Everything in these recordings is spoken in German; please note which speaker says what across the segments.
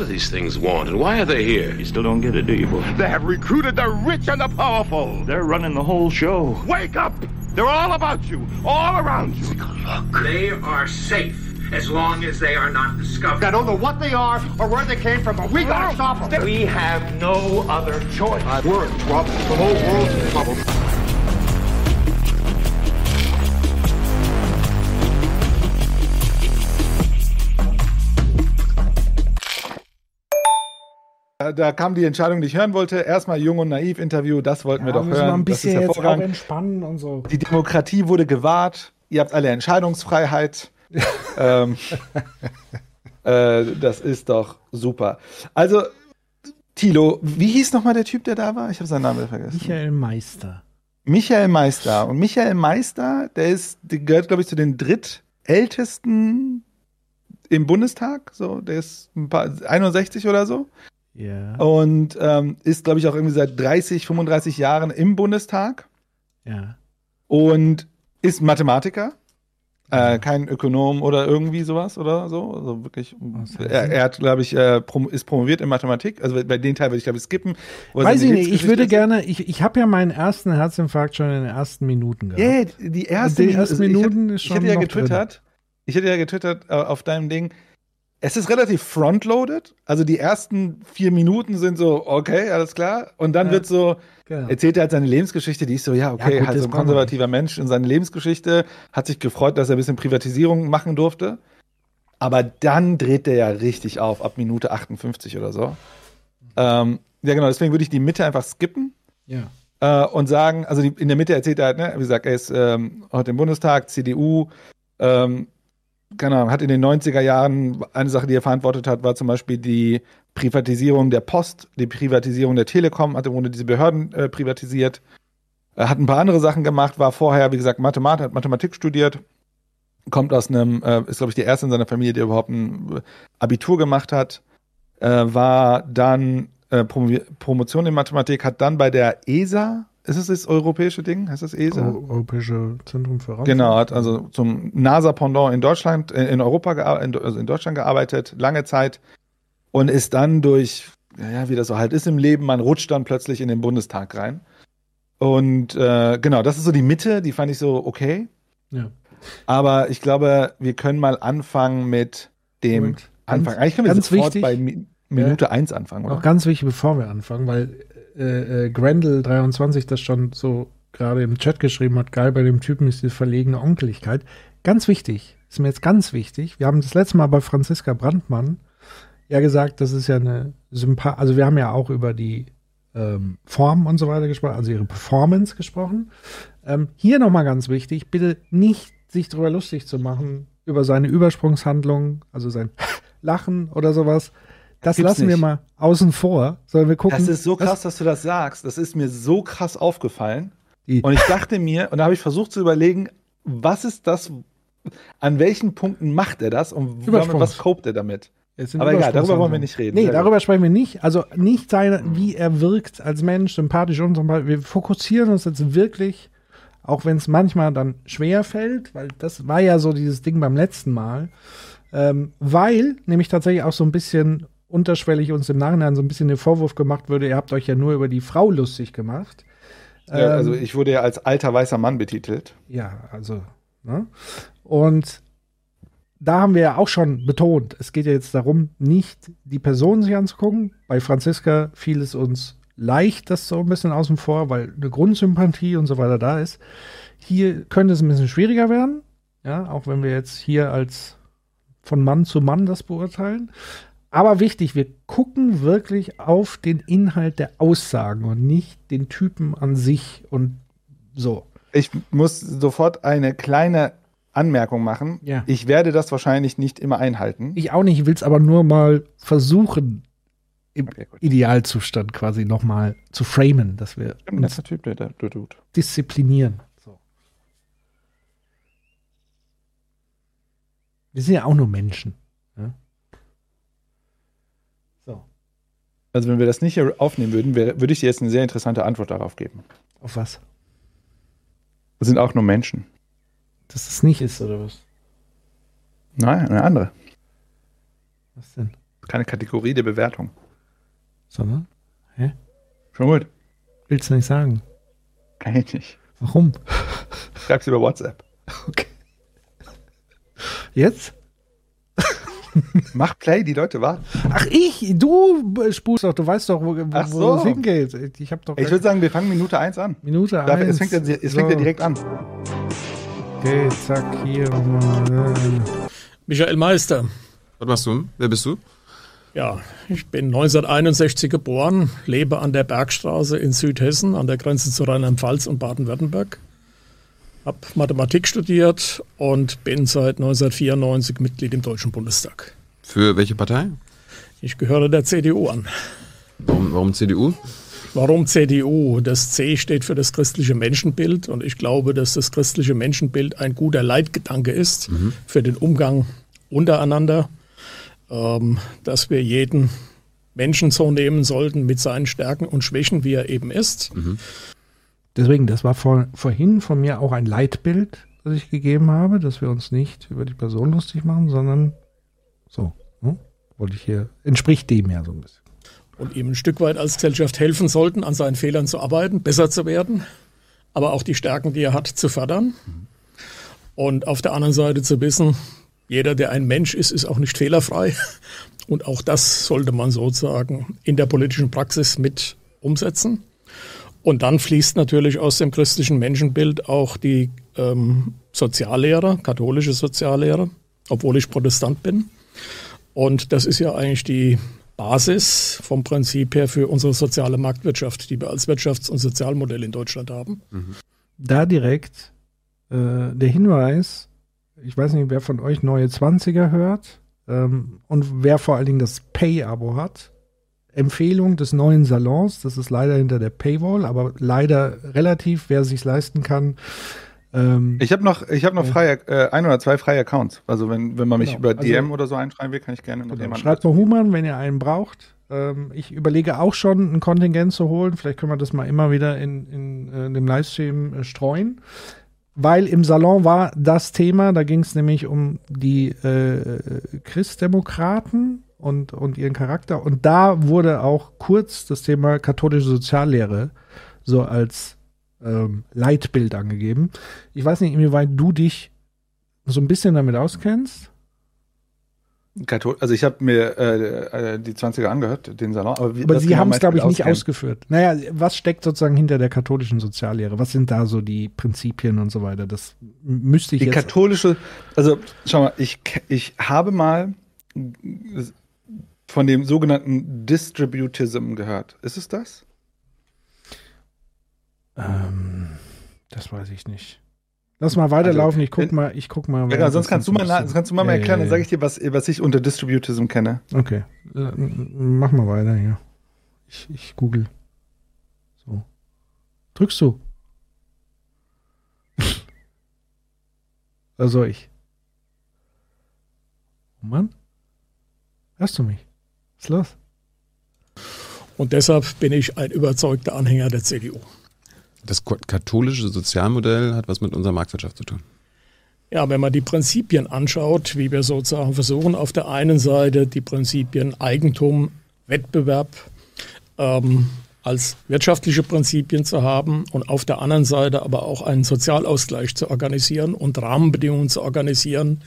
Speaker 1: do these things want, and why are they here?
Speaker 2: You still don't get it, do you, boy?
Speaker 3: They have recruited the rich and the powerful.
Speaker 2: They're running the whole show.
Speaker 3: Wake up! They're all about you, all around you.
Speaker 4: They are safe as long as they are not discovered.
Speaker 5: I don't know what they are or where they came from, but we gotta stop them.
Speaker 4: We have no other choice.
Speaker 5: We're in trouble. The whole world's in trouble.
Speaker 6: Da kam die Entscheidung, die ich hören wollte. Erstmal Jung und Naiv Interview, das wollten wir doch
Speaker 7: müssen
Speaker 6: hören.
Speaker 7: wir ein bisschen
Speaker 6: das ist
Speaker 7: jetzt auch
Speaker 6: hervorragend.
Speaker 7: entspannen und so.
Speaker 6: Die Demokratie wurde gewahrt. Ihr habt alle Entscheidungsfreiheit. ähm, äh, das ist doch super. Also, Thilo, wie hieß nochmal der Typ, der da war? Ich habe seinen Namen vergessen.
Speaker 7: Michael Meister.
Speaker 6: Michael Meister. Und Michael Meister, der ist, der gehört, glaube ich, zu den drittältesten im Bundestag. So, der ist ein paar, 61 oder so.
Speaker 7: Ja.
Speaker 6: Und ähm, ist, glaube ich, auch irgendwie seit 30, 35 Jahren im Bundestag.
Speaker 7: Ja.
Speaker 6: Und ist Mathematiker. Äh, kein Ökonom oder irgendwie sowas oder so. Also wirklich. Er, er hat, glaube ich, äh, prom ist promoviert in Mathematik. Also bei den Teil würde ich, glaube ich, skippen.
Speaker 7: Weiß ich nicht, ich würde
Speaker 6: erzählt.
Speaker 7: gerne, ich, ich habe ja meinen ersten Herzinfarkt schon in den ersten Minuten gehabt.
Speaker 6: Ja, yeah, die ersten,
Speaker 7: Die ersten
Speaker 6: also ich
Speaker 7: Minuten
Speaker 6: hätte-
Speaker 7: ist
Speaker 6: Ich
Speaker 7: schon
Speaker 6: hätte ja getwittert. Ich hätte ja getwittert äh, auf deinem Ding. Es ist relativ frontloaded. Also die ersten vier Minuten sind so, okay, alles klar. Und dann
Speaker 7: Ja.
Speaker 6: wird so,
Speaker 7: Genau.
Speaker 6: erzählt er halt seine Lebensgeschichte, die ist so, ja, okay,
Speaker 7: Ja, gut,
Speaker 6: halt so ein konservativer Mensch in seiner Lebensgeschichte, hat sich gefreut, dass er ein bisschen Privatisierung machen durfte. Aber dann dreht der ja richtig auf, ab Minute 58 oder so. Ähm, ja, genau, deswegen würde ich die Mitte einfach skippen
Speaker 7: Ja.
Speaker 6: äh, und sagen, also die, in der Mitte erzählt er halt, ne, wie gesagt, er ist ähm, heute im Bundestag, CDU, ähm, keine Ahnung, hat in den 90er Jahren, eine Sache, die er verantwortet hat, war zum Beispiel die Privatisierung der Post, die Privatisierung der Telekom, hat im Grunde diese Behörden äh, privatisiert, er hat ein paar andere Sachen gemacht, war vorher, wie gesagt, Mathematik, hat Mathematik studiert, kommt aus einem, äh, ist glaube ich der erste in seiner Familie, der überhaupt ein Abitur gemacht hat, äh, war dann äh, Promo Promotion in Mathematik, hat dann bei der ESA, ist es das europäische Ding? Heißt das ESA?
Speaker 7: Eu- Europäische Zentrum für Raumfahrt.
Speaker 6: Genau, hat also zum NASA-Pendant in Deutschland, äh, in Europa, also in Deutschland gearbeitet, lange Zeit und ist dann durch, ja, wie das so halt ist im Leben, man rutscht dann plötzlich in den Bundestag rein. Und äh, genau, das ist so die Mitte, die fand ich so okay.
Speaker 7: Ja.
Speaker 6: Aber ich glaube, wir können mal anfangen mit dem
Speaker 7: Moment.
Speaker 6: Anfang. Eigentlich können wir
Speaker 7: ganz
Speaker 6: sofort
Speaker 7: wichtig.
Speaker 6: bei Mi Minute 1 anfangen,
Speaker 7: Auch
Speaker 6: oder?
Speaker 7: ganz wichtig, bevor wir anfangen, weil äh, äh, Grendel23 das schon so gerade im Chat geschrieben hat, geil, bei dem Typen ist die verlegene Onkeligkeit. Ganz wichtig, ist mir jetzt ganz wichtig. Wir haben das letzte Mal bei Franziska Brandmann ja gesagt, das ist ja eine Sympath, also wir haben ja auch über die ähm, Form und so weiter gesprochen, also ihre Performance gesprochen. Ähm, hier nochmal ganz wichtig, bitte nicht sich darüber lustig zu machen, über seine Übersprungshandlung, also sein Lachen oder sowas. Das
Speaker 6: Gibt's
Speaker 7: lassen wir
Speaker 6: nicht.
Speaker 7: mal außen vor, sondern wir gucken.
Speaker 6: Das ist so krass, dass du das sagst. Das ist mir so krass aufgefallen.
Speaker 7: Die-
Speaker 6: Und ich dachte mir, und da habe ich versucht zu überlegen, was ist das, an welchen Punkten macht er das und was copt er damit? Aber egal, darüber wollen wir nicht reden.
Speaker 7: Nee, darüber
Speaker 6: gut.
Speaker 7: sprechen wir nicht. Also nicht seine, wie er wirkt als Mensch, sympathisch und so weiter. Wir fokussieren uns jetzt wirklich, auch wenn es manchmal dann schwer fällt, weil das war ja so dieses Ding beim letzten Mal, ähm, weil nämlich tatsächlich auch so ein bisschen unterschwellig uns im Nachhinein so ein bisschen der Vorwurf gemacht würde, ihr habt euch ja nur über die Frau lustig gemacht.
Speaker 6: Ja, also
Speaker 7: Ähm,
Speaker 6: ich wurde ja als alter weißer Mann betitelt.
Speaker 7: Ja, also. Ne? Und da haben wir ja auch schon betont, es geht ja jetzt darum, nicht die Person sich anzugucken. Bei Franziska fiel es uns leicht, das so ein bisschen außen vor, weil eine Grundsympathie und so weiter da ist. Hier könnte es ein bisschen schwieriger werden, ja, auch wenn wir jetzt hier als von Mann zu Mann das beurteilen. Aber wichtig, wir gucken wirklich auf den Inhalt der Aussagen und nicht den Typen an sich und so.
Speaker 6: Ich muss sofort eine kleine Anmerkung machen.
Speaker 7: Ja.
Speaker 6: Ich werde das wahrscheinlich nicht immer einhalten.
Speaker 7: Ich auch nicht, ich will es aber nur mal versuchen, im
Speaker 6: Okay.
Speaker 7: Idealzustand quasi nochmal zu framen, dass wir uns
Speaker 6: netter Typ, der der der tut.
Speaker 7: disziplinieren. So. Wir sind ja auch nur Menschen. Ja? So,
Speaker 6: Also wenn wir das nicht hier aufnehmen würden, wäre- würde ich dir jetzt eine sehr interessante Antwort darauf geben.
Speaker 7: auf was?
Speaker 6: Wir sind auch nur Menschen.
Speaker 7: Dass es nicht ist, oder was?
Speaker 6: Nein, eine andere.
Speaker 7: Was denn?
Speaker 6: Keine Kategorie der Bewertung.
Speaker 7: Sondern? Hä?
Speaker 6: Schon gut.
Speaker 7: Willst du nicht sagen?
Speaker 6: Kann ich nicht.
Speaker 7: Warum?
Speaker 6: Schreib's über WhatsApp.
Speaker 7: Okay. Jetzt?
Speaker 6: Mach Play, die Leute warten.
Speaker 7: Ach, ich? Du spulst doch, du weißt doch, wo, wo,
Speaker 6: Ach
Speaker 7: wo
Speaker 6: so.
Speaker 7: es hingeht. Ich habe doch
Speaker 6: Ich würde sagen, wir fangen Minute 1 an.
Speaker 7: Minute
Speaker 6: Darf,
Speaker 7: eins.
Speaker 6: es fängt, ja, es fängt ja
Speaker 7: So.
Speaker 6: direkt an.
Speaker 7: Okay, zack, hier.
Speaker 8: Michael Meister.
Speaker 9: Was machst du? Wer bist du?
Speaker 8: Ja, ich bin 1961 geboren, lebe an der Bergstraße in Südhessen, an der Grenze zu Rheinland-Pfalz und Baden-Württemberg. Habe Mathematik studiert und bin seit 1994 Mitglied im Deutschen Bundestag.
Speaker 9: Für welche Partei?
Speaker 8: Ich gehöre der CDU an.
Speaker 9: Warum, warum CDU?
Speaker 8: Warum CDU? Das C steht für das christliche Menschenbild und ich glaube, dass das christliche Menschenbild ein guter Leitgedanke ist für den Umgang untereinander, ähm, dass wir jeden Menschen so nehmen sollten mit seinen Stärken und Schwächen, wie er eben ist.
Speaker 7: Deswegen, das war vor, vorhin von mir auch ein Leitbild, das ich gegeben habe, dass wir uns nicht über die Person lustig machen, sondern so. Ne? Wollte ich hier, entspricht dem ja so ein bisschen.
Speaker 8: und ihm ein Stück weit als Gesellschaft helfen sollten, an seinen Fehlern zu arbeiten, besser zu werden, aber auch die Stärken, die er hat, zu fördern. Und auf der anderen Seite zu wissen, jeder, der ein Mensch ist, ist auch nicht fehlerfrei. Und auch das sollte man sozusagen in der politischen Praxis mit umsetzen. Und dann fließt natürlich aus dem christlichen Menschenbild auch die ähm, Soziallehre, katholische Soziallehre, obwohl ich Protestant bin. Und das ist ja eigentlich die Basis vom Prinzip her für unsere soziale Marktwirtschaft, die wir als Wirtschafts- und Sozialmodell in Deutschland haben.
Speaker 7: Da direkt äh, der Hinweis, ich weiß nicht, wer von euch neue 20er hört ähm, und wer vor allen Dingen das Pay-Abo hat. Empfehlung des neuen Salons, das ist leider hinter der Paywall, aber leider relativ, wer sich leisten kann. Ähm,
Speaker 6: Ich habe noch, ich hab noch freie, äh, ein oder zwei freie Accounts. Also wenn, wenn man mich
Speaker 7: Genau,
Speaker 6: über
Speaker 7: also-
Speaker 6: DM oder so einschreiben will, kann ich gerne noch
Speaker 7: Genau.
Speaker 6: jemanden.
Speaker 7: Schreibt mal Human, wenn ihr einen braucht. Ähm, ich überlege auch schon, ein Kontingent zu holen. Vielleicht können wir das mal immer wieder in, in, äh, dem Livestream äh, streuen. Weil im Salon war das Thema, da ging es nämlich um die äh, Christdemokraten und, und ihren Charakter. Und da wurde auch kurz das Thema katholische Soziallehre so als ähm, Leitbild angegeben. Ich weiß nicht, inwieweit du dich so ein bisschen damit auskennst.
Speaker 6: Kathol also ich habe mir äh, äh, die 20er angehört, den Salon. Aber,
Speaker 7: Aber Sie
Speaker 6: genau
Speaker 7: haben es, glaube ich, nicht
Speaker 6: auskennen?
Speaker 7: ausgeführt. Naja, was steckt sozusagen hinter der katholischen Soziallehre? Was sind da so die Prinzipien und so weiter? Das müsste ich
Speaker 6: Die
Speaker 7: jetzt.
Speaker 6: katholische, also schau mal, ich, ich habe mal von dem sogenannten Distributism gehört. Ist es das?
Speaker 7: ähm, das weiß ich nicht. Lass mal weiterlaufen. ich guck mal. Ich guck mal.
Speaker 6: Ja, genau, sonst kannst du mal, sonst kannst du mal, mal
Speaker 7: Ja,
Speaker 6: erklären,
Speaker 7: ja,
Speaker 6: dann
Speaker 7: ja.
Speaker 6: sage ich dir, was, was ich unter Distributism kenne.
Speaker 7: Okay. Äh, mach mal weiter hier. Ich, ich google. So. Drückst du? Soll ich? Mann? Hörst du mich? Was ist los?
Speaker 8: Und deshalb bin ich ein überzeugter Anhänger der CDU.
Speaker 9: Das katholische Sozialmodell hat was mit unserer Marktwirtschaft zu tun.
Speaker 8: Ja, wenn man die Prinzipien anschaut, wie wir sozusagen versuchen, auf der einen Seite die Prinzipien Eigentum, Wettbewerb ähm, als wirtschaftliche Prinzipien zu haben und auf der anderen Seite aber auch einen Sozialausgleich zu organisieren und Rahmenbedingungen zu organisieren,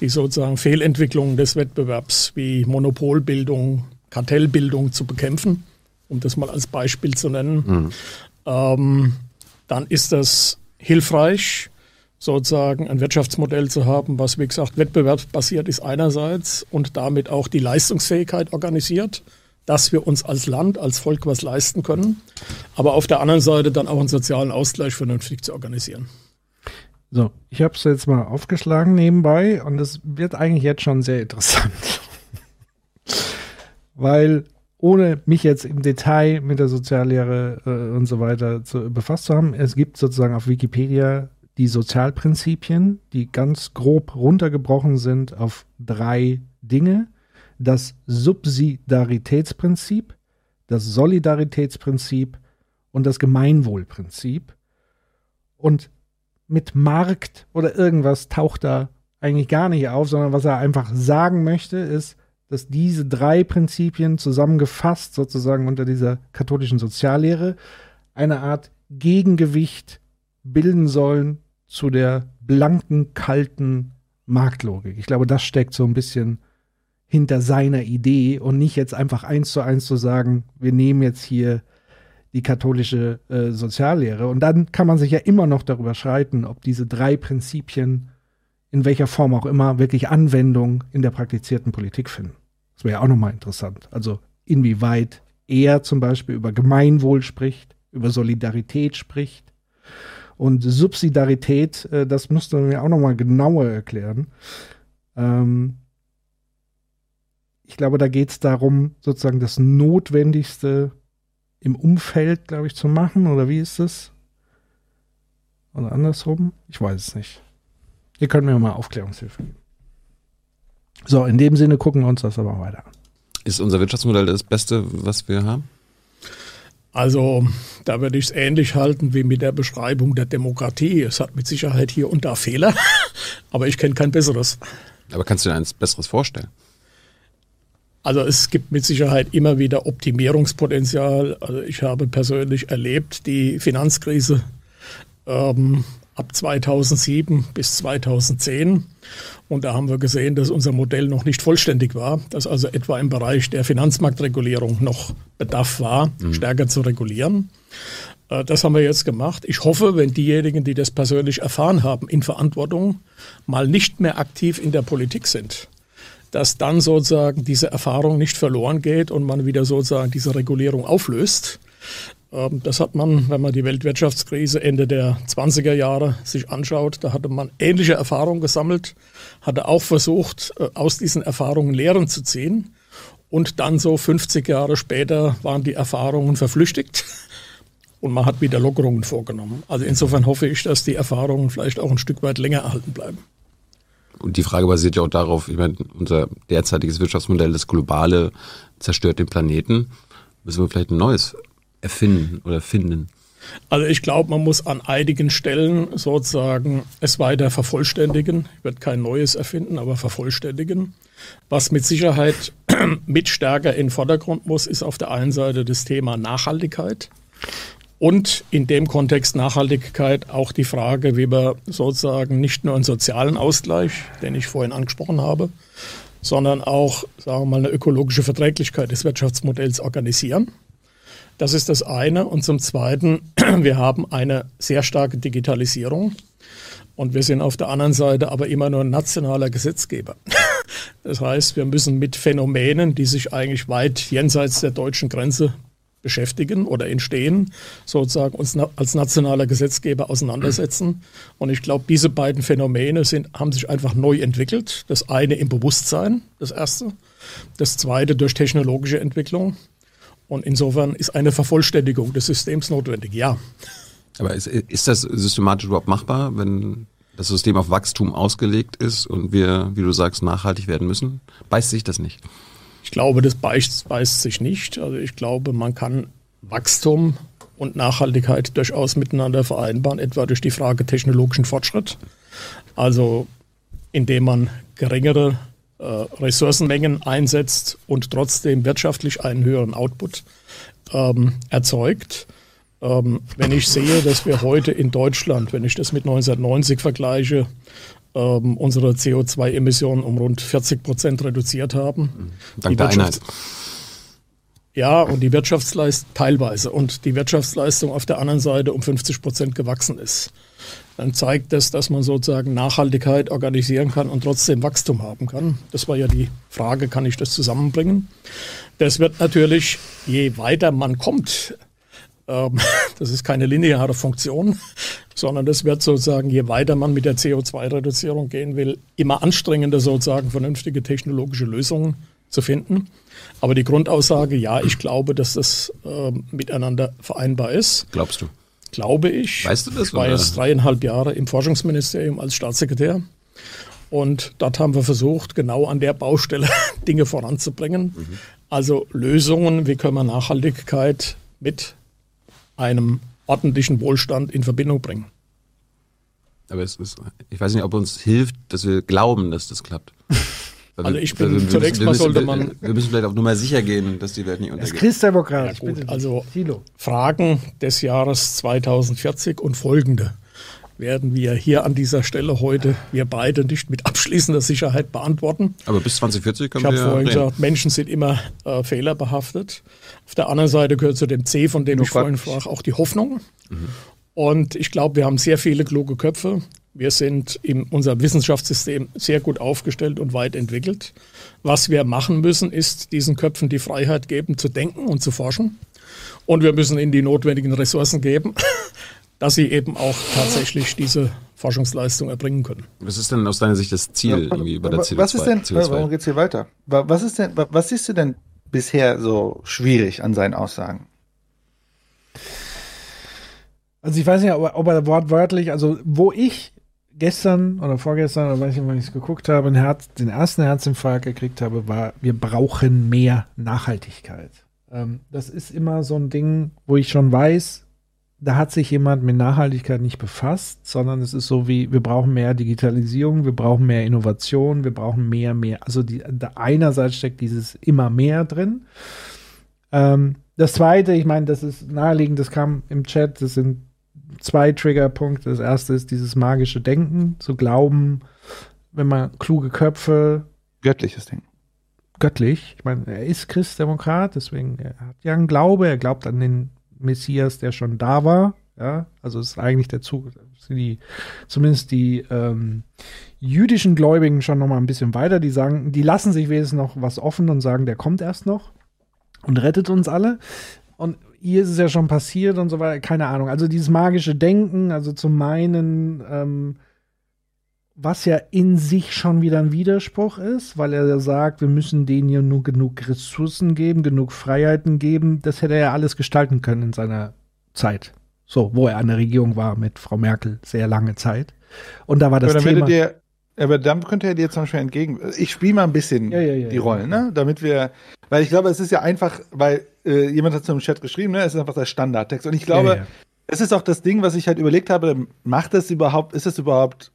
Speaker 8: die sozusagen Fehlentwicklungen des Wettbewerbs wie Monopolbildung, Kartellbildung zu bekämpfen, um das mal als Beispiel zu nennen, ähm, dann ist das hilfreich, sozusagen ein Wirtschaftsmodell zu haben, was, wie gesagt, wettbewerbsbasiert ist einerseits und damit auch die Leistungsfähigkeit organisiert, dass wir uns als Land, als Volk was leisten können, aber auf der anderen Seite dann auch einen sozialen Ausgleich vernünftig zu organisieren.
Speaker 7: So, ich habe es jetzt mal aufgeschlagen nebenbei und es wird eigentlich jetzt schon sehr interessant. Weil ohne mich jetzt im Detail mit der Soziallehre äh, und so weiter zu, befasst zu haben, es gibt sozusagen auf Wikipedia die Sozialprinzipien, die ganz grob runtergebrochen sind auf drei Dinge. Das Subsidiaritätsprinzip, das Solidaritätsprinzip und das Gemeinwohlprinzip. Und mit Markt oder irgendwas taucht da eigentlich gar nicht auf, sondern was er einfach sagen möchte, ist, dass diese drei Prinzipien zusammengefasst sozusagen unter dieser katholischen Soziallehre eine Art Gegengewicht bilden sollen zu der blanken, kalten Marktlogik. Ich glaube, das steckt so ein bisschen hinter seiner Idee und nicht jetzt einfach eins zu eins zu sagen, wir nehmen jetzt hier die katholische äh, Soziallehre. Und dann kann man sich ja immer noch darüber streiten, ob diese drei Prinzipien in welcher Form auch immer wirklich Anwendung in der praktizierten Politik finden. Das wäre ja auch nochmal interessant. Also inwieweit er zum Beispiel über Gemeinwohl spricht, über Solidarität spricht. Und Subsidiarität, äh, das müsste man mir auch nochmal genauer erklären. Ähm, ich glaube, da geht es darum, sozusagen das Notwendigste im Umfeld, glaube ich, zu machen. Oder wie ist es? Oder andersrum? Ich weiß es nicht. Ihr könnt mir mal Aufklärungshilfe geben. So, in dem Sinne gucken wir uns das aber weiter an.
Speaker 9: Ist unser Wirtschaftsmodell das Beste, was wir haben?
Speaker 8: Also da würde ich es ähnlich halten wie mit der Beschreibung der Demokratie. Es hat mit Sicherheit hier und da Fehler, aber ich kenne kein besseres.
Speaker 9: Aber kannst du dir eins Besseres vorstellen?
Speaker 8: Also es gibt mit Sicherheit immer wieder Optimierungspotenzial. Also ich habe persönlich erlebt, die Finanzkrise ähm, ab 2007 bis 2010. Und da haben wir gesehen, dass unser Modell noch nicht vollständig war, dass also etwa im Bereich der Finanzmarktregulierung noch Bedarf war, mhm. stärker zu regulieren. Äh, das haben wir jetzt gemacht. Ich hoffe, wenn diejenigen, die das persönlich erfahren haben, in Verantwortung mal nicht mehr aktiv in der Politik sind, dass dann sozusagen diese Erfahrung nicht verloren geht und man wieder sozusagen diese Regulierung auflöst. Ähm, das hat man, wenn man die Weltwirtschaftskrise Ende der 20er Jahre sich anschaut, da hatte man ähnliche Erfahrungen gesammelt, hatte auch versucht, äh, aus diesen Erfahrungen Lehren zu ziehen. Und dann so 50 Jahre später waren die Erfahrungen verflüchtigt und man hat wieder Lockerungen vorgenommen. Also insofern hoffe ich, dass die Erfahrungen vielleicht auch ein Stück weit länger erhalten bleiben.
Speaker 9: Und die Frage basiert ja auch darauf, ich meine, unser derzeitiges Wirtschaftsmodell, das globale, zerstört den Planeten. Müssen wir vielleicht ein neues erfinden oder finden?
Speaker 8: Also ich glaube, man muss an einigen Stellen sozusagen es weiter vervollständigen. Ich werde kein neues erfinden, aber vervollständigen. Was mit Sicherheit mit stärker in den Vordergrund muss, ist auf der einen Seite das Thema Nachhaltigkeit. Und in dem Kontext Nachhaltigkeit auch die Frage, wie wir sozusagen nicht nur einen sozialen Ausgleich, den ich vorhin angesprochen habe, sondern auch, sagen wir mal, eine ökologische Verträglichkeit des Wirtschaftsmodells organisieren. Das ist das eine. Und zum Zweiten, wir haben eine sehr starke Digitalisierung. Und wir sind auf der anderen Seite aber immer nur ein nationaler Gesetzgeber. Das heißt, wir müssen mit Phänomenen, die sich eigentlich weit jenseits der deutschen Grenze beschäftigen oder entstehen, sozusagen uns als nationaler Gesetzgeber auseinandersetzen. Und ich glaube, diese beiden Phänomene sind, haben sich einfach neu entwickelt. Das eine im Bewusstsein, das erste. Das zweite durch technologische Entwicklung. Und insofern ist eine Vervollständigung des Systems notwendig, ja.
Speaker 9: Aber ist, ist das systematisch überhaupt machbar, wenn das System auf Wachstum ausgelegt ist und wir, wie du sagst, nachhaltig werden müssen? Beißt sich das nicht?
Speaker 8: Ich glaube, das beißt, beißt sich nicht. Also ich glaube, man kann Wachstum und Nachhaltigkeit durchaus miteinander vereinbaren, etwa durch die Frage technologischen Fortschritt. Also indem man geringere äh, Ressourcenmengen einsetzt und trotzdem wirtschaftlich einen höheren Output ähm, erzeugt. Ähm, wenn ich sehe, dass wir heute in Deutschland, wenn ich das mit 1990 vergleiche, ähm, unsere CO2-Emissionen um rund 40 Prozent reduziert haben.
Speaker 9: Dank der Einheit.
Speaker 8: Ja, und die Wirtschaftsleistung teilweise und die Wirtschaftsleistung auf der anderen Seite um 50 Prozent gewachsen ist dann zeigt das, dass man sozusagen Nachhaltigkeit organisieren kann und trotzdem Wachstum haben kann. Das war ja die Frage, kann ich das zusammenbringen? Das wird natürlich, je weiter man kommt, ähm, das ist keine lineare Funktion, sondern das wird sozusagen, je weiter man mit der CO2-Reduzierung gehen will, immer anstrengender sozusagen vernünftige technologische Lösungen zu finden. Aber die Grundaussage, ja, ich glaube, dass das äh, miteinander vereinbar ist.
Speaker 9: Glaubst du?
Speaker 8: glaube ich.
Speaker 9: Weißt du das?
Speaker 8: Ich war oder? jetzt dreieinhalb Jahre im Forschungsministerium als Staatssekretär. Und dort haben wir versucht, genau an der Baustelle Dinge voranzubringen. Mhm. Also Lösungen, wie können wir Nachhaltigkeit mit einem ordentlichen Wohlstand in Verbindung bringen.
Speaker 9: Aber es ist, ich weiß nicht, ob uns hilft, dass wir glauben, dass das klappt.
Speaker 8: Also ich bin zunächst mal sollte man.
Speaker 9: Wir müssen vielleicht auch nur mal sicher gehen, dass die Welt nicht
Speaker 7: Das
Speaker 9: untergeht.
Speaker 7: Christdemokrat.
Speaker 8: Ja,
Speaker 7: ich
Speaker 8: gut,
Speaker 7: bitte
Speaker 8: also-.
Speaker 7: Thilo.
Speaker 8: Fragen des Jahres 2040 und folgende werden wir hier an dieser Stelle heute, wir beide, nicht mit abschließender Sicherheit beantworten.
Speaker 9: Aber bis 2040 können
Speaker 8: Ich habe
Speaker 9: wir
Speaker 8: vorhin
Speaker 9: reden.
Speaker 8: gesagt, Menschen sind immer äh, fehlerbehaftet. Auf der anderen Seite gehört zu dem C, von dem ich vorhin sprach, auch die Hoffnung. Und ich glaube, wir haben sehr viele kluge Köpfe. Wir sind in unserem Wissenschaftssystem sehr gut aufgestellt und weit entwickelt. Was wir machen müssen, ist diesen Köpfen die Freiheit geben, zu denken und zu forschen. Und wir müssen ihnen die notwendigen Ressourcen geben, dass sie eben auch tatsächlich diese Forschungsleistung erbringen können.
Speaker 9: Was ist denn aus deiner Sicht das Ziel irgendwie bei der CO2?
Speaker 6: was ist denn,
Speaker 9: CO2?
Speaker 6: warum geht's hier weiter? Wa- Was ist denn, wa- was siehst du denn bisher so schwierig an seinen Aussagen?
Speaker 7: Also ich weiß nicht, ob, er- wortwörtlich, also wo ich gestern oder vorgestern, oder weiß nicht, wann ich es geguckt habe, Herz, den ersten Herzinfarkt gekriegt habe, war, wir brauchen mehr Nachhaltigkeit. Ähm, das ist immer so ein Ding, wo ich schon weiß, da hat sich jemand mit Nachhaltigkeit nicht befasst, sondern es ist so wie, wir brauchen mehr Digitalisierung, wir brauchen mehr Innovation, wir brauchen mehr, mehr. Also die, da einerseits steckt dieses immer mehr drin. Ähm, das zweite, ich meine, das ist naheliegend, das kam im Chat, das sind zwei Triggerpunkte. Das erste ist dieses magische Denken, zu glauben, wenn man kluge Köpfe,
Speaker 6: Göttliches Ding.
Speaker 7: göttlich, ich meine, er ist Christdemokrat, deswegen er hat ja einen Glaube, er glaubt an den Messias, der schon da war. Ja, also es ist eigentlich der Zug, die, zumindest die ähm, jüdischen Gläubigen schon noch mal ein bisschen weiter. Die sagen, die lassen sich wenigstens noch was offen und sagen, der kommt erst noch und rettet uns alle. Und hier ist es ja schon passiert und so weiter, keine Ahnung. Also dieses magische Denken, also zu meinen, ähm, was ja in sich schon wieder ein Widerspruch ist, weil er ja sagt, wir müssen denen ja nur genug Ressourcen geben, genug Freiheiten geben. Das hätte er ja alles gestalten können in seiner Zeit. So, wo er an der Regierung war mit Frau Merkel, sehr lange Zeit. Und da war das
Speaker 6: aber, dann
Speaker 7: Thema.
Speaker 6: ihr, aber dann könnte er dir zum Beispiel entgegen. Ich spiele mal ein bisschen
Speaker 7: Ja, ja, ja,
Speaker 6: die. Rollen, ne? Damit wir. Weil ich glaube, es ist ja einfach, weil äh, jemand hat es im Chat geschrieben, ne? Es ist einfach der Standardtext. Und ich glaube, es ist auch das Ding, was ich halt überlegt habe, macht es überhaupt, ist es überhaupt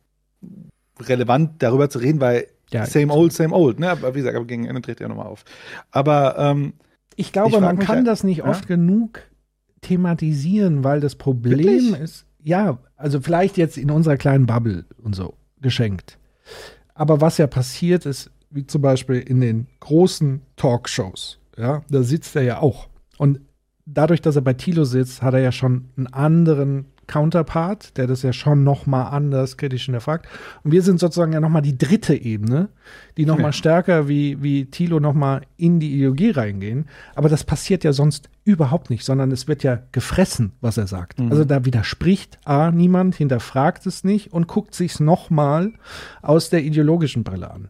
Speaker 6: relevant, darüber zu reden, weil
Speaker 7: Ja.
Speaker 6: same old, same old, ne? Aber wie gesagt, aber gegen Ende tritt er nochmal auf. Aber ähm,
Speaker 7: Ich glaube,
Speaker 6: Ich
Speaker 7: man kann
Speaker 6: halt-
Speaker 7: das nicht
Speaker 6: Ja?
Speaker 7: oft genug thematisieren, weil das Problem
Speaker 6: Wirklich?
Speaker 7: ist, ja, also vielleicht jetzt in unserer kleinen Bubble und so geschenkt. Aber was ja passiert ist, wie zum Beispiel in den großen Talkshows, ja, da sitzt er ja auch. Und dadurch, dass er bei Tilo sitzt, hat er ja schon einen anderen Counterpart, der das ja schon noch mal anders kritisch hinterfragt. Und wir sind sozusagen ja noch mal die dritte Ebene, die noch mal
Speaker 6: Ja.
Speaker 7: stärker wie, wie Thilo noch mal in die Ideologie reingehen. Aber das passiert ja sonst überhaupt nicht, sondern es wird ja gefressen, was er sagt. Also da widerspricht A, niemand, hinterfragt es nicht und guckt sich's noch mal aus der ideologischen Brille an.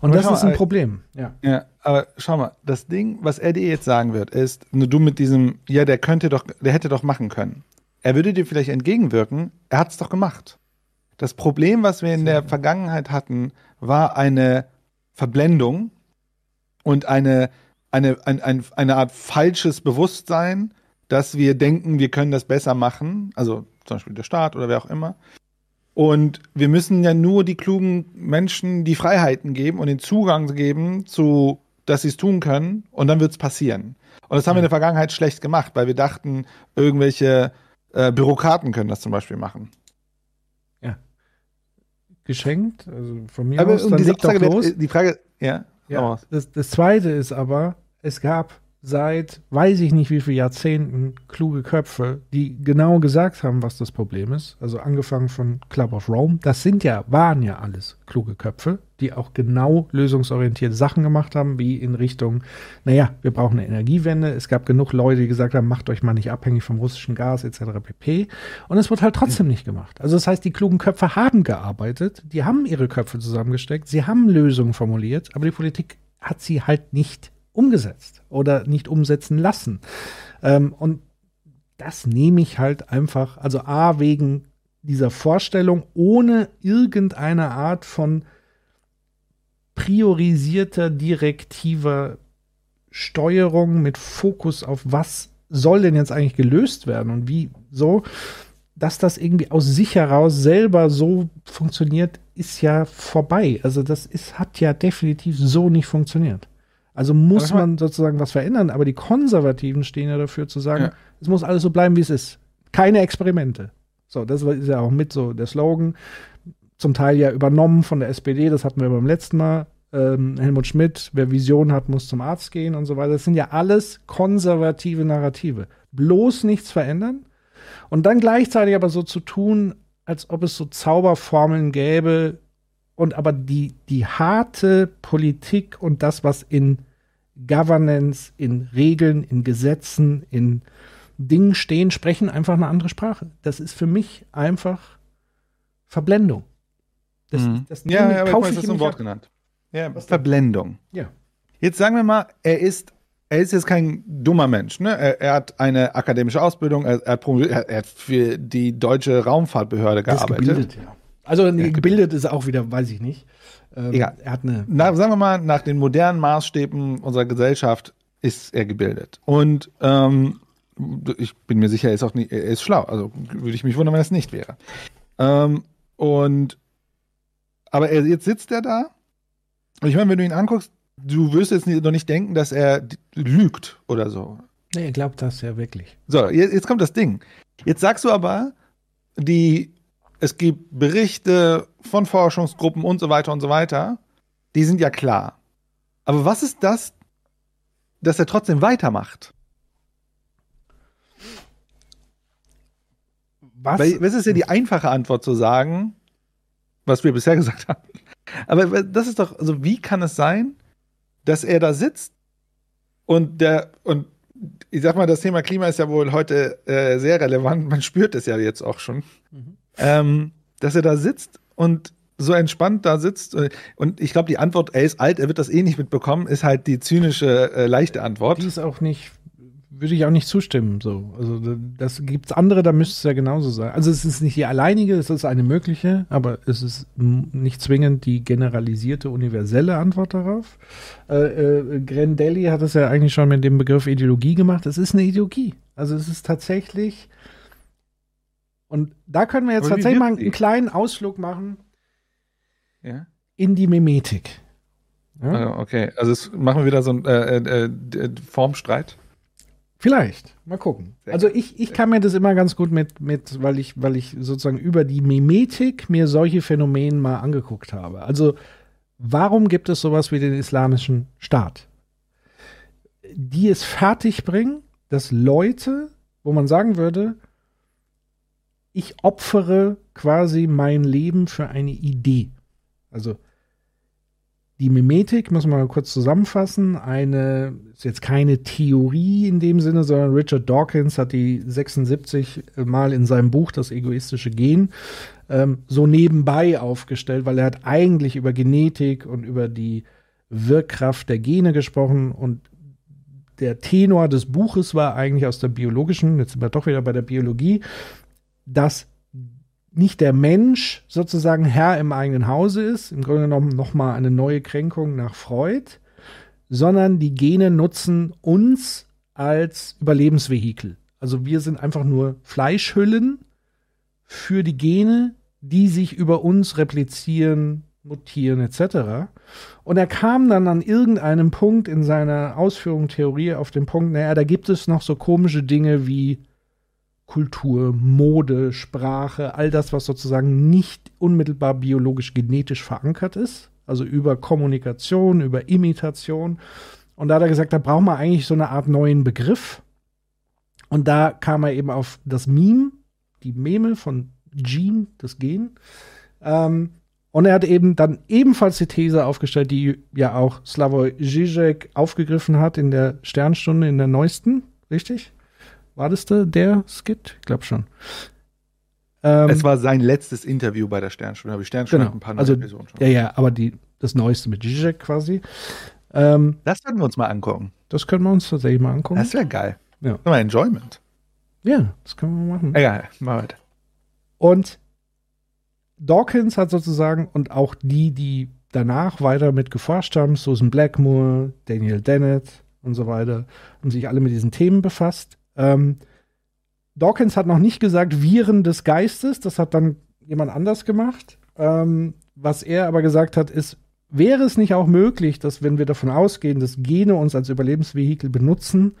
Speaker 7: Und
Speaker 6: Aber
Speaker 7: das ist ein
Speaker 6: mal,
Speaker 7: Problem. Ja.
Speaker 6: Ja, aber schau mal, das Ding, was er dir jetzt sagen wird, ist, nur du mit diesem, ja, der könnte doch, der hätte doch machen können. Er würde dir vielleicht entgegenwirken, er hat es doch gemacht. Das Problem, was wir in der Vergangenheit hatten, war eine Verblendung und eine, eine, ein, ein, eine Art falsches Bewusstsein, dass wir denken, wir können das besser machen, also zum Beispiel der Staat oder wer auch immer. Und wir müssen ja nur die klugen Menschen die Freiheiten geben und den Zugang geben zu, dass sie es tun können und dann wird es passieren. Und das haben wir in der Vergangenheit schlecht gemacht, weil wir dachten, irgendwelche äh, Bürokraten können das zum Beispiel machen.
Speaker 7: Geschenkt, also von mir
Speaker 6: Aber
Speaker 7: aus, dann
Speaker 6: diese Aussage
Speaker 7: los.
Speaker 6: wird, die Frage, ja,
Speaker 7: Ja, das, das Zweite ist aber, es gab seit weiß ich nicht wie viele Jahrzehnten kluge Köpfe, die genau gesagt haben, was das Problem ist. Also angefangen von Club of Rome. Das sind ja, waren ja alles kluge Köpfe, die auch genau lösungsorientierte Sachen gemacht haben, wie in Richtung, naja, wir brauchen eine Energiewende. Es gab genug Leute, die gesagt haben, macht euch mal nicht abhängig vom russischen Gas etc. pp. Und es wird halt trotzdem nicht gemacht. Also das heißt, die klugen Köpfe haben gearbeitet, die haben ihre Köpfe zusammengesteckt, sie haben Lösungen formuliert, aber die Politik hat sie halt nicht umgesetzt oder nicht umsetzen lassen. Ähm, und das nehme ich halt einfach, also A, wegen dieser Vorstellung, ohne irgendeine Art von priorisierter, direktiver Steuerung mit Fokus auf was soll denn jetzt eigentlich gelöst werden und wie so, dass das irgendwie aus sich heraus selber so funktioniert, ist ja vorbei. Also das ist, hat ja definitiv so nicht funktioniert. Also muss man sozusagen was verändern, aber die Konservativen stehen ja dafür zu sagen,
Speaker 6: Ja.
Speaker 7: es muss alles so bleiben, wie es ist. Keine Experimente. So, das ist ja auch mit so der Slogan. Zum Teil ja übernommen von der SPD, das hatten wir beim letzten Mal. Ähm, Helmut Schmidt, wer Vision hat, muss zum Arzt gehen und so weiter. Das sind ja alles konservative Narrative. Bloß nichts verändern und dann gleichzeitig aber so zu tun, als ob es so Zauberformeln gäbe und aber die, die harte Politik und das, was in Governance, in Regeln, in Gesetzen, in Dingen stehen, sprechen einfach eine andere Sprache. Das ist für mich einfach Verblendung. Das,
Speaker 6: Mhm.
Speaker 7: das
Speaker 6: ja, ja, aber
Speaker 7: kaufe
Speaker 6: ich
Speaker 7: ich
Speaker 6: das
Speaker 7: ihm
Speaker 6: ein Wort
Speaker 7: ab.
Speaker 6: genannt. Ja? Verblendung.
Speaker 7: Ja.
Speaker 6: Jetzt sagen wir mal, er ist, er ist jetzt kein dummer Mensch. Ne? Er, er hat eine akademische Ausbildung, er, er, hat er, hat für die deutsche Raumfahrtbehörde
Speaker 7: ist
Speaker 6: gearbeitet.
Speaker 7: gebildet, ja. Also nee, gebildet ist er auch wieder, weiß ich nicht. Ähm,
Speaker 6: Egal.
Speaker 7: Er hat eine.
Speaker 6: Na, sagen wir mal, nach den modernen Maßstäben unserer Gesellschaft ist er gebildet. Und ähm, ich bin mir sicher, er ist auch nicht, er ist schlau. Also würde ich mich wundern, wenn es nicht wäre. Ähm, und aber er, jetzt sitzt er da. Und ich meine, wenn du ihn anguckst, du wirst jetzt noch nicht denken, dass er lügt oder so.
Speaker 7: Nee, er glaubt das ja wirklich.
Speaker 6: So, jetzt, jetzt kommt das Ding. Jetzt sagst du aber, die, es gibt Berichte von Forschungsgruppen und so weiter und so weiter, die sind ja klar. Aber was ist das, dass er trotzdem weitermacht?
Speaker 7: Was?
Speaker 6: Weil, das ist ja die einfache Antwort zu sagen, was wir bisher gesagt haben. Aber das ist doch, also wie kann es sein, dass er da sitzt und der, und ich sag mal, das Thema Klima ist ja wohl heute äh, sehr relevant, man spürt es ja jetzt auch schon, ähm, dass er da sitzt und so entspannt da sitzt. Und ich glaube, die Antwort, er ist alt, er wird das eh nicht mitbekommen, ist halt die zynische, äh, leichte Antwort.
Speaker 7: Die ist auch nicht, würde ich auch nicht zustimmen. So. Also da- das gibt's andere, da müsste es ja genauso sein. Also es ist nicht die alleinige, es ist eine mögliche, aber es ist nicht zwingend die generalisierte, universelle Antwort darauf. Äh, äh, Grendelli hat es ja eigentlich schon mit dem Begriff Ideologie gemacht. Es ist eine Ideologie. Also es ist tatsächlich. Und da können wir jetzt
Speaker 6: Aber
Speaker 7: tatsächlich mal einen kleinen Ausflug machen
Speaker 6: Ja?
Speaker 7: in die Mimetik. Ja?
Speaker 6: Also, okay, also machen wir wieder so einen äh, äh, Formstreit.
Speaker 7: Vielleicht. Mal gucken. Also ich, ich kann mir das immer ganz gut mit, mit, weil ich, weil ich sozusagen über die Mimetik mir solche Phänomene mal angeguckt habe. Also warum gibt es sowas wie den islamischen Staat? Die es fertigbringen, dass Leute, wo man sagen würde, ich opfere quasi mein Leben für eine Idee. Also die Mimetik, muss man mal kurz zusammenfassen, eine, ist jetzt keine Theorie in dem Sinne, sondern Richard Dawkins hat die 76 Mal in seinem Buch Das egoistische Gen ähm, so nebenbei aufgestellt, weil er hat eigentlich über Genetik und über die Wirkkraft der Gene gesprochen und der Tenor des Buches war eigentlich aus der biologischen, jetzt sind wir doch wieder bei der Biologie, dass nicht der Mensch sozusagen Herr im eigenen Hause ist, im Grunde genommen nochmal eine neue Kränkung nach Freud, sondern die Gene nutzen uns als Überlebensvehikel. Also wir sind einfach nur Fleischhüllen für die Gene, die sich über uns replizieren, mutieren etc. Und er kam dann an irgendeinem Punkt in seiner Ausführung Theorie auf den Punkt, naja, da gibt es noch so komische Dinge wie Kultur, Mode, Sprache, all das, was sozusagen nicht unmittelbar biologisch genetisch verankert ist, also über Kommunikation, über Imitation. Und da hat er gesagt, da braucht man eigentlich so eine Art neuen Begriff. Und da kam er eben auf das Meme, die Meme von Gene, das Gen. Ähm, und er hat eben dann ebenfalls die These aufgestellt, die ja auch Slavoj Žižek aufgegriffen hat in der Sternstunde, in der neuesten, richtig? War das der, der Skit? Ich glaube schon. Ähm,
Speaker 6: es war sein letztes Interview bei der Sternstunde, aber die Sternstunde
Speaker 7: genau.
Speaker 6: ein paar neue
Speaker 7: Also,
Speaker 6: Episoden schon.
Speaker 7: ja, ja, aber die, das Neueste mit Zizek quasi. Ähm,
Speaker 6: Das werden wir uns mal angucken.
Speaker 7: das können wir uns tatsächlich mal angucken.
Speaker 6: Das wäre geil.
Speaker 7: Ja.
Speaker 6: Mal Enjoyment.
Speaker 7: ja, das können wir machen.
Speaker 6: Egal, mal weiter.
Speaker 7: Und Dawkins hat sozusagen und auch die, die danach weiter mit geforscht haben, Susan Blackmore, Daniel Dennett und so weiter, haben sich alle mit diesen Themen befasst. Ähm, Dawkins hat noch nicht gesagt Viren des Geistes, das hat dann jemand anders gemacht. Ähm, was er aber gesagt hat, ist, wäre es nicht auch möglich, dass wenn wir davon ausgehen, dass Gene uns als Überlebensvehikel benutzen,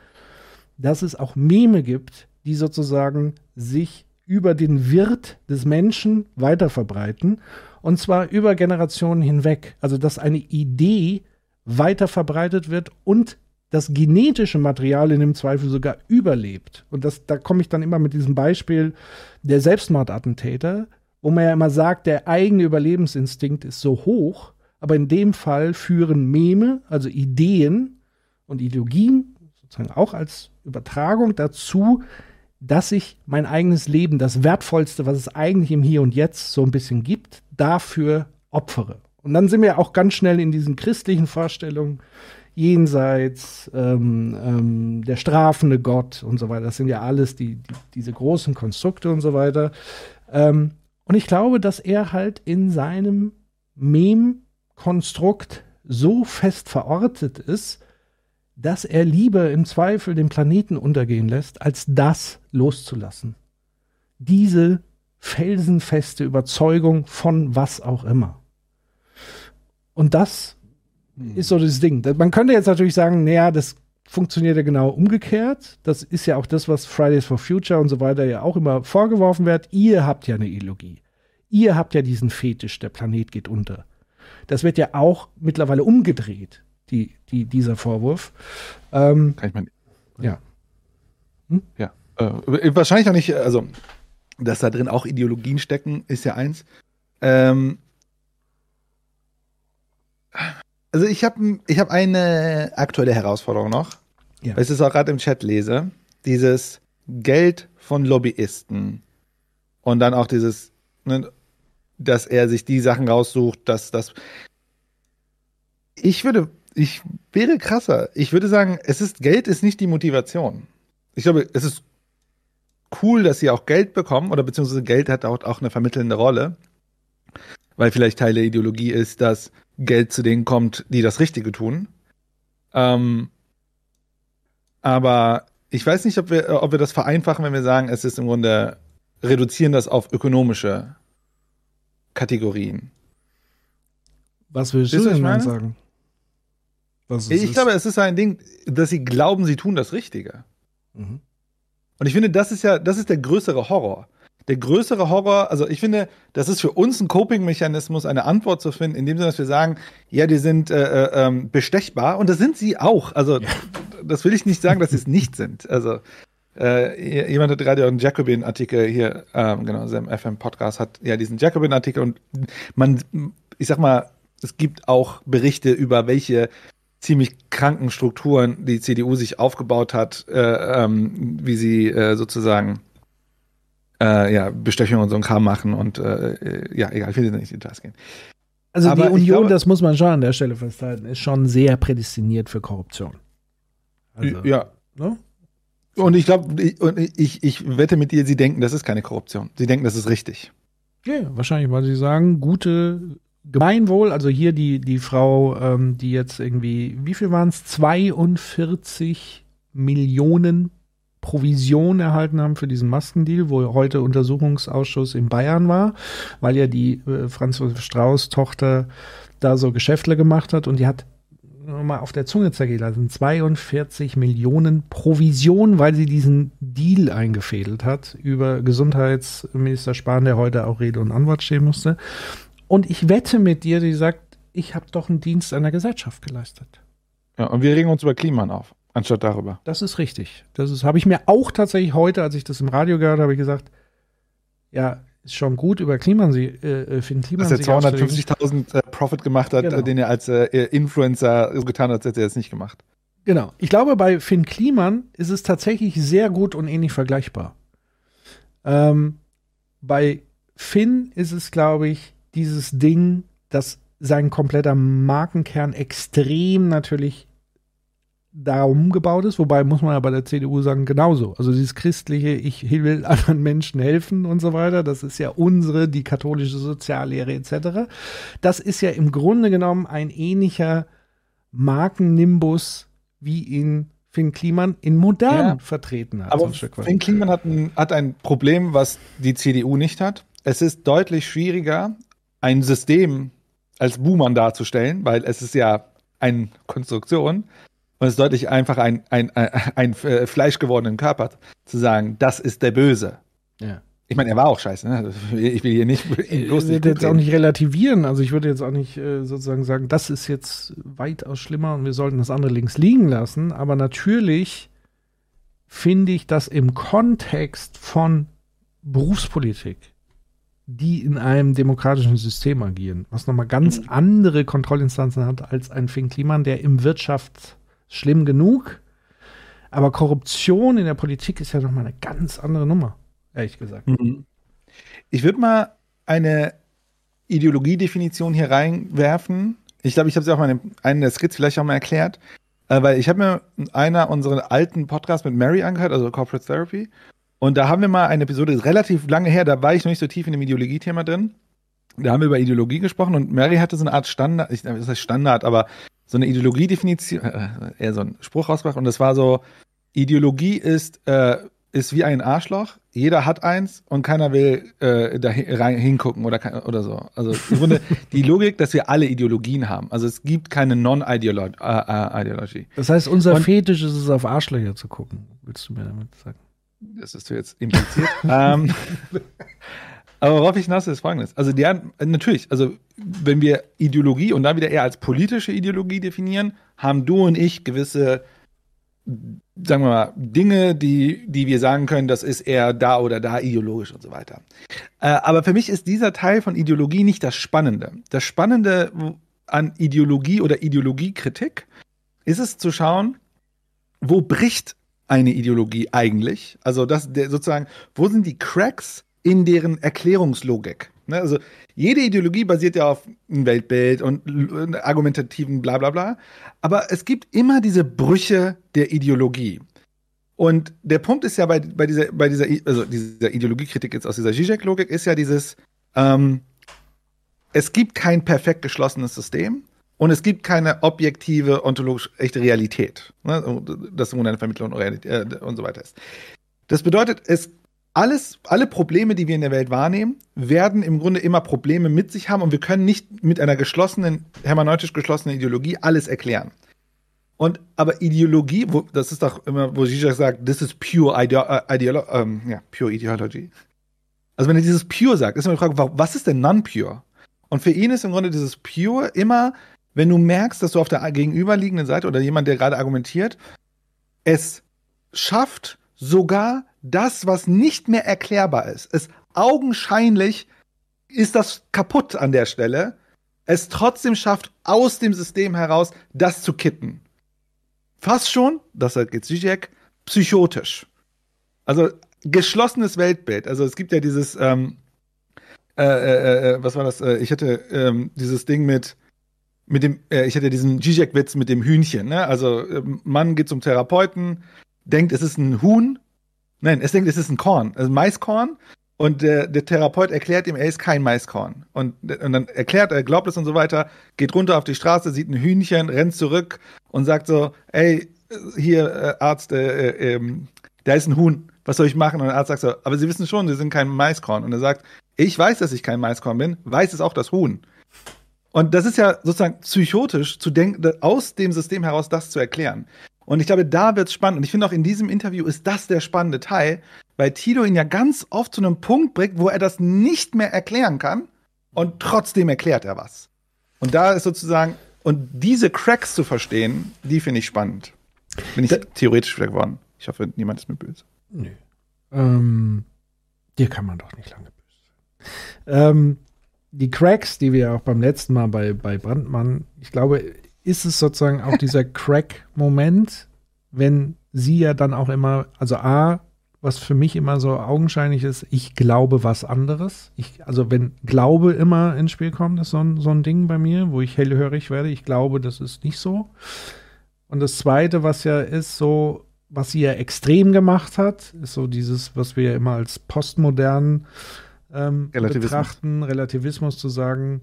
Speaker 7: dass es auch Meme gibt, die sozusagen sich über den Wirt des Menschen weiterverbreiten und zwar über Generationen hinweg. Also dass eine Idee weiter verbreitet wird und das genetische Material in dem Zweifel sogar überlebt. Und das, da komme ich dann immer mit diesem Beispiel der Selbstmordattentäter, wo man ja immer sagt, der eigene Überlebensinstinkt ist so hoch, aber in dem Fall führen Meme, also Ideen und Ideologien, sozusagen auch als Übertragung dazu, dass ich mein eigenes Leben, das Wertvollste, was es eigentlich im Hier und Jetzt so ein bisschen gibt, dafür opfere. Und dann sind wir auch ganz schnell in diesen christlichen Vorstellungen, jenseits, ähm, ähm, der strafende Gott und so weiter. Das sind ja alles die, die diese großen Konstrukte und so weiter. Ähm, und ich glaube, dass er halt in seinem Mem-Konstrukt so fest verortet ist, dass er lieber im Zweifel den Planeten untergehen lässt, als das loszulassen. Diese felsenfeste Überzeugung von was auch immer. Und das hm. ist so das Ding. Man könnte jetzt natürlich sagen, naja, das funktioniert ja genau umgekehrt. Das ist ja auch das, was Fridays for Future und so weiter ja auch immer vorgeworfen wird. Ihr habt ja eine Ideologie. Ihr habt ja diesen Fetisch, der Planet geht unter. Das wird ja auch mittlerweile umgedreht, die, die, dieser Vorwurf. Ähm,
Speaker 6: Kann ich mal.
Speaker 7: Ja.
Speaker 6: Hm? Ja. Äh, wahrscheinlich auch nicht, also, dass da drin auch Ideologien stecken, ist ja eins. Ähm, also ich habe ich hab eine aktuelle Herausforderung noch, ja. weil ich es auch gerade im Chat lese. Dieses Geld von Lobbyisten und dann auch dieses, ne, dass er sich die Sachen raussucht, dass das. Ich würde, ich wäre krasser. Ich würde sagen, es ist Geld ist nicht die Motivation. Ich glaube, es ist cool, dass sie auch Geld bekommen oder beziehungsweise Geld hat auch, auch eine vermittelnde Rolle, weil vielleicht Teil der Ideologie ist, dass Geld zu denen kommt, die das Richtige tun. Ähm, aber ich weiß nicht, ob wir, ob wir das vereinfachen, wenn wir sagen, es ist im Grunde, reduzieren das auf ökonomische Kategorien.
Speaker 7: Was willst du denn meine? sagen?
Speaker 6: ich ist? glaube, es ist ein Ding, dass sie glauben, sie tun das Richtige. Mhm. Und ich finde, das ist ja, das ist der größere Horror der größere Horror, also ich finde, das ist für uns ein Coping-Mechanismus, eine Antwort zu finden, in dem Sinne, dass wir sagen, ja, die sind äh, äh, ähm, bestechbar und das sind sie auch. Also ja. das will ich nicht sagen, dass sie es nicht sind. Also äh, jemand hat gerade einen Jacobin-Artikel hier, ähm, genau, im FM-Podcast hat ja diesen Jacobin-Artikel und man, ich sag mal, es gibt auch Berichte über welche ziemlich kranken Strukturen die CDU sich aufgebaut hat, äh, ähm, wie sie äh, sozusagen äh, ja, Bestechung und so ein Kram machen und äh, ja, egal, ich will nicht in Details gehen.
Speaker 7: Also Aber die Union, glaube, das muss man schon an der Stelle festhalten, ist schon sehr prädestiniert für Korruption.
Speaker 6: Also, ja. Ne? Und ich glaube, ich, ich, ich wette mit dir, sie denken, das ist keine Korruption. Sie denken, das ist richtig.
Speaker 7: Ja, wahrscheinlich, weil sie sagen, gute Gemeinwohl, also hier die, die Frau, ähm, die jetzt irgendwie, wie viel waren es? 42 Millionen Provision erhalten haben für diesen Maskendeal, wo heute Untersuchungsausschuss in Bayern war, weil ja die äh, Franz Strauß Tochter da so Geschäftle gemacht hat und die hat mal auf der Zunge zergehen lassen, 42 Millionen Provision, weil sie diesen Deal eingefädelt hat über Gesundheitsminister Spahn, der heute auch Rede und Antwort stehen musste. Und ich wette mit dir, die sagt, ich habe doch einen Dienst an der Gesellschaft geleistet.
Speaker 6: Ja, und wir regen uns über Kliman auf anstatt darüber.
Speaker 7: Das ist richtig. Das ist, habe ich mir auch tatsächlich heute, als ich das im Radio gehört habe, gesagt, ja, ist schon gut über Kliman, äh, äh Finn Kliman.
Speaker 6: Dass er 250.000 äh, Profit gemacht hat, genau. den er als äh, Influencer so getan hat, als hätte er es nicht gemacht.
Speaker 7: Genau. Ich glaube, bei Finn Kliman ist es tatsächlich sehr gut und ähnlich vergleichbar. Ähm, bei Finn ist es, glaube ich, dieses Ding, dass sein kompletter Markenkern extrem natürlich darum gebaut ist, wobei muss man ja bei der CDU sagen, genauso. Also dieses christliche, ich will anderen Menschen helfen und so weiter, das ist ja unsere, die katholische Soziallehre etc. Das ist ja im Grunde genommen ein ähnlicher Markennimbus, wie ihn Finn Kliman in modern ja, vertreten hat.
Speaker 6: Aber Finn Kliman hat ein, hat ein Problem, was die CDU nicht hat. Es ist deutlich schwieriger, ein System als Buhmann darzustellen, weil es ist ja eine Konstruktion und es ist deutlich einfacher, ein, ein, ein, ein äh, fleischgewordenen Körper zu sagen, das ist der Böse.
Speaker 7: Ja.
Speaker 6: Ich meine, er war auch scheiße. Ne? Ich will hier nicht ihn
Speaker 7: Ich würde jetzt auch nicht relativieren. Also ich würde jetzt auch nicht äh, sozusagen sagen, das ist jetzt weitaus schlimmer und wir sollten das andere links liegen lassen. Aber natürlich finde ich das im Kontext von Berufspolitik, die in einem demokratischen System agieren, was nochmal ganz andere Kontrollinstanzen hat als ein Finn Kliman, der im Wirtschaft schlimm genug. Aber Korruption in der Politik ist ja nochmal eine ganz andere Nummer, ehrlich gesagt.
Speaker 6: Mhm. Ich würde mal eine Ideologiedefinition hier reinwerfen. Ich glaube, ich habe sie auch mal in einem der Skits vielleicht auch mal erklärt, äh, weil ich habe mir einer unserer alten Podcasts mit Mary angehört, also Corporate Therapy, und da haben wir mal eine Episode, relativ lange her, da war ich noch nicht so tief in dem Ideologiethema drin. Da haben wir über Ideologie gesprochen und Mary hatte so eine Art Standard, ich, das heißt Standard, aber so eine Ideologiedefinition, äh, eher so ein Spruch rausgebracht und das war so, Ideologie ist, äh, ist wie ein Arschloch, jeder hat eins und keiner will äh, da rein hingucken oder, oder so. Also im Grunde die Logik, dass wir alle Ideologien haben. Also es gibt keine Non-Ideologie.
Speaker 7: Das heißt, unser
Speaker 6: Und-
Speaker 7: Fetisch ist es, auf Arschlöcher zu gucken. Willst du mir damit sagen?
Speaker 6: Das ist jetzt impliziert. ähm, aber worauf ich will, ist folgendes. Also die haben, natürlich, also wenn wir Ideologie und da wieder eher als politische Ideologie definieren, haben du und ich gewisse, sagen wir mal, Dinge, die, die wir sagen können, das ist eher da oder da ideologisch und so weiter. Äh, aber für mich ist dieser Teil von Ideologie nicht das Spannende. Das Spannende an Ideologie oder Ideologiekritik ist es zu schauen, wo bricht eine Ideologie eigentlich? Also das der sozusagen, wo sind die Cracks in deren Erklärungslogik? Ne? Also jede Ideologie basiert ja auf einem Weltbild und argumentativen bla bla bla. Aber es gibt immer diese Brüche der Ideologie. Und der Punkt ist ja bei, bei dieser, bei dieser, also dieser Ideologiekritik jetzt aus dieser Zizek-Logik ist ja dieses, ähm, es gibt kein perfekt geschlossenes System und es gibt keine objektive, ontologisch echte Realität. Ne? Eine Vermittlung und, Realität, äh, und so weiter ist. Das bedeutet, es alles, alle Probleme, die wir in der Welt wahrnehmen, werden im Grunde immer Probleme mit sich haben und wir können nicht mit einer geschlossenen, hermeneutisch geschlossenen Ideologie alles erklären. Und aber Ideologie, wo, das ist doch immer, wo Zizek sagt, this is pure ideo äh, ideolo ähm, ja, pure ideology. Also wenn er dieses pure sagt, ist immer die Frage, wa- was ist denn non-pure? Und für ihn ist im Grunde dieses pure immer, wenn du merkst, dass du auf der gegenüberliegenden Seite oder jemand, der gerade argumentiert, es schafft sogar das, was nicht mehr erklärbar ist. Es augenscheinlich ist das kaputt an der Stelle. Es trotzdem schafft, aus dem System heraus das zu kitten. Fast schon, das sagt jetzt Zizek, psychotisch. Also geschlossenes Weltbild. Also es gibt ja dieses, ähm, äh, äh, äh, was war das? Äh, ich hatte ähm, dieses Ding mit, mit dem, äh, ich hatte diesen Zizek-Witz mit dem Hühnchen. Ne? Also ähm, Mann geht zum Therapeuten, denkt, es ist ein Huhn. Nein, es denkt, es ist ein Korn, also Maiskorn. Und der, der Therapeut erklärt ihm, er ist kein Maiskorn. Und, und dann erklärt er, glaubt es und so weiter, geht runter auf die Straße, sieht ein Hühnchen, rennt zurück und sagt so, ey, hier, äh, Arzt, äh, äh, ähm, da ist ein Huhn, was soll ich machen? Und der Arzt sagt so, aber Sie wissen schon, Sie sind kein Maiskorn. Und er sagt, ich weiß, dass ich kein Maiskorn bin, weiß es auch das Huhn. Und das ist ja sozusagen psychotisch, zu denken, aus dem System heraus das zu erklären. Und ich glaube, da wird es spannend. Und ich finde auch in diesem Interview ist das der spannende Teil, weil Tito ihn ja ganz oft zu einem Punkt bringt, wo er das nicht mehr erklären kann und trotzdem erklärt er was. Und da ist sozusagen, und diese Cracks zu verstehen, die finde ich spannend. Bin ich theoretisch wieder geworden. Ich hoffe, niemand ist mir böse.
Speaker 7: Nö. Ähm, dir kann man doch nicht lange böse sein. Ähm, die Cracks, die wir auch beim letzten Mal bei, bei Brandmann, ich glaube, ist es sozusagen auch dieser Crack-Moment, wenn sie ja dann auch immer, also A, was für mich immer so augenscheinlich ist, ich glaube was anderes. Ich, also wenn Glaube immer ins Spiel kommt, ist so ein, so ein Ding bei mir, wo ich hellhörig werde. Ich glaube, das ist nicht so. Und das Zweite, was ja ist, so, was sie ja extrem gemacht hat, ist so dieses, was wir ja immer als postmodern ähm,
Speaker 6: Relativismus.
Speaker 7: betrachten, Relativismus zu sagen,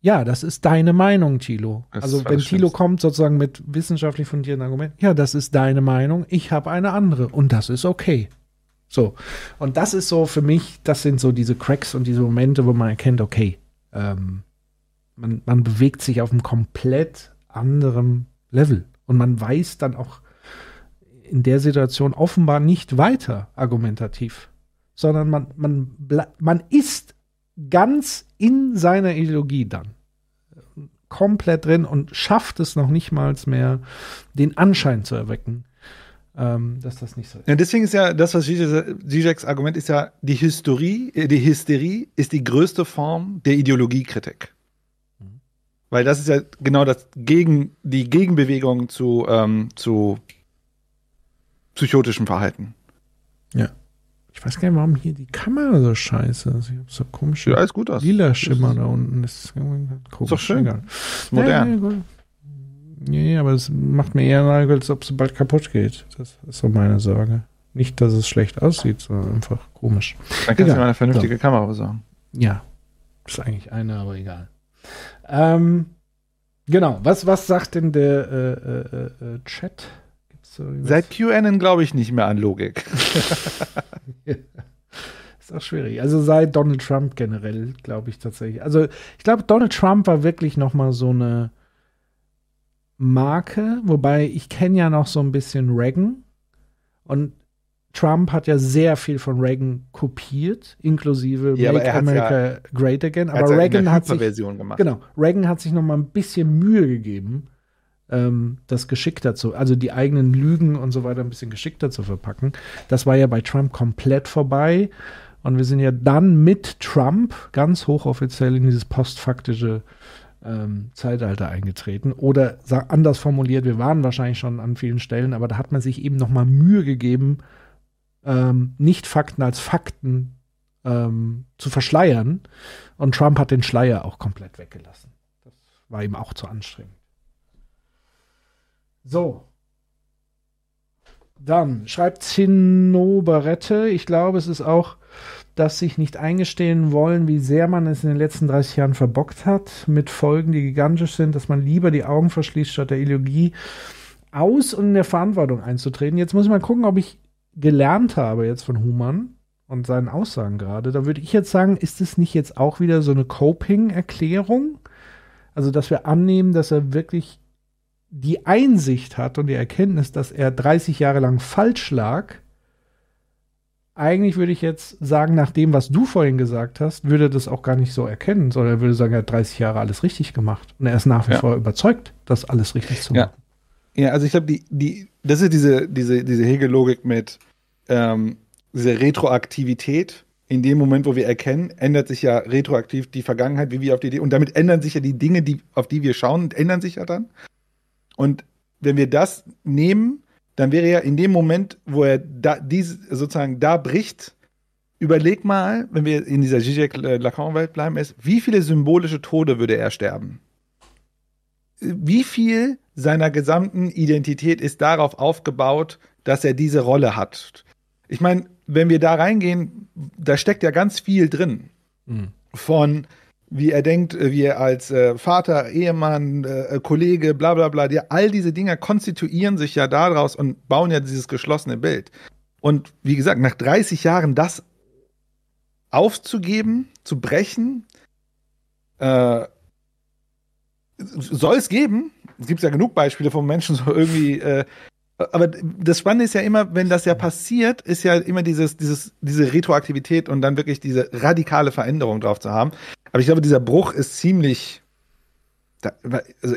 Speaker 7: ja, das ist deine Meinung, Thilo.
Speaker 6: Das
Speaker 7: also wenn Thilo kommt sozusagen mit wissenschaftlich fundierten Argumenten, ja, das ist deine Meinung, ich habe eine andere und das ist okay. So. Und das ist so für mich, das sind so diese Cracks und diese Momente, wo man erkennt, okay, ähm, man, man bewegt sich auf einem komplett anderen Level. Und man weiß dann auch in der Situation offenbar nicht weiter argumentativ, sondern man, man, man ist ganz in seiner Ideologie dann komplett drin und schafft es noch nicht mal mehr, den Anschein zu erwecken, ähm, dass das nicht so ist.
Speaker 6: Ja, deswegen ist ja das, was Zizeks Argument ist ja, die Hysterie, äh, die Hysterie ist die größte Form der Ideologiekritik. Mhm. Weil das ist ja genau das gegen die Gegenbewegung zu, ähm, zu psychotischem Verhalten.
Speaker 7: Ja. Ich weiß gar nicht, warum hier die Kamera so scheiße ist. Ich hab so komische
Speaker 6: ja, alles gut aus.
Speaker 7: lila Schimmer da unten. Das ist, komisch.
Speaker 6: ist doch schön. Egal. Modern.
Speaker 7: Ja, Nee, aber es macht mir eher Nagel, als ob es bald kaputt geht. Das ist so meine Sorge. Nicht, dass es schlecht aussieht, sondern einfach komisch.
Speaker 6: Dann kannst egal. du mal eine vernünftige so. Kamera besorgen.
Speaker 7: Ja. Ist eigentlich eine, aber egal. Ähm, genau. Was, was sagt denn der äh, äh, äh, Chat?
Speaker 6: Seit QAnon glaube ich nicht mehr an Logik.
Speaker 7: Ist auch schwierig. Also seit Donald Trump generell, glaube ich tatsächlich. Also ich glaube, Donald Trump war wirklich noch mal so eine Marke, wobei ich kenne ja noch so ein bisschen Reagan und Trump hat ja sehr viel von Reagan kopiert, inklusive
Speaker 6: ja,
Speaker 7: Make America
Speaker 6: ja,
Speaker 7: Great Again. Aber Reagan hat sich
Speaker 6: gemacht.
Speaker 7: genau Reagan hat sich noch mal ein bisschen Mühe gegeben, ähm, das geschickter zu, also die eigenen Lügen und so weiter ein bisschen geschickter zu verpacken. Das war ja bei Trump komplett vorbei. Und wir sind ja dann mit Trump ganz hochoffiziell in dieses postfaktische ähm, Zeitalter eingetreten. Oder anders formuliert, wir waren wahrscheinlich schon an vielen Stellen, aber da hat man sich eben noch mal Mühe gegeben, ähm, nicht Fakten als Fakten ähm, zu verschleiern. Und Trump hat den Schleier auch komplett weggelassen. Das war ihm auch zu anstrengend. So. Dann schreibt Zinnoberette. Ich glaube, es ist auch das sich nicht eingestehen wollen, wie sehr man es in den letzten 30 Jahren verbockt hat, mit Folgen, die gigantisch sind, dass man lieber die Augen verschließt, statt der Ideologie aus und in der Verantwortung einzutreten. Jetzt muss ich mal gucken, ob ich gelernt habe jetzt von Humann und seinen Aussagen gerade. Da würde ich jetzt sagen, ist es nicht jetzt auch wieder so eine Coping-Erklärung? Also, dass wir annehmen, dass er wirklich die Einsicht hat und die Erkenntnis, dass er 30 Jahre lang falsch lag, eigentlich würde ich jetzt sagen, nach dem, was du vorhin gesagt hast, würde er das auch gar nicht so erkennen, sondern er würde sagen, er hat 30 Jahre alles richtig gemacht. Und er ist nach wie ja. vor überzeugt, das alles richtig zu machen.
Speaker 6: Ja, ja also ich glaube, die, die, das ist diese, diese, diese Hegel-Logik mit ähm, dieser Retroaktivität. In dem Moment, wo wir erkennen, ändert sich ja retroaktiv die Vergangenheit, wie wir auf die Idee, und damit ändern sich ja die Dinge, die, auf die wir schauen, ändern sich ja dann. Und wenn wir das nehmen, dann wäre ja in dem Moment, wo er da, dies, sozusagen da bricht, überleg mal, wenn wir in dieser Zizek-Lacan-Welt bleiben, ist, wie viele symbolische Tode würde er sterben? Wie viel seiner gesamten Identität ist darauf aufgebaut, dass er diese Rolle hat? Ich meine, wenn wir da reingehen, da steckt ja ganz viel drin. Mhm. Von wie er denkt, äh, wie er als äh, Vater, Ehemann, äh, äh, Kollege, bla bla bla, die, all diese Dinge konstituieren sich ja daraus und bauen ja dieses geschlossene Bild. Und wie gesagt, nach 30 Jahren das aufzugeben, zu brechen, äh, soll es geben. Es gibt ja genug Beispiele von Menschen, so irgendwie äh, aber das Spannende ist ja immer, wenn das ja passiert, ist ja immer dieses, dieses, diese Retroaktivität und dann wirklich diese radikale Veränderung drauf zu haben. Aber ich glaube, dieser Bruch ist ziemlich, da, also,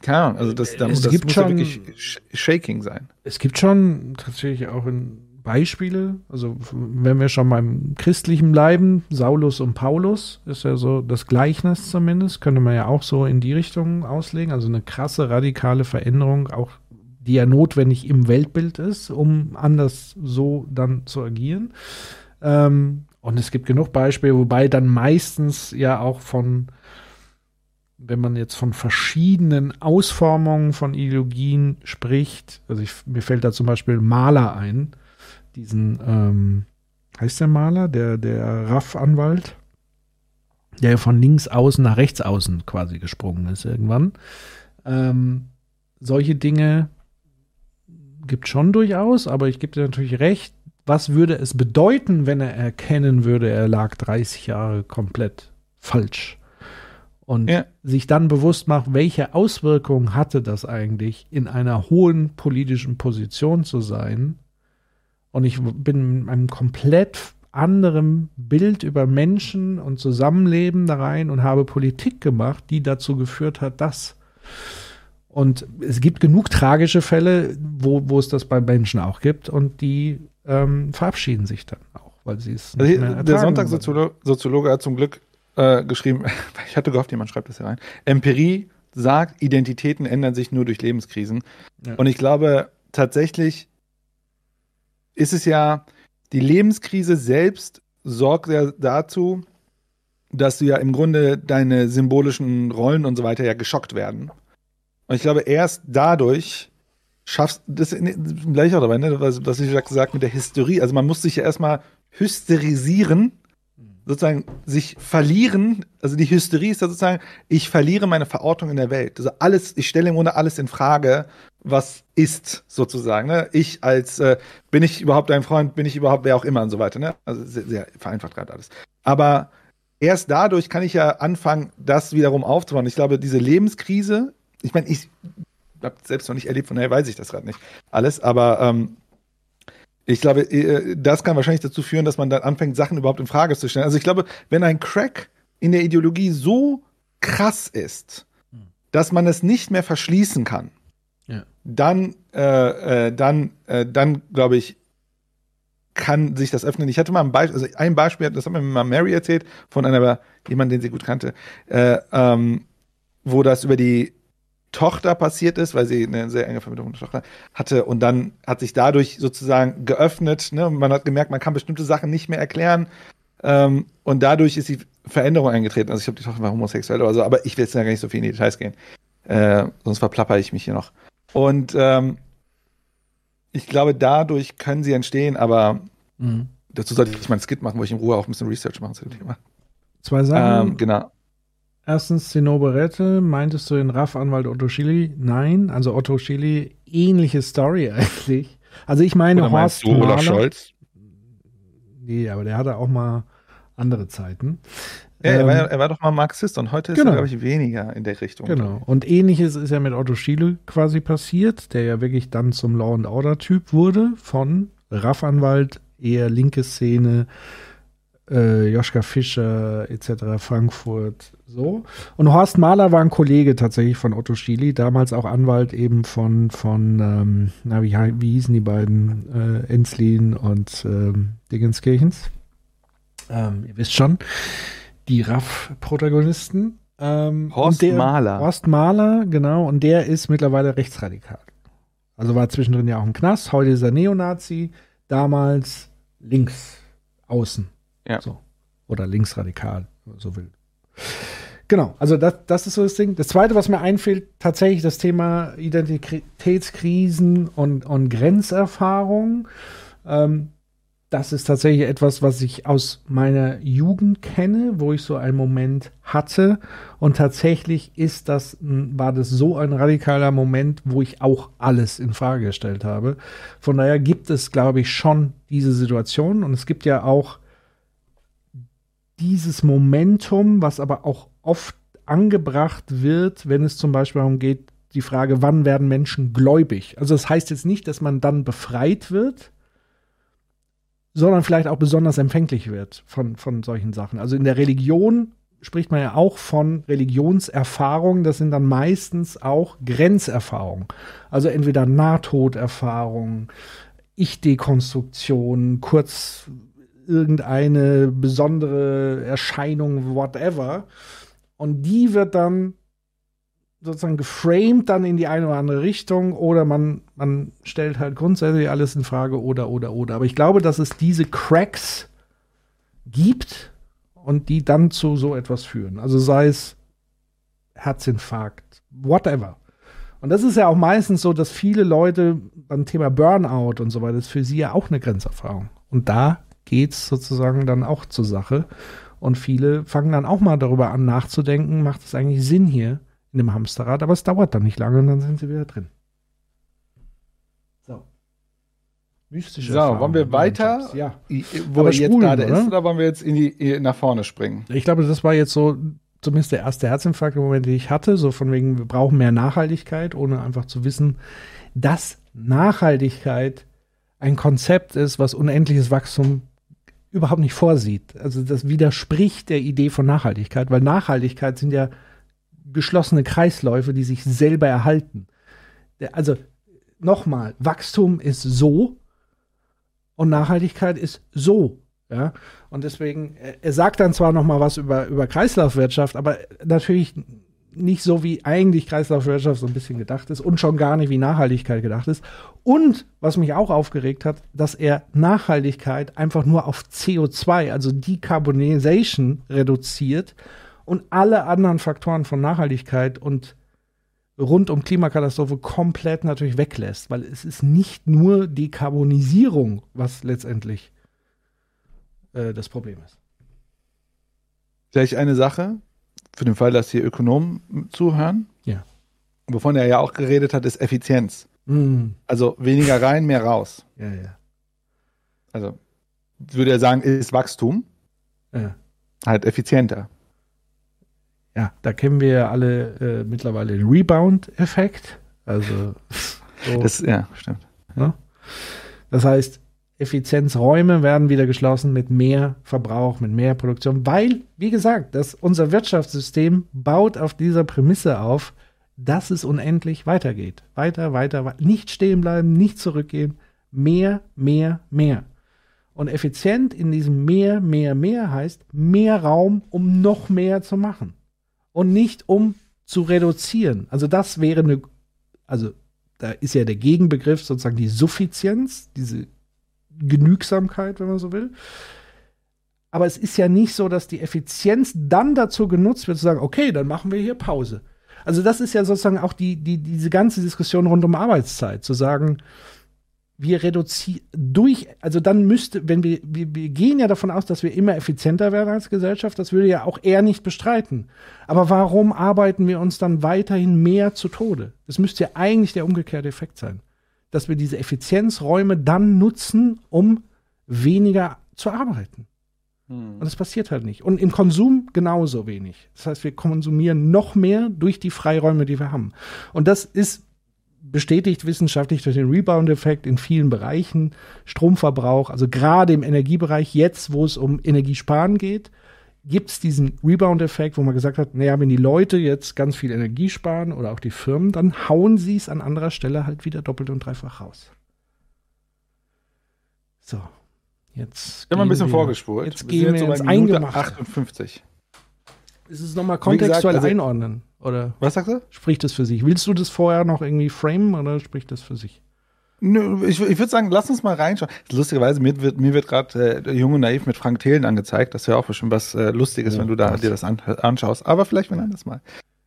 Speaker 6: keine Ahnung, also das, da,
Speaker 7: es
Speaker 6: das
Speaker 7: gibt
Speaker 6: muss
Speaker 7: schon,
Speaker 6: ja wirklich shaking sein.
Speaker 7: Es gibt schon tatsächlich auch in Beispiele, also wenn wir schon beim Christlichen bleiben, Saulus und Paulus ist ja so das Gleichnis zumindest, könnte man ja auch so in die Richtung auslegen, also eine krasse radikale Veränderung, auch die ja notwendig im Weltbild ist, um anders so dann zu agieren. Ähm, und es gibt genug Beispiele, wobei dann meistens ja auch von, wenn man jetzt von verschiedenen Ausformungen von Ideologien spricht, also ich, mir fällt da zum Beispiel Maler ein, diesen, ähm, heißt der Maler, der, der Raff-Anwalt, der von links außen nach rechts außen quasi gesprungen ist irgendwann. Ähm, solche Dinge gibt schon durchaus, aber ich gebe dir natürlich recht. Was würde es bedeuten, wenn er erkennen würde, er lag 30 Jahre komplett falsch? Und
Speaker 6: Ja.
Speaker 7: sich dann bewusst macht, welche Auswirkungen hatte das eigentlich, in einer hohen politischen Position zu sein. Und ich bin mit einem komplett anderen Bild über Menschen und Zusammenleben da rein und habe Politik gemacht, die dazu geführt hat, dass. Und es gibt genug tragische Fälle, wo, wo es das bei Menschen auch gibt und die ähm, verabschieden sich dann auch, weil sie es
Speaker 6: Also
Speaker 7: nicht mehr
Speaker 6: hier, der Sonntagssoziologe Soziologe hat zum Glück äh, geschrieben, ich hatte gehofft, jemand schreibt das hier rein. Empirie sagt, Identitäten ändern sich nur durch Lebenskrisen.
Speaker 7: Ja.
Speaker 6: Und ich glaube, tatsächlich ist es ja, die Lebenskrise selbst sorgt ja dazu, dass du ja im Grunde deine symbolischen Rollen und so weiter ja geschockt werden. Und ich glaube, erst dadurch schaffst das gleich auch dabei, ne, was, was ich gesagt mit der Hysterie. Also man muss sich ja erstmal hysterisieren, sozusagen sich verlieren. Also die Hysterie ist ja sozusagen, ich verliere meine Verortung in der Welt. Also alles, ich stelle im Grunde alles in Frage, was ist sozusagen. Ne? Ich als, äh, bin ich überhaupt dein Freund, bin ich überhaupt wer auch immer und so weiter. Ne? Also sehr, sehr vereinfacht gerade alles. Aber erst dadurch kann ich ja anfangen, das wiederum aufzubauen. Ich glaube, diese Lebenskrise, ich meine, ich habe selbst noch nicht erlebt, von daher weiß ich das gerade nicht alles, aber ähm, ich glaube, äh, das kann wahrscheinlich dazu führen, dass man dann anfängt, Sachen überhaupt in Frage zu stellen. Also ich glaube, wenn ein Crack in der Ideologie so krass ist, dass man es nicht mehr verschließen kann,
Speaker 7: Ja.
Speaker 6: dann, äh, äh, dann, äh, dann glaube ich, kann sich das öffnen. Ich hatte mal ein Beispiel, also ein Beispiel, das hat mir mal Mary erzählt, von einer, jemand, den sie gut kannte, äh, ähm, wo das über die Tochter passiert ist, weil sie eine sehr enge Verbindung mit der Tochter hatte und dann hat sich dadurch sozusagen geöffnet. Ne? Man hat gemerkt, man kann bestimmte Sachen nicht mehr erklären ähm, und dadurch ist die Veränderung eingetreten. Also ich glaube, die Tochter war homosexuell oder so, aber ich will jetzt ja gar nicht so viel in die Details gehen, äh, sonst verplapper ich mich hier noch. Und ähm, ich glaube, dadurch können sie entstehen, aber
Speaker 7: Mhm.
Speaker 6: dazu sollte ich mal einen Skit machen, wo ich in Ruhe auch ein bisschen Research machen zu dem Thema.
Speaker 7: Zwei Sachen.
Speaker 6: Ähm, genau.
Speaker 7: Erstens, Zinnober Rette, meintest du den RAF-Anwalt Otto Schilly? Nein, also Otto Schilly, ähnliche Story eigentlich. Also ich meine
Speaker 2: Oder
Speaker 7: Horst
Speaker 2: du Olaf
Speaker 7: Mahler.
Speaker 2: Scholz?
Speaker 7: Nee, aber der hatte auch mal andere Zeiten.
Speaker 6: Ja, er,
Speaker 7: Ähm,
Speaker 6: war, er war doch mal Marxist und heute ist
Speaker 7: genau.
Speaker 6: er, glaube ich, weniger in der Richtung.
Speaker 7: Genau. Und ähnliches ist ja mit Otto Schiele quasi passiert, der ja wirklich dann zum Law and Order Typ wurde, von RAF-Anwalt, eher linke Szene, äh, Joschka Fischer etc., Frankfurt, so. Und Horst Mahler war ein Kollege tatsächlich von Otto Schily, damals auch Anwalt eben von, von ähm, na, wie, wie hießen die beiden, äh, Enslin und ähm, Dingenskirchens. Ähm, ihr wisst schon, die RAF-Protagonisten. Ähm,
Speaker 6: Horst
Speaker 7: der-
Speaker 6: Mahler.
Speaker 7: Horst Mahler, genau, und der ist mittlerweile rechtsradikal. Also war zwischendrin ja auch im Knast, heute ist er Neonazi, damals links außen.
Speaker 6: Ja.
Speaker 7: So. Oder linksradikal, so will. Genau, also das, das ist so das Ding. Das zweite, was mir einfällt, tatsächlich das Thema Identitätskrisen und, und Grenzerfahrung. Ähm, das ist tatsächlich etwas, was ich aus meiner Jugend kenne, wo ich so einen Moment hatte. Und tatsächlich ist das, war das so ein radikaler Moment, wo ich auch alles in Frage gestellt habe. Von daher gibt es, glaube ich, schon diese Situation. Und es gibt ja auch dieses Momentum, was aber auch oft angebracht wird, wenn es zum Beispiel darum geht, die Frage, wann werden Menschen gläubig? Also das heißt jetzt nicht, dass man dann befreit wird, sondern vielleicht auch besonders empfänglich wird von, von solchen Sachen. Also in der Religion spricht man ja auch von Religionserfahrungen, das sind dann meistens auch Grenzerfahrungen. Also entweder Nahtoderfahrungen, Ich-Dekonstruktion, kurz irgendeine besondere Erscheinung, whatever. Und die wird dann sozusagen geframed dann in die eine oder andere Richtung oder man, man stellt halt grundsätzlich alles in Frage oder, oder, oder. Aber ich glaube, dass es diese Cracks gibt und die dann zu so etwas führen. Also sei es Herzinfarkt, whatever. Und das ist ja auch meistens so, dass viele Leute beim Thema Burnout und so weiter, ist für sie ja auch eine Grenzerfahrung. Und da geht's sozusagen dann auch zur Sache. Und viele fangen dann auch mal darüber an nachzudenken, macht es eigentlich Sinn hier in dem Hamsterrad, aber es dauert dann nicht lange und dann sind sie wieder drin. So. Mystische
Speaker 6: So,
Speaker 7: Erfahrungen,
Speaker 6: wollen wir weiter?
Speaker 7: Ja.
Speaker 6: Wo
Speaker 7: Aber
Speaker 6: er jetzt gerade
Speaker 7: oder?
Speaker 6: ist, oder wollen wir jetzt in die, nach vorne springen?
Speaker 7: Ich glaube, das war jetzt so zumindest der erste Herzinfarkt im Moment, den ich hatte, so von wegen, wir brauchen mehr Nachhaltigkeit, ohne einfach zu wissen, dass Nachhaltigkeit ein Konzept ist, was unendliches Wachstum überhaupt nicht vorsieht. Also das widerspricht der Idee von Nachhaltigkeit, weil Nachhaltigkeit sind ja geschlossene Kreisläufe, die sich selber erhalten. Also nochmal, Wachstum ist so und Nachhaltigkeit ist so. Ja, und deswegen, er, er sagt dann zwar noch mal was über, über Kreislaufwirtschaft, aber natürlich nicht so, wie eigentlich Kreislaufwirtschaft so ein bisschen gedacht ist und schon gar nicht, wie Nachhaltigkeit gedacht ist. Und was mich auch aufgeregt hat, dass er Nachhaltigkeit einfach nur auf CO2, also Decarbonization, reduziert und alle anderen Faktoren von Nachhaltigkeit und rund um Klimakatastrophe komplett natürlich weglässt, weil es ist nicht nur Dekarbonisierung, was letztendlich äh, das Problem ist.
Speaker 6: Vielleicht eine Sache, für den Fall, dass hier Ökonomen zuhören.
Speaker 7: Ja.
Speaker 6: Wovon er ja auch geredet hat, ist Effizienz.
Speaker 7: Mm.
Speaker 6: Also weniger rein, mehr raus.
Speaker 7: Ja, ja.
Speaker 6: Also würde er sagen, ist Wachstum
Speaker 7: Ja.
Speaker 6: halt effizienter.
Speaker 7: Ja, da kennen wir ja alle äh, mittlerweile den Rebound-Effekt. Also, so,
Speaker 6: Das, ja, stimmt.
Speaker 7: ne? das heißt, Effizienzräume werden wieder geschlossen mit mehr Verbrauch, mit mehr Produktion, weil, wie gesagt, das, unser Wirtschaftssystem baut auf dieser Prämisse auf, dass es unendlich weitergeht. Weiter, weiter, weiter. Nicht stehen bleiben, nicht zurückgehen. Mehr, mehr, mehr. Und effizient in diesem mehr, mehr, mehr heißt mehr Raum, um noch mehr zu machen. Und nicht um zu reduzieren. Also das wäre eine, also da ist ja der Gegenbegriff sozusagen die Suffizienz, diese Genügsamkeit, wenn man so will. Aber es ist ja nicht so, dass die Effizienz dann dazu genutzt wird, zu sagen, okay, dann machen wir hier Pause. Also das ist ja sozusagen auch die, die, diese ganze Diskussion rund um Arbeitszeit, zu sagen, wir reduzieren durch, also dann müsste, wenn wir, wir, wir gehen ja davon aus, dass wir immer effizienter werden als Gesellschaft, das würde ja auch er nicht bestreiten. Aber warum arbeiten wir uns dann weiterhin mehr zu Tode? Das müsste ja eigentlich der umgekehrte Effekt sein. Dass wir diese Effizienzräume dann nutzen, um weniger zu arbeiten. Und das passiert halt nicht. Und im Konsum genauso wenig. Das heißt, wir konsumieren noch mehr durch die Freiräume, die wir haben. Und das ist bestätigt wissenschaftlich durch den Rebound-Effekt in vielen Bereichen. Stromverbrauch, also gerade im Energiebereich, jetzt, wo es um Energiesparen geht, gibt es diesen Rebound-Effekt, wo man gesagt hat, naja, wenn die Leute jetzt ganz viel Energie sparen oder auch die Firmen, dann hauen sie es an anderer Stelle halt wieder doppelt und dreifach raus. So, jetzt.
Speaker 6: Haben ein bisschen
Speaker 7: wir-
Speaker 6: vorgespult.
Speaker 7: Jetzt gehen wir
Speaker 6: bei
Speaker 7: ins Eingemachte.
Speaker 6: 58.
Speaker 7: Ist es nochmal
Speaker 6: Wie gesagt,
Speaker 7: kontextuell
Speaker 6: also-
Speaker 7: einordnen? Oder
Speaker 6: Was sagst du?
Speaker 7: spricht das für sich? Willst du das vorher noch irgendwie framen oder spricht das für sich?
Speaker 6: Ich, ich würde sagen, lass uns mal reinschauen. Lustigerweise, mir wird, mir wird gerade äh, Jung und Naiv mit Frank Thelen angezeigt. Das wäre auch bestimmt was äh, Lustiges, wenn du da dir das an, anschaust. Aber vielleicht ein anderes Mal.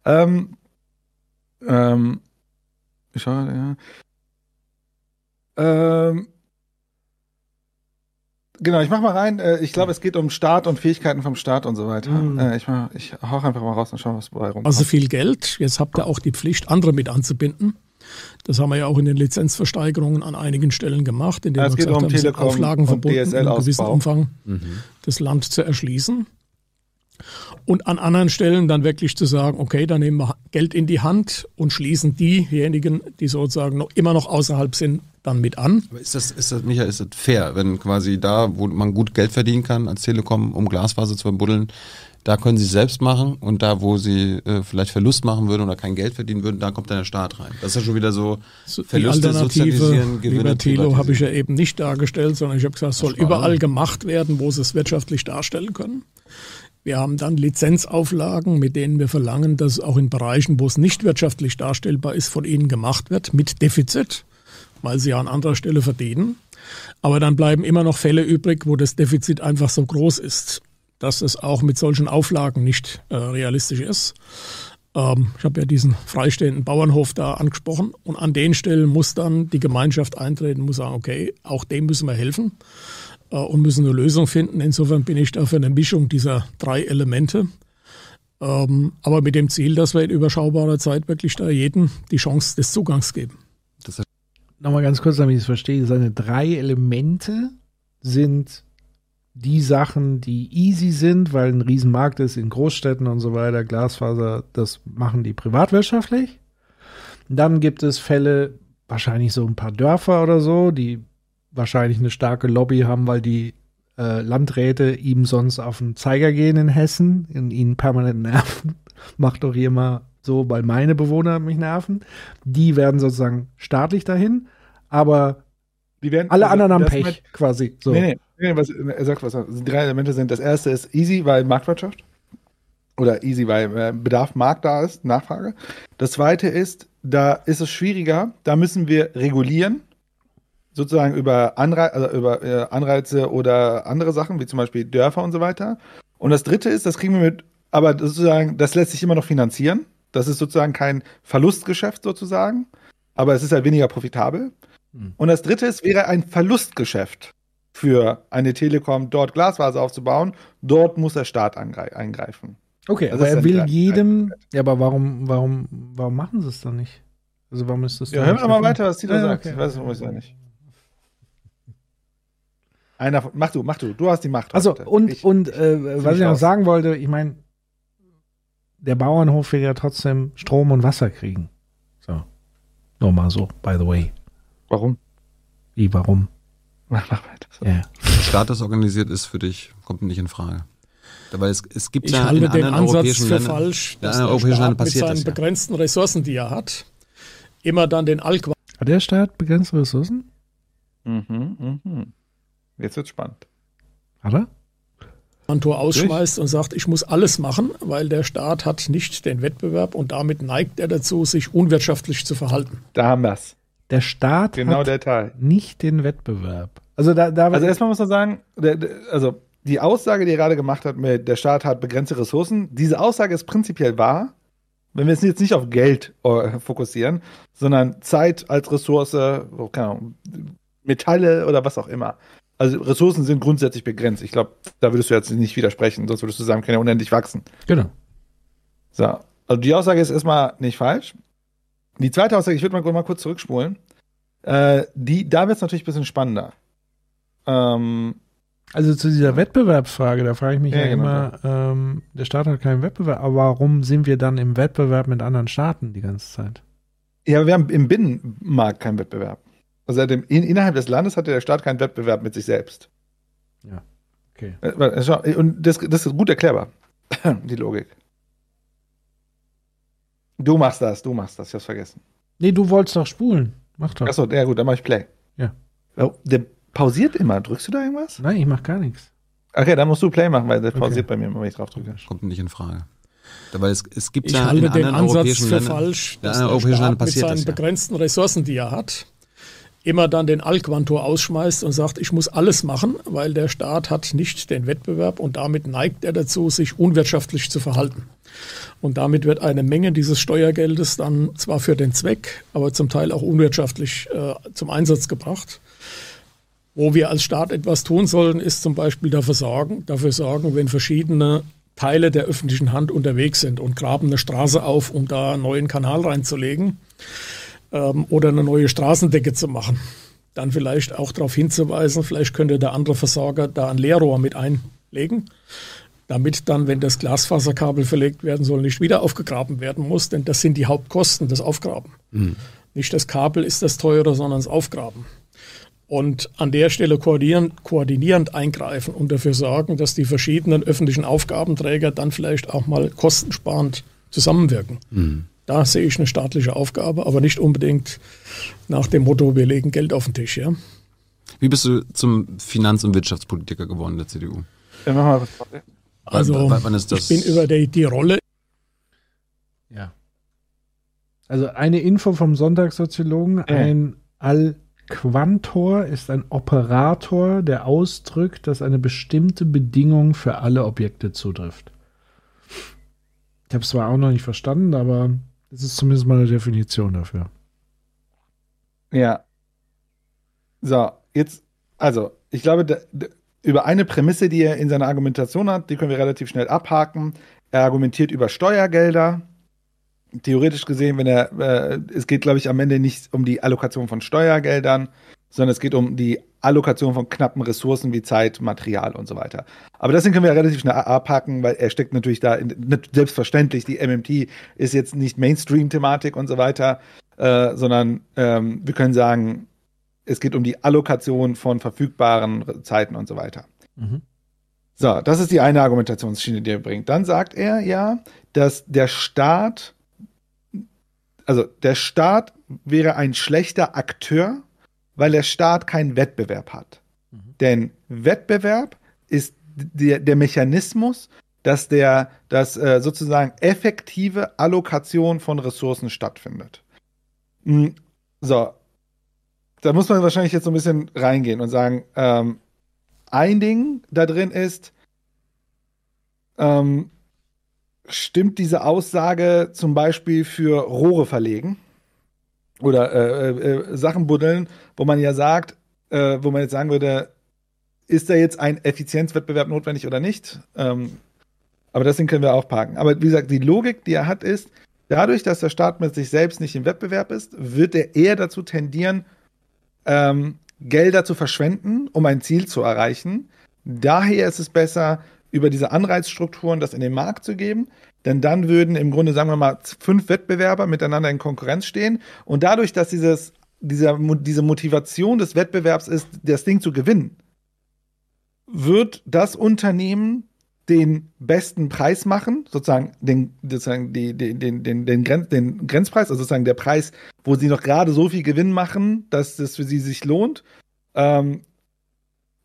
Speaker 6: Ähm, ähm, ich schau, ja. Ähm, genau, ich mach mal rein. Äh, ich glaube, es geht um Staat und Fähigkeiten vom Staat und so weiter.
Speaker 7: Mhm.
Speaker 6: Ich, mach, ich hauch einfach mal raus und schau, was bei rumkommt.
Speaker 8: Also viel Geld. Jetzt habt ihr auch die Pflicht, andere mit anzubinden. Das haben wir ja auch in den Lizenzversteigerungen an einigen Stellen gemacht, indem
Speaker 6: Ja, es
Speaker 8: wir gesagt
Speaker 6: um
Speaker 8: haben,
Speaker 6: Telekom
Speaker 8: Auflagen verbunden, in einem gewissen. Umfang das Land zu erschließen. Und an anderen Stellen dann wirklich zu sagen, okay, dann nehmen wir Geld in die Hand und schließen diejenigen, die sozusagen noch immer noch außerhalb sind, dann mit an.
Speaker 9: Aber ist das, ist das, Michael, ist das fair, wenn quasi da, wo man gut Geld verdienen kann als Telekom, um Glasfaser zu verbuddeln, da können sie es selbst machen und da, wo sie äh, vielleicht Verlust machen würden oder kein Geld verdienen würden, da kommt dann der Staat rein. Das ist ja schon wieder so,
Speaker 8: So,
Speaker 9: Verluste
Speaker 8: Alternative,
Speaker 9: sozialisieren, Gewinne
Speaker 8: lieber Thilo, habe ich ja eben nicht dargestellt, sondern ich habe gesagt, es soll überall gemacht werden, wo sie es wirtschaftlich darstellen können. Wir haben dann Lizenzauflagen, mit denen wir verlangen, dass auch in Bereichen, wo es nicht wirtschaftlich darstellbar ist, von ihnen gemacht wird, mit Defizit, weil sie ja an anderer Stelle verdienen. Aber dann bleiben immer noch Fälle übrig, wo das Defizit einfach so groß ist, dass es auch mit solchen Auflagen nicht äh, realistisch ist. Ähm, ich habe ja diesen freistehenden Bauernhof da angesprochen und an den Stellen muss dann die Gemeinschaft eintreten, muss sagen, okay, auch dem müssen wir helfen äh, und müssen eine Lösung finden. Insofern bin ich da für eine Mischung dieser drei Elemente. Ähm, aber mit dem Ziel, dass wir in überschaubarer Zeit wirklich da jedem die Chance des Zugangs geben.
Speaker 7: Nochmal ganz kurz, damit ich es verstehe. Seine drei Elemente sind die Sachen, die easy sind, weil ein Riesenmarkt ist in Großstädten und so weiter, Glasfaser, das machen die privatwirtschaftlich. Dann gibt es Fälle, wahrscheinlich so ein paar Dörfer oder so, die wahrscheinlich eine starke Lobby haben, weil die äh, Landräte ihm sonst auf den Zeiger gehen in Hessen, in ihn permanent nerven. Macht doch hier mal so, weil meine Bewohner mich nerven. Die werden sozusagen staatlich dahin, aber
Speaker 6: Die werden,
Speaker 7: alle
Speaker 6: also,
Speaker 7: anderen haben Pech,
Speaker 6: mit-
Speaker 7: quasi. So.
Speaker 6: Nee, nee, nee was, er sagt was. Die drei Elemente sind: Das erste ist easy, weil Marktwirtschaft. Oder easy, weil äh, Bedarf, Markt da ist, Nachfrage. Das zweite ist, da ist es schwieriger, da müssen wir regulieren, sozusagen über, Anrei also über äh, Anreize oder andere Sachen, wie zum Beispiel Dörfer und so weiter. Und das dritte ist, das kriegen wir mit, aber sozusagen, das lässt sich immer noch finanzieren. Das ist sozusagen kein Verlustgeschäft sozusagen, aber es ist halt weniger profitabel. Und das dritte ist, wäre ein Verlustgeschäft für eine Telekom, dort Glasfaser aufzubauen. Dort muss der Staat eingreifen.
Speaker 7: Okay,
Speaker 6: Das
Speaker 7: aber er will
Speaker 6: die-
Speaker 7: jedem. Ja, aber warum, warum, warum machen sie es dann nicht? Also warum ist das
Speaker 6: Ja, hören wir mal weiter, was Tito
Speaker 7: Ja,
Speaker 6: sagt.
Speaker 7: okay.
Speaker 6: Ich weiß es ja nicht. Einer von, mach du, mach du, du hast die Macht.
Speaker 7: Also und,
Speaker 6: Ich-
Speaker 7: und äh, was ich noch
Speaker 6: raus.
Speaker 7: sagen wollte, ich meine, der Bauernhof will ja trotzdem Strom und Wasser kriegen. So. Nur mal so, by the way.
Speaker 6: Warum?
Speaker 7: Wie, warum?
Speaker 6: Mach, mach weiter. So.
Speaker 7: Ja.
Speaker 9: Der Staat das organisiert ist für dich, kommt nicht in Frage. Weil es, es gibt
Speaker 8: Ich
Speaker 9: ja
Speaker 8: halte
Speaker 9: in
Speaker 8: den
Speaker 9: anderen
Speaker 8: Ansatz
Speaker 9: europäischen
Speaker 8: für
Speaker 9: Ländern,
Speaker 8: falsch, dass der
Speaker 9: europäischen Ländern
Speaker 8: Staat mit seinen
Speaker 9: das ja.
Speaker 8: begrenzten Ressourcen, die er hat, immer dann den Allquantor
Speaker 7: Hat der Staat begrenzte Ressourcen?
Speaker 6: Mhm, mhm. Jetzt wird's spannend.
Speaker 7: Hat er?
Speaker 8: ausschmeißt und sagt, ich muss alles machen, weil der Staat hat nicht den Wettbewerb und damit neigt er dazu, sich unwirtschaftlich zu verhalten.
Speaker 6: Da haben wir's.
Speaker 7: Der Staat
Speaker 6: Genau
Speaker 7: hat
Speaker 6: der Teil.
Speaker 7: nicht den Wettbewerb. Also da, da
Speaker 6: Also erstmal muss man sagen, der, der, also die Aussage, die er gerade gemacht hat, mit der Staat hat begrenzte Ressourcen, diese Aussage ist prinzipiell wahr, wenn wir es jetzt nicht auf Geld äh, fokussieren, sondern Zeit als Ressource, oh, keine Ahnung, Metalle oder was auch immer. Also Ressourcen sind grundsätzlich begrenzt. Ich glaube, da würdest du jetzt nicht widersprechen, sonst würdest du sagen, können ja unendlich wachsen.
Speaker 7: genau.
Speaker 6: So, also die Aussage ist erstmal nicht falsch. Die zweite Aussage, ich würde mal, mal kurz zurückspulen. Äh, die, da wird es natürlich ein bisschen spannender. Ähm,
Speaker 7: Also zu dieser Wettbewerbsfrage, da frage ich mich ja,
Speaker 6: Ja, genau.
Speaker 7: immer, ähm, der Staat hat keinen Wettbewerb, aber warum sind wir dann im Wettbewerb mit anderen Staaten die ganze Zeit?
Speaker 6: Ja, aber wir haben im Binnenmarkt keinen Wettbewerb. Also in, in, innerhalb des Landes hatte der Staat keinen Wettbewerb mit sich selbst.
Speaker 7: Ja, okay.
Speaker 6: Äh, Und das, das ist gut erklärbar, die Logik. Du machst das, du machst das, ich hab's vergessen.
Speaker 7: Nee, du wolltest doch spulen. Mach doch.
Speaker 6: Achso, ja gut, dann mach ich Play.
Speaker 7: Ja.
Speaker 6: Oh, der pausiert immer. Drückst du da irgendwas?
Speaker 7: Nein, ich mach gar nichts.
Speaker 6: Okay, dann musst du Play machen, weil der
Speaker 7: Okay.
Speaker 6: pausiert bei mir, immer, wenn ich drauf drücke.
Speaker 9: Kommt nicht in Frage. Weil es, es gibt
Speaker 8: Ich
Speaker 9: ja
Speaker 8: halte
Speaker 9: in
Speaker 8: den
Speaker 9: anderen
Speaker 8: Ansatz
Speaker 9: europäischen
Speaker 8: für
Speaker 9: Ländern,
Speaker 8: falsch, dass der
Speaker 9: europäischen Ländern
Speaker 8: Staat mit seinen
Speaker 9: das ja.
Speaker 8: begrenzten Ressourcen, die er hat, immer dann den Allquantor ausschmeißt und sagt, ich muss alles machen, weil der Staat hat nicht den Wettbewerb und damit neigt er dazu, sich unwirtschaftlich zu verhalten. Und damit wird eine Menge dieses Steuergeldes dann zwar für den Zweck, aber zum Teil auch unwirtschaftlich äh, zum Einsatz gebracht. Wo wir als Staat etwas tun sollen, ist zum Beispiel dafür sorgen, dafür sorgen, wenn verschiedene Teile der öffentlichen Hand unterwegs sind und graben eine Straße auf, um da einen neuen Kanal reinzulegen ähm, oder eine neue Straßendecke zu machen. Dann vielleicht auch darauf hinzuweisen, vielleicht könnte der andere Versorger da ein Leerrohr mit einlegen, damit dann, wenn das Glasfaserkabel verlegt werden soll, nicht wieder aufgegraben werden muss, denn das sind die Hauptkosten, das Aufgraben. Nicht das Kabel ist das teure, sondern das Aufgraben. Und an der Stelle koordinierend, koordinierend eingreifen und dafür sorgen, dass die verschiedenen öffentlichen Aufgabenträger dann vielleicht auch mal kostensparend zusammenwirken. Da sehe ich eine staatliche Aufgabe, aber nicht unbedingt nach dem Motto, wir legen Geld auf den Tisch. Ja?
Speaker 9: Wie bist du zum Finanz- und Wirtschaftspolitiker geworden der CDU?
Speaker 6: Ja, mach mal was.
Speaker 8: Also
Speaker 9: wann- wann
Speaker 8: ich bin über die, die Rolle
Speaker 7: Ja. Also eine Info vom Sonntagssoziologen, ein Allquantor ist ein Operator, der ausdrückt, dass eine bestimmte Bedingung für alle Objekte zutrifft. Ich habe es zwar auch noch nicht verstanden, aber das ist zumindest mal eine Definition dafür.
Speaker 6: Ja. So, jetzt, also, ich glaube, da, da, über eine Prämisse, die er in seiner Argumentation hat, die können wir relativ schnell abhaken. Er argumentiert über Steuergelder. Theoretisch gesehen, wenn er, äh, es geht, glaube ich, am Ende nicht um die Allokation von Steuergeldern, sondern es geht um die Allokation von knappen Ressourcen wie Zeit, Material und so weiter. Aber das können wir relativ schnell abhaken, weil er steckt natürlich da, in, selbstverständlich, die MMT ist jetzt nicht Mainstream-Thematik und so weiter, äh, sondern ähm, wir können sagen, es geht um die Allokation von verfügbaren Zeiten und so weiter. Mhm. So, das ist die eine Argumentationsschiene, die er bringt. Dann sagt er ja, dass der Staat, also der Staat wäre ein schlechter Akteur, weil der Staat keinen Wettbewerb hat. Mhm. Denn Wettbewerb ist der, der Mechanismus, dass der, dass äh, sozusagen effektive Allokation von Ressourcen stattfindet. Mhm. So, da muss man wahrscheinlich jetzt so ein bisschen reingehen und sagen, ähm, ein Ding da drin ist, ähm, stimmt diese Aussage zum Beispiel für Rohre verlegen oder äh, äh, äh, Sachen buddeln, wo man ja sagt, äh, wo man jetzt sagen würde, ist da jetzt ein Effizienzwettbewerb notwendig oder nicht? Ähm, aber das Ding können wir auch parken. Aber wie gesagt, die Logik, die er hat, ist, dadurch, dass der Staat mit sich selbst nicht im Wettbewerb ist, wird er eher dazu tendieren, ähm, Gelder zu verschwenden, um ein Ziel zu erreichen. Daher ist es besser, über diese Anreizstrukturen das in den Markt zu geben, denn dann würden im Grunde, sagen wir mal, fünf Wettbewerber miteinander in Konkurrenz stehen und dadurch, dass dieses, dieser, diese Motivation des Wettbewerbs ist, das Ding zu gewinnen, wird das Unternehmen den besten Preis machen, sozusagen den, sozusagen die, den, den, den, Grenz, den Grenzpreis, also sozusagen der Preis, wo sie noch gerade so viel Gewinn machen, dass das für sie sich lohnt. Ähm,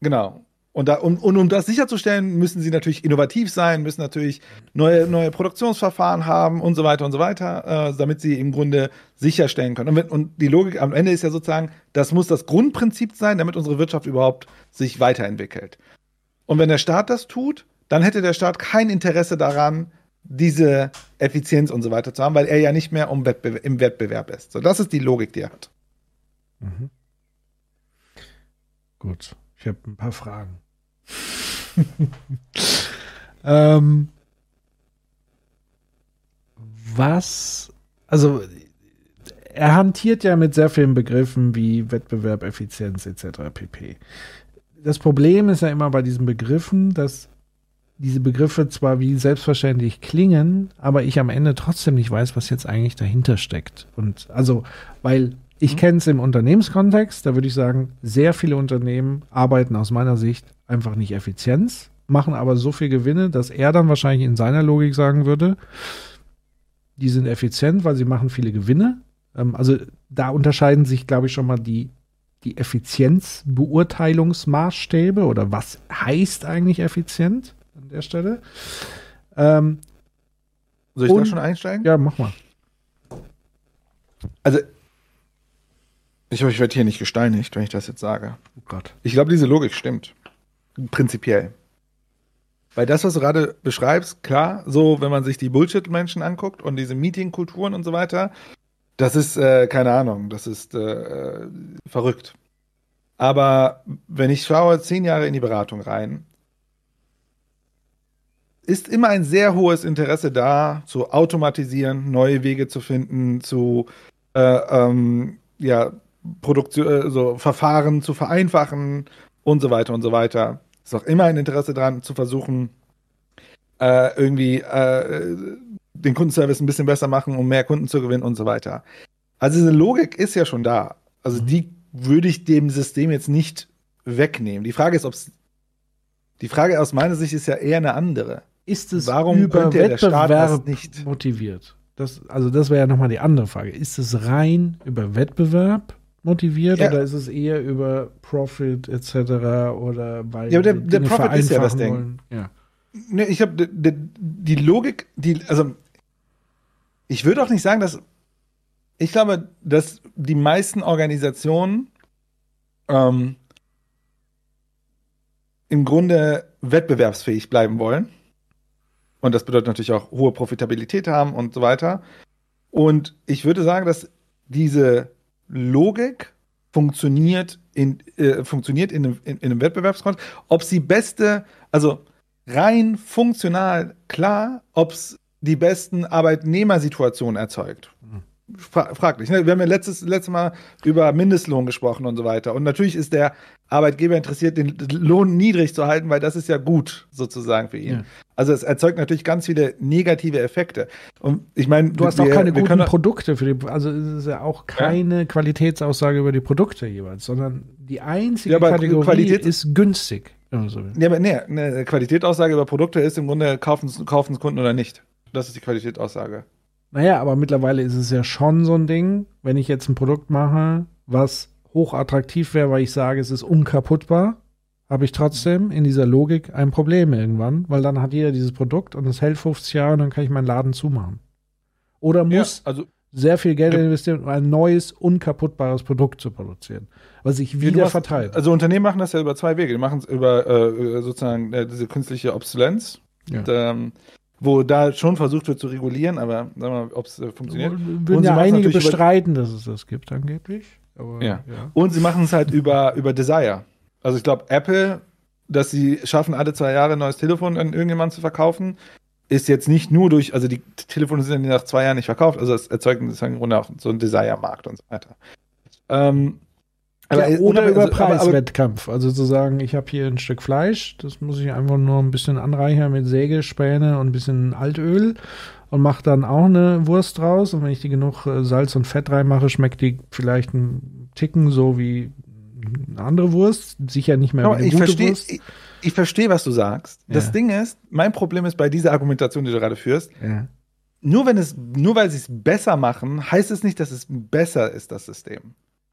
Speaker 6: genau. Und, da, um, und um das sicherzustellen, müssen sie natürlich innovativ sein, müssen natürlich neue, neue Produktionsverfahren haben und so weiter und so weiter, äh, damit sie im Grunde sicherstellen können. Und, wenn, und die Logik am Ende ist ja sozusagen, das muss das Grundprinzip sein, damit unsere Wirtschaft überhaupt sich weiterentwickelt. Und wenn der Staat das tut, dann hätte der Staat kein Interesse daran, diese Effizienz und so weiter zu haben, weil er ja nicht mehr um Wettbe im Wettbewerb ist. So, das ist die Logik, die er hat. Mhm.
Speaker 7: Gut. Ich habe ein paar Fragen. ähm, was, also er hantiert ja mit sehr vielen Begriffen wie Wettbewerb, Effizienz etc. pp. Das Problem ist ja immer bei diesen Begriffen, dass diese Begriffe zwar wie selbstverständlich klingen, aber ich am Ende trotzdem nicht weiß, was jetzt eigentlich dahinter steckt. Und also, weil ich mhm. kenne es im Unternehmenskontext, da würde ich sagen, sehr viele Unternehmen arbeiten aus meiner Sicht einfach nicht Effizienz, machen aber so viel Gewinne, dass er dann wahrscheinlich in seiner Logik sagen würde, die sind effizient, weil sie machen viele Gewinne. Ähm, also da unterscheiden sich, glaube ich, schon mal die, die Effizienzbeurteilungsmaßstäbe oder was heißt eigentlich effizient an der Stelle. Ähm,
Speaker 6: Soll ich und, da schon einsteigen?
Speaker 7: Ja, mach mal.
Speaker 6: Also ich hoffe, ich werde hier nicht gesteinigt, wenn ich das jetzt sage.
Speaker 7: Oh Gott.
Speaker 6: Ich glaube, diese Logik stimmt. Prinzipiell. Weil das, was du gerade beschreibst, klar, so, wenn man sich die Bullshit-Menschen anguckt und diese Meeting-Kulturen und so weiter, das ist, äh, keine Ahnung, das ist äh, verrückt. Aber wenn ich schaue, zehn Jahre in die Beratung rein, ist immer ein sehr hohes Interesse da, zu automatisieren, neue Wege zu finden, zu äh, ähm, ja, Produktion, äh, so Verfahren zu vereinfachen und so weiter und so weiter. Ist auch immer ein Interesse daran, zu versuchen, äh, irgendwie äh, den Kundenservice ein bisschen besser machen, um mehr Kunden zu gewinnen und so weiter. Also diese Logik ist ja schon da. Also mhm. die würde ich dem System jetzt nicht wegnehmen. Die Frage ist, ob es die Frage aus meiner Sicht ist ja eher eine andere.
Speaker 7: Ist es Warum über könnte der Staat das nicht motiviert? Das, also das wäre ja nochmal die andere Frage. Ist es rein über Wettbewerb motiviert ja. oder ist es eher über Profit etc. oder
Speaker 6: weil ja, aber der, der Profit ist ja das Ding. Ja. Ne, ich habe die, die Logik, die also ich würde auch nicht sagen, dass ich glaube, dass die meisten Organisationen ähm, im Grunde wettbewerbsfähig bleiben wollen. Und das bedeutet natürlich auch hohe Profitabilität haben und so weiter. Und ich würde sagen, dass diese Logik funktioniert in, äh, funktioniert in einem, in, in einem Wettbewerbskontext. Ob sie beste, also rein funktional klar, ob es die besten Arbeitnehmersituationen erzeugt. Fra fraglich. Ne? Wir haben ja letztes, letztes Mal über Mindestlohn gesprochen und so weiter. Und natürlich ist der Arbeitgeber interessiert, den Lohn niedrig zu halten, weil das ist ja gut sozusagen für ihn.
Speaker 7: Ja.
Speaker 6: Also es erzeugt natürlich ganz viele negative Effekte. Und ich meine,
Speaker 7: Du hast
Speaker 6: wir-
Speaker 7: auch keine guten Produkte für die, also es ist ja auch keine Qualitätsaussage über die Produkte jeweils, sondern die einzige
Speaker 6: Ja,
Speaker 7: Kategorie
Speaker 6: Qualität-
Speaker 7: ist günstig. so.
Speaker 6: Ja, aber nee, eine Qualitätsaussage über Produkte ist im Grunde, kaufen es Kunden oder nicht. Das ist die Qualitätsaussage.
Speaker 7: Naja, aber mittlerweile ist es ja schon so ein Ding, wenn ich jetzt ein Produkt mache, was hochattraktiv wäre, weil ich sage, es ist unkaputtbar, habe ich trotzdem in dieser Logik ein Problem irgendwann, weil dann hat jeder dieses Produkt und es hält 50 Jahre und dann kann ich meinen Laden zumachen. Oder muss
Speaker 6: also
Speaker 7: sehr viel Geld
Speaker 6: Ja.
Speaker 7: investieren, um ein neues, unkaputtbares Produkt zu produzieren, was ich
Speaker 6: du
Speaker 7: wieder
Speaker 6: hast-
Speaker 7: vertreibe.
Speaker 6: Also Unternehmen machen das ja über zwei Wege. Die machen es über äh, sozusagen äh, diese künstliche Obsolenz,
Speaker 7: Ja.
Speaker 6: und, ähm, wo da schon versucht wird zu regulieren, aber sagen wir mal, ob es äh, funktioniert.
Speaker 7: Würden ja einige bestreiten, dass es das gibt, angeblich. Aber,
Speaker 6: Ja. Und sie machen es halt über, über Desire. Also ich glaube, Apple, dass sie schaffen, alle zwei Jahre ein neues Telefon an irgendjemanden zu verkaufen, ist jetzt nicht nur durch, also die Telefone sind ja nach zwei Jahren nicht verkauft, also es erzeugt im Grunde auch so einen Desire-Markt und so weiter. Ähm,
Speaker 7: Ja,
Speaker 6: äh,
Speaker 7: oder über
Speaker 6: aber- aber-
Speaker 7: Preiswettkampf. Also zu sagen, ich habe hier ein Stück Fleisch, das muss ich einfach nur ein bisschen anreichern mit Sägespäne und ein bisschen Altöl und mache dann auch eine Wurst draus. Und wenn ich die genug äh, Salz und Fett reinmache, schmeckt die vielleicht ein Ticken so wie eine andere Wurst. Sicher nicht mehr
Speaker 6: Aber
Speaker 7: wie eine
Speaker 6: ich
Speaker 7: gute
Speaker 6: verstehe,
Speaker 7: Wurst.
Speaker 6: ich, ich verstehe, was du sagst.
Speaker 7: Ja.
Speaker 6: Das Ding ist, mein Problem ist bei dieser Argumentation, die du gerade führst,
Speaker 7: Ja.
Speaker 6: nur wenn es, nur weil sie es besser machen, heißt es nicht, dass es besser ist, das System.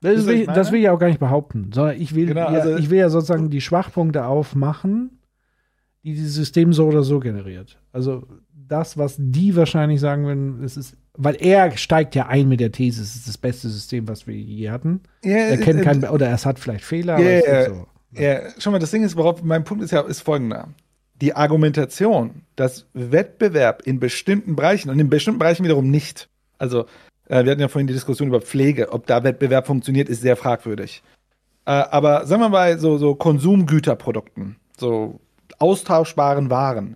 Speaker 7: Das, will,
Speaker 6: ich
Speaker 7: das will ich auch gar nicht behaupten, sondern ich will,
Speaker 6: Genau,
Speaker 7: ja,
Speaker 6: also-
Speaker 7: ich will ja sozusagen die Schwachpunkte aufmachen, die dieses System so oder so generiert. Also das, was die wahrscheinlich sagen würden, es ist, weil er steigt ja ein mit der These, es ist das beste System, was wir je hatten.
Speaker 6: Ja,
Speaker 7: Er kennt
Speaker 6: äh,
Speaker 7: keinen, oder es hat vielleicht Fehler, ist so.
Speaker 6: Ja, schau mal, das Ding ist, worauf mein Punkt ist ja, ist folgender. Die Argumentation, dass Wettbewerb in bestimmten Bereichen und in bestimmten Bereichen wiederum nicht, also äh, wir hatten ja vorhin die Diskussion über Pflege, ob da Wettbewerb funktioniert, ist sehr fragwürdig. Äh, aber sagen wir mal, so, so Konsumgüterprodukten, so austauschbaren Waren,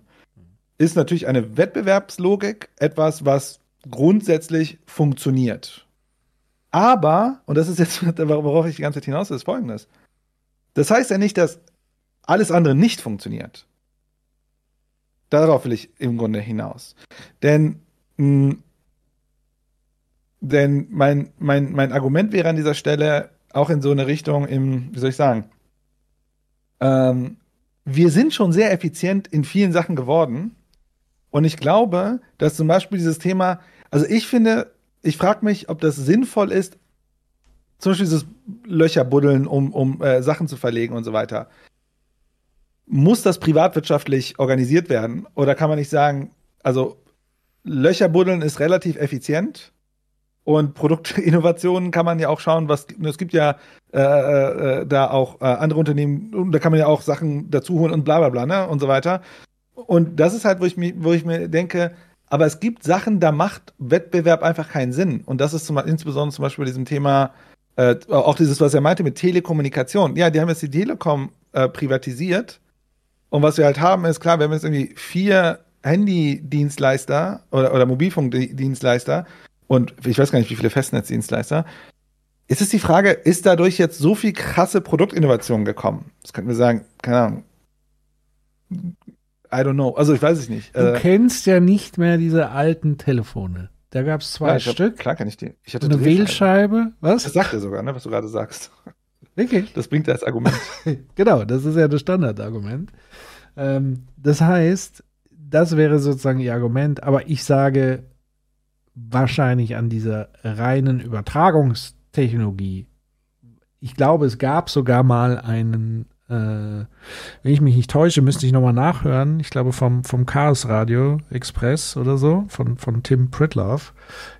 Speaker 6: ist natürlich eine Wettbewerbslogik etwas, was grundsätzlich funktioniert. Aber, und das ist jetzt, worauf ich die ganze Zeit hinaus will, ist folgendes. Das heißt ja nicht, dass alles andere nicht funktioniert. Darauf will ich im Grunde hinaus. Denn, mh, denn mein, mein, mein Argument wäre an dieser Stelle auch in so eine Richtung, im, wie soll ich sagen, ähm, wir sind schon sehr effizient in vielen Sachen geworden. Und ich glaube, dass zum Beispiel dieses Thema, also ich finde, ich frage mich, ob das sinnvoll ist, zum Beispiel dieses Löcher buddeln, um, um äh, Sachen zu verlegen und so weiter. Muss das privatwirtschaftlich organisiert werden? Oder kann man nicht sagen, also Löcher buddeln ist relativ effizient und Produktinnovationen kann man ja auch schauen, was es gibt ja äh, äh, da auch äh, andere Unternehmen, da kann man ja auch Sachen dazu holen und bla bla bla, ne? Und so weiter. Und das ist halt, wo ich, mi- wo ich mir denke, aber es gibt Sachen, da macht Wettbewerb einfach keinen Sinn. Und das ist zum, insbesondere zum Beispiel bei diesem Thema, äh, auch dieses, was er meinte mit Telekommunikation. Ja, die haben jetzt die Telekom äh, privatisiert. Und was wir halt haben, ist klar, wir haben jetzt irgendwie vier Handydienstleister oder, oder Mobilfunkdienstleister und ich weiß gar nicht, wie viele Festnetzdienstleister. Ist es die Frage, ist dadurch jetzt so viel krasse Produktinnovation gekommen? Das könnten wir sagen, keine Ahnung. I don't know. Also ich weiß es nicht.
Speaker 7: Du
Speaker 6: Äh,
Speaker 7: kennst ja nicht mehr diese alten Telefone. Da gab es zwei
Speaker 6: klar, ich hab-
Speaker 7: Stück.
Speaker 6: Klar kann ich die. Ich hatte
Speaker 7: eine. Wählscheibe. Was?
Speaker 6: Das sagt er sogar, ne, was du gerade sagst.
Speaker 7: Wirklich?
Speaker 6: Das bringt er als Argument.
Speaker 7: Genau, das ist ja das Standardargument. Ähm, das heißt, das wäre sozusagen ihr Argument, aber ich sage wahrscheinlich an dieser reinen Übertragungstechnologie. Ich glaube, es gab sogar mal einen, äh, wenn ich mich nicht täusche, müsste ich nochmal nachhören. Ich glaube, vom, vom Chaos Radio Express oder so, von, von Tim Pritloff,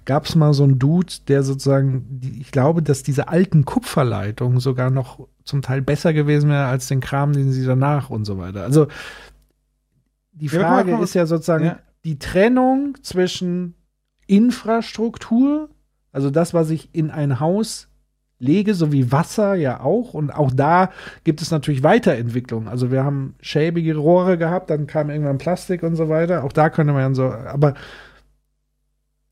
Speaker 7: gab es mal so einen Dude, der sozusagen, die, ich glaube, dass diese alten Kupferleitungen sogar noch zum Teil besser gewesen wäre als den Kram, den sie danach und so weiter. Also die
Speaker 6: Ja,
Speaker 7: Frage
Speaker 6: mal,
Speaker 7: ist ja sozusagen
Speaker 6: ja.
Speaker 7: die Trennung zwischen Infrastruktur, also das, was ich in ein Haus lege, so wie Wasser ja auch. Und auch da gibt es natürlich Weiterentwicklung. Also wir haben schäbige Rohre gehabt, dann kam irgendwann Plastik und so weiter. Auch da könnte man so, aber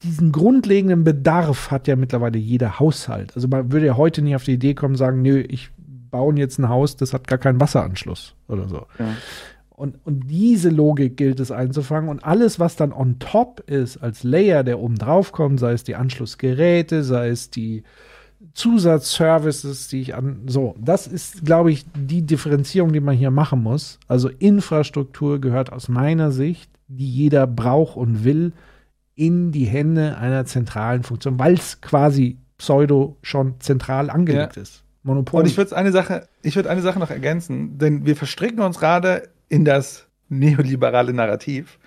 Speaker 7: diesen grundlegenden Bedarf hat ja mittlerweile jeder Haushalt. Also man würde ja heute nicht auf die Idee kommen, sagen, nö, ich baue jetzt ein Haus, das hat gar keinen Wasseranschluss oder so.
Speaker 6: Ja.
Speaker 7: Und, und diese Logik gilt es einzufangen. Und alles, was dann on top ist, als Layer, der oben drauf kommt, sei es die Anschlussgeräte, sei es die Zusatzservices, die ich an. So, das ist, glaube ich, die Differenzierung, die man hier machen muss. Also Infrastruktur gehört aus meiner Sicht, die jeder braucht und will, in die Hände einer zentralen Funktion, weil es quasi pseudo schon zentral angelegt
Speaker 6: Ja.
Speaker 7: ist. Monopol.
Speaker 6: Und ich würde eine Sache, ich würde eine Sache noch ergänzen, denn wir verstricken uns gerade in das neoliberale Narrativ.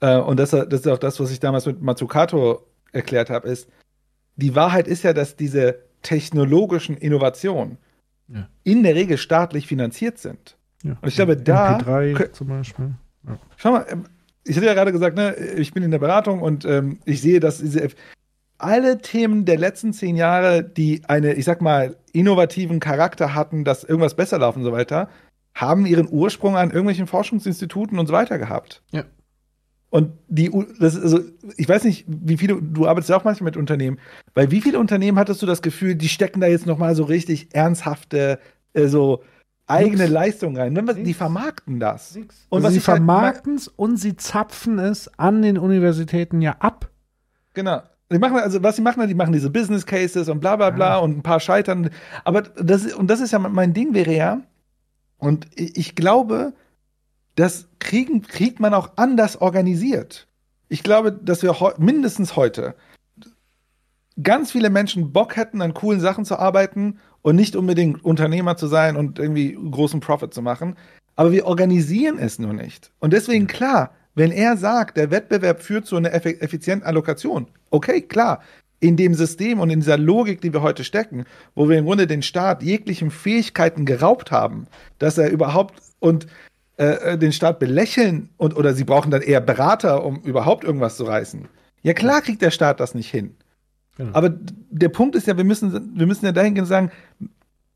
Speaker 6: Äh, und das, das ist auch das, was ich damals mit Matsukato erklärt habe, ist, die Wahrheit ist ja, dass diese technologischen Innovationen
Speaker 7: Ja.
Speaker 6: in der Regel staatlich finanziert sind.
Speaker 7: ja.
Speaker 6: Und ich glaube, da
Speaker 7: MP3
Speaker 6: kö-
Speaker 7: zum Beispiel.
Speaker 6: Schau mal, ähm, ich hatte ja gerade gesagt, ne, ich bin in der Beratung und ähm, ich sehe, dass diese alle Themen der letzten zehn Jahre, die eine, ich sag mal, innovativen Charakter hatten, dass irgendwas besser laufen und so weiter, haben ihren Ursprung an irgendwelchen Forschungsinstituten und so weiter gehabt.
Speaker 7: Ja.
Speaker 6: Und die, das ist also, ich weiß nicht, wie viele, du arbeitest ja auch manchmal mit Unternehmen, weil wie viele Unternehmen hattest du das Gefühl, die stecken da jetzt nochmal so richtig ernsthafte, äh, so eigene
Speaker 7: Nix.
Speaker 6: Leistung rein? Ne? Die
Speaker 7: Nix.
Speaker 6: vermarkten das.
Speaker 7: Und also sie
Speaker 6: halt
Speaker 7: vermarkten es und sie zapfen es an den Universitäten ja ab.
Speaker 6: Genau. Die machen, also was sie machen, die machen diese Business Cases und bla bla bla und ein paar scheitern. Aber das, und das ist ja mein Ding wäre ja, und ich glaube, das kriegen, kriegt man auch anders organisiert. Ich glaube, dass wir heu, mindestens heute ganz viele Menschen Bock hätten, an coolen Sachen zu arbeiten und nicht unbedingt Unternehmer zu sein und irgendwie großen Profit zu machen. Aber wir organisieren es nur nicht. Und deswegen klar, wenn er sagt, der Wettbewerb führt zu einer effi- effizienten Allokation, okay, klar, in dem System und in dieser Logik, die wir heute stecken, wo wir im Grunde den Staat jeglichen Fähigkeiten geraubt haben, dass er überhaupt und äh, äh, den Staat belächeln und oder sie brauchen dann eher Berater, um überhaupt irgendwas zu reißen. Ja klar kriegt der Staat das nicht hin.
Speaker 7: Genau.
Speaker 6: Aber der Punkt ist ja, wir müssen, wir müssen ja dahingehend sagen,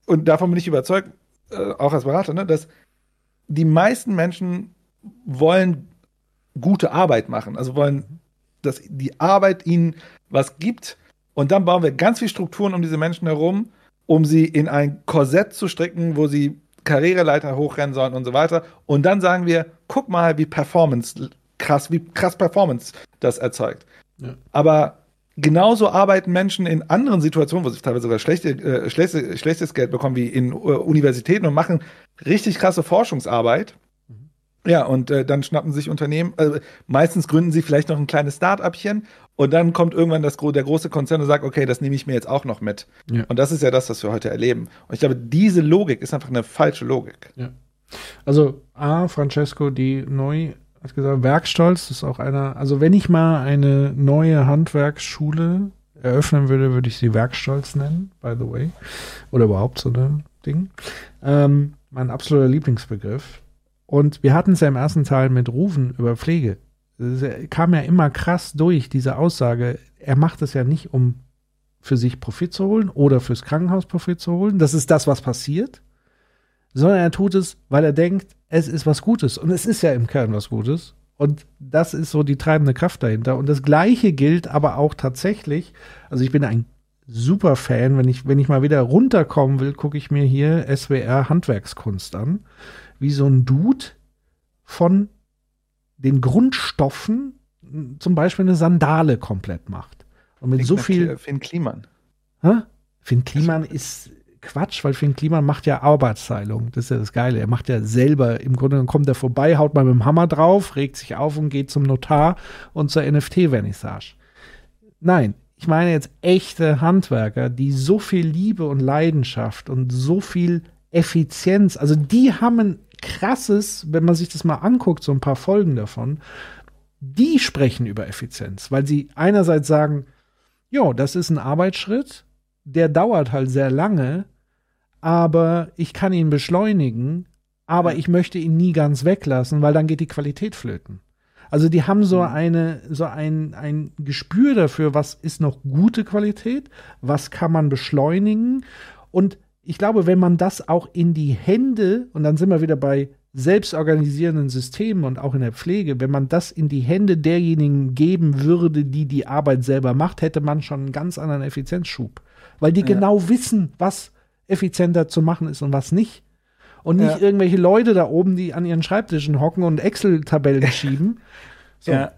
Speaker 6: und davon bin ich überzeugt, äh, auch als Berater, ne, dass die meisten Menschen wollen gute Arbeit machen, also wollen, dass die Arbeit ihnen was gibt und dann bauen wir ganz viel Strukturen um diese Menschen herum, um sie in ein Korsett zu stricken, wo sie Karriereleiter hochrennen sollen und so weiter. Und dann sagen wir, guck mal, wie Performance krass, wie krass Performance das erzeugt.
Speaker 7: Ja.
Speaker 6: Aber genauso arbeiten Menschen in anderen Situationen, wo sie teilweise sogar schlechte, äh, schlechte, schlechtes Geld bekommen, wie in äh, Universitäten und machen richtig krasse Forschungsarbeit. Ja, und äh, dann schnappen sich Unternehmen, äh, meistens gründen sie vielleicht noch ein kleines Start-upchen und dann kommt irgendwann das, der große Konzern und sagt, okay, das nehme ich mir jetzt auch noch mit.
Speaker 7: Ja.
Speaker 6: Und das ist ja das, was wir heute erleben. Und ich glaube, diese Logik ist einfach eine falsche Logik.
Speaker 7: Also, A, Francesco Di Neu hat gesagt, Werkstolz ist auch einer, also wenn ich mal eine neue Handwerksschule eröffnen würde, würde ich sie Werkstolz nennen, by the way. Oder überhaupt so ein Ding. Ähm, mein absoluter Lieblingsbegriff. Und wir hatten es ja im ersten Teil mit Rufen über Pflege. Es kam ja immer krass durch, diese Aussage, er macht es ja nicht, um für sich Profit zu holen oder fürs Krankenhaus Profit zu holen. Das ist das, was passiert sondern er tut es, weil er denkt, es ist was Gutes. Und es ist ja im Kern was Gutes. Und das ist so die treibende Kraft dahinter. Und das Gleiche gilt aber auch tatsächlich, also ich bin ein super Fan, wenn ich, wenn ich mal wieder runterkommen will, gucke ich mir hier SWR Handwerkskunst an, wie so ein Dude von den Grundstoffen zum Beispiel eine Sandale komplett macht. Und mit so viel
Speaker 6: Finn Kliman.
Speaker 7: Hä? Finn Kliman ist Quatsch, weil Finn Kliman macht ja Arbeitsteilung. Das ist ja das Geile. Er macht ja selber, im Grunde genommen kommt er vorbei, haut mal mit dem Hammer drauf, regt sich auf und geht zum Notar und zur NFT-Vernissage. Nein, ich meine jetzt echte Handwerker, die so viel Liebe und Leidenschaft und so viel Effizienz, also die haben krasses, wenn man sich das mal anguckt, so ein paar Folgen davon, die sprechen über Effizienz, weil sie einerseits sagen, jo, das ist ein Arbeitsschritt, der dauert halt sehr lange, aber ich kann ihn beschleunigen, aber ich möchte ihn nie ganz weglassen, weil dann geht die Qualität flöten. Also die haben so eine, so ein, ein Gespür dafür, was ist noch gute Qualität, was kann man beschleunigen. Und ich glaube, wenn man das auch in die Hände, und dann sind wir wieder bei selbstorganisierenden Systemen und auch in der Pflege, wenn man das in die Hände derjenigen geben würde, die die Arbeit selber macht, hätte man schon einen ganz anderen Effizienzschub. Weil die
Speaker 6: Ja.
Speaker 7: genau wissen, was effizienter zu machen ist und was nicht. Und nicht
Speaker 6: Ja.
Speaker 7: irgendwelche Leute da oben, die an ihren Schreibtischen hocken und Excel-Tabellen schieben. So.
Speaker 6: Ja.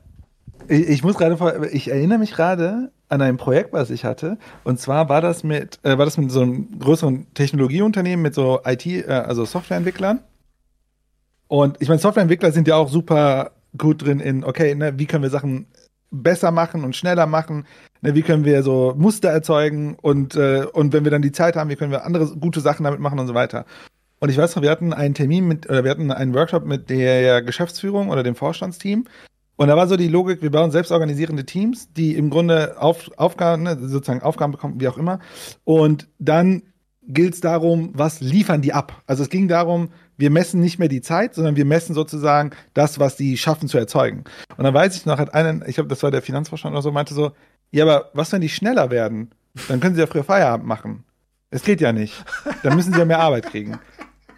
Speaker 6: Ich, ich muss gerade vor, ich erinnere mich gerade an ein Projekt, was ich hatte. Und zwar war das mit, äh, war das mit so einem größeren Technologieunternehmen mit so IT, äh, also Softwareentwicklern. Und ich meine, Softwareentwickler sind ja auch super gut drin in, okay, ne, wie können wir Sachen besser machen und schneller machen? Ne, wie können wir so Muster erzeugen? Und, äh, und wenn wir dann die Zeit haben, wie können wir andere gute Sachen damit machen und so weiter? Und ich weiß noch, wir hatten einen Termin mit, oder wir hatten einen Workshop mit der Geschäftsführung oder dem Vorstandsteam. Und da war so die Logik, wir bauen selbstorganisierende Teams, die im Grunde auf, Aufgaben, ne, sozusagen Aufgaben bekommen, wie auch immer. Und dann gilt es darum, was liefern die ab? Also es ging darum, wir messen nicht mehr die Zeit, sondern wir messen sozusagen das, was die schaffen zu erzeugen. Und dann weiß ich noch, hat einen, ich glaube, das war der Finanzvorstand oder so, meinte so, ja, aber was, wenn die schneller werden? Dann können sie ja früher Feierabend machen. Es geht ja nicht. Dann müssen sie ja mehr Arbeit kriegen.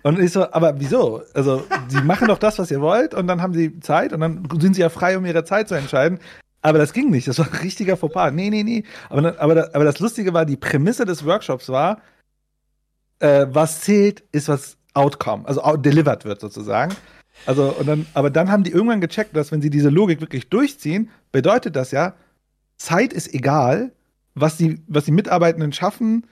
Speaker 6: Und ich so, aber wieso? Also, sie machen doch das, was ihr wollt, und dann haben sie Zeit, und dann sind sie ja frei, um ihre Zeit zu entscheiden. Aber das ging nicht. Das war ein richtiger Fauxpas. Nee, nee, nee. Aber, aber, aber das Lustige war, die Prämisse des Workshops war, äh, was zählt, ist was Outcome, also out delivered wird sozusagen. Also, und dann, aber dann haben die irgendwann gecheckt, dass wenn sie diese Logik wirklich durchziehen, bedeutet das ja, Zeit ist egal, was die, was die Mitarbeitenden schaffen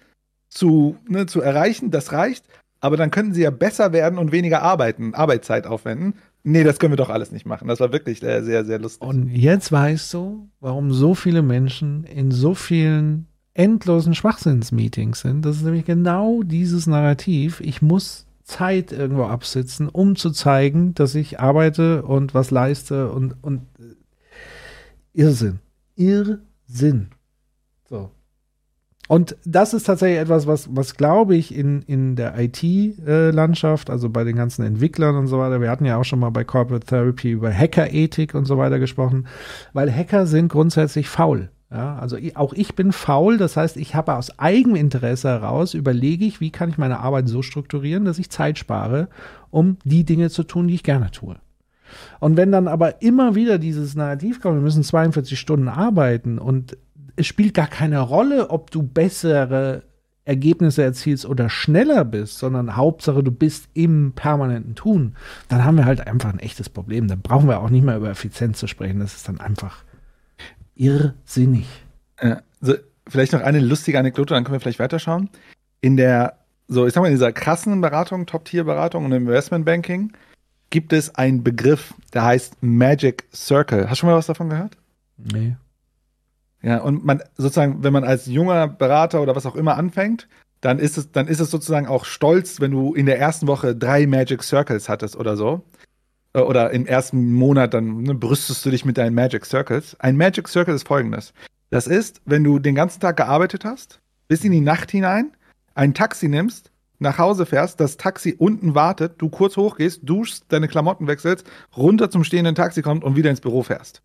Speaker 6: zu, ne, zu erreichen, das reicht, aber dann könnten sie ja besser werden und weniger arbeiten, Arbeitszeit aufwenden. Nee, das können wir doch alles nicht machen. Das war wirklich äh, sehr, sehr lustig.
Speaker 7: Und jetzt weißt du, warum so viele Menschen in so vielen endlosen Schwachsinnsmeetings sind. Das ist nämlich genau dieses Narrativ. Ich muss Zeit irgendwo absitzen, um zu zeigen, dass ich arbeite und was leiste und, und äh, Irrsinn. Irrsinn. Und das ist tatsächlich etwas, was, was glaube ich, in, in der IT-Landschaft, also bei den ganzen Entwicklern und so weiter, wir hatten ja auch schon mal bei Corporate Therapy über Hackerethik und so weiter gesprochen, weil Hacker sind grundsätzlich faul. Ja, also auch ich bin faul, das heißt, ich habe aus Eigeninteresse heraus, überlege ich, wie kann ich meine Arbeit so strukturieren, dass ich Zeit spare, um die Dinge zu tun, die ich gerne tue. Und wenn dann aber immer wieder dieses Narrativ kommt, wir müssen 42 Stunden arbeiten und es spielt gar keine Rolle, ob du bessere Ergebnisse erzielst oder schneller bist, sondern Hauptsache du bist im permanenten Tun, dann haben wir halt einfach ein echtes Problem. Dann brauchen wir auch nicht mehr über Effizienz zu sprechen. Das ist dann einfach irrsinnig.
Speaker 6: Ja, so, vielleicht noch eine lustige Anekdote, dann können wir vielleicht weiterschauen. In der, so ich sag mal, in dieser krassen Beratung, Top-Tier-Beratung und Investmentbanking gibt es einen Begriff, der heißt Magic Circle. Hast du schon mal was davon gehört?
Speaker 7: Nee.
Speaker 6: Ja, und man sozusagen, wenn man als junger Berater oder was auch immer anfängt, dann ist es, dann ist es sozusagen auch stolz, wenn du in der ersten Woche drei Magic Circles hattest oder so. Äh, Oder im ersten Monat, dann ne, brüstest du dich mit deinen Magic Circles. Ein Magic Circle ist folgendes. Das ist, wenn du den ganzen Tag gearbeitet hast, bis in die Nacht hinein, ein Taxi nimmst, nach Hause fährst, das Taxi unten wartet, du kurz hochgehst, duschst, deine Klamotten wechselst, runter zum stehenden Taxi kommt und wieder ins Büro fährst.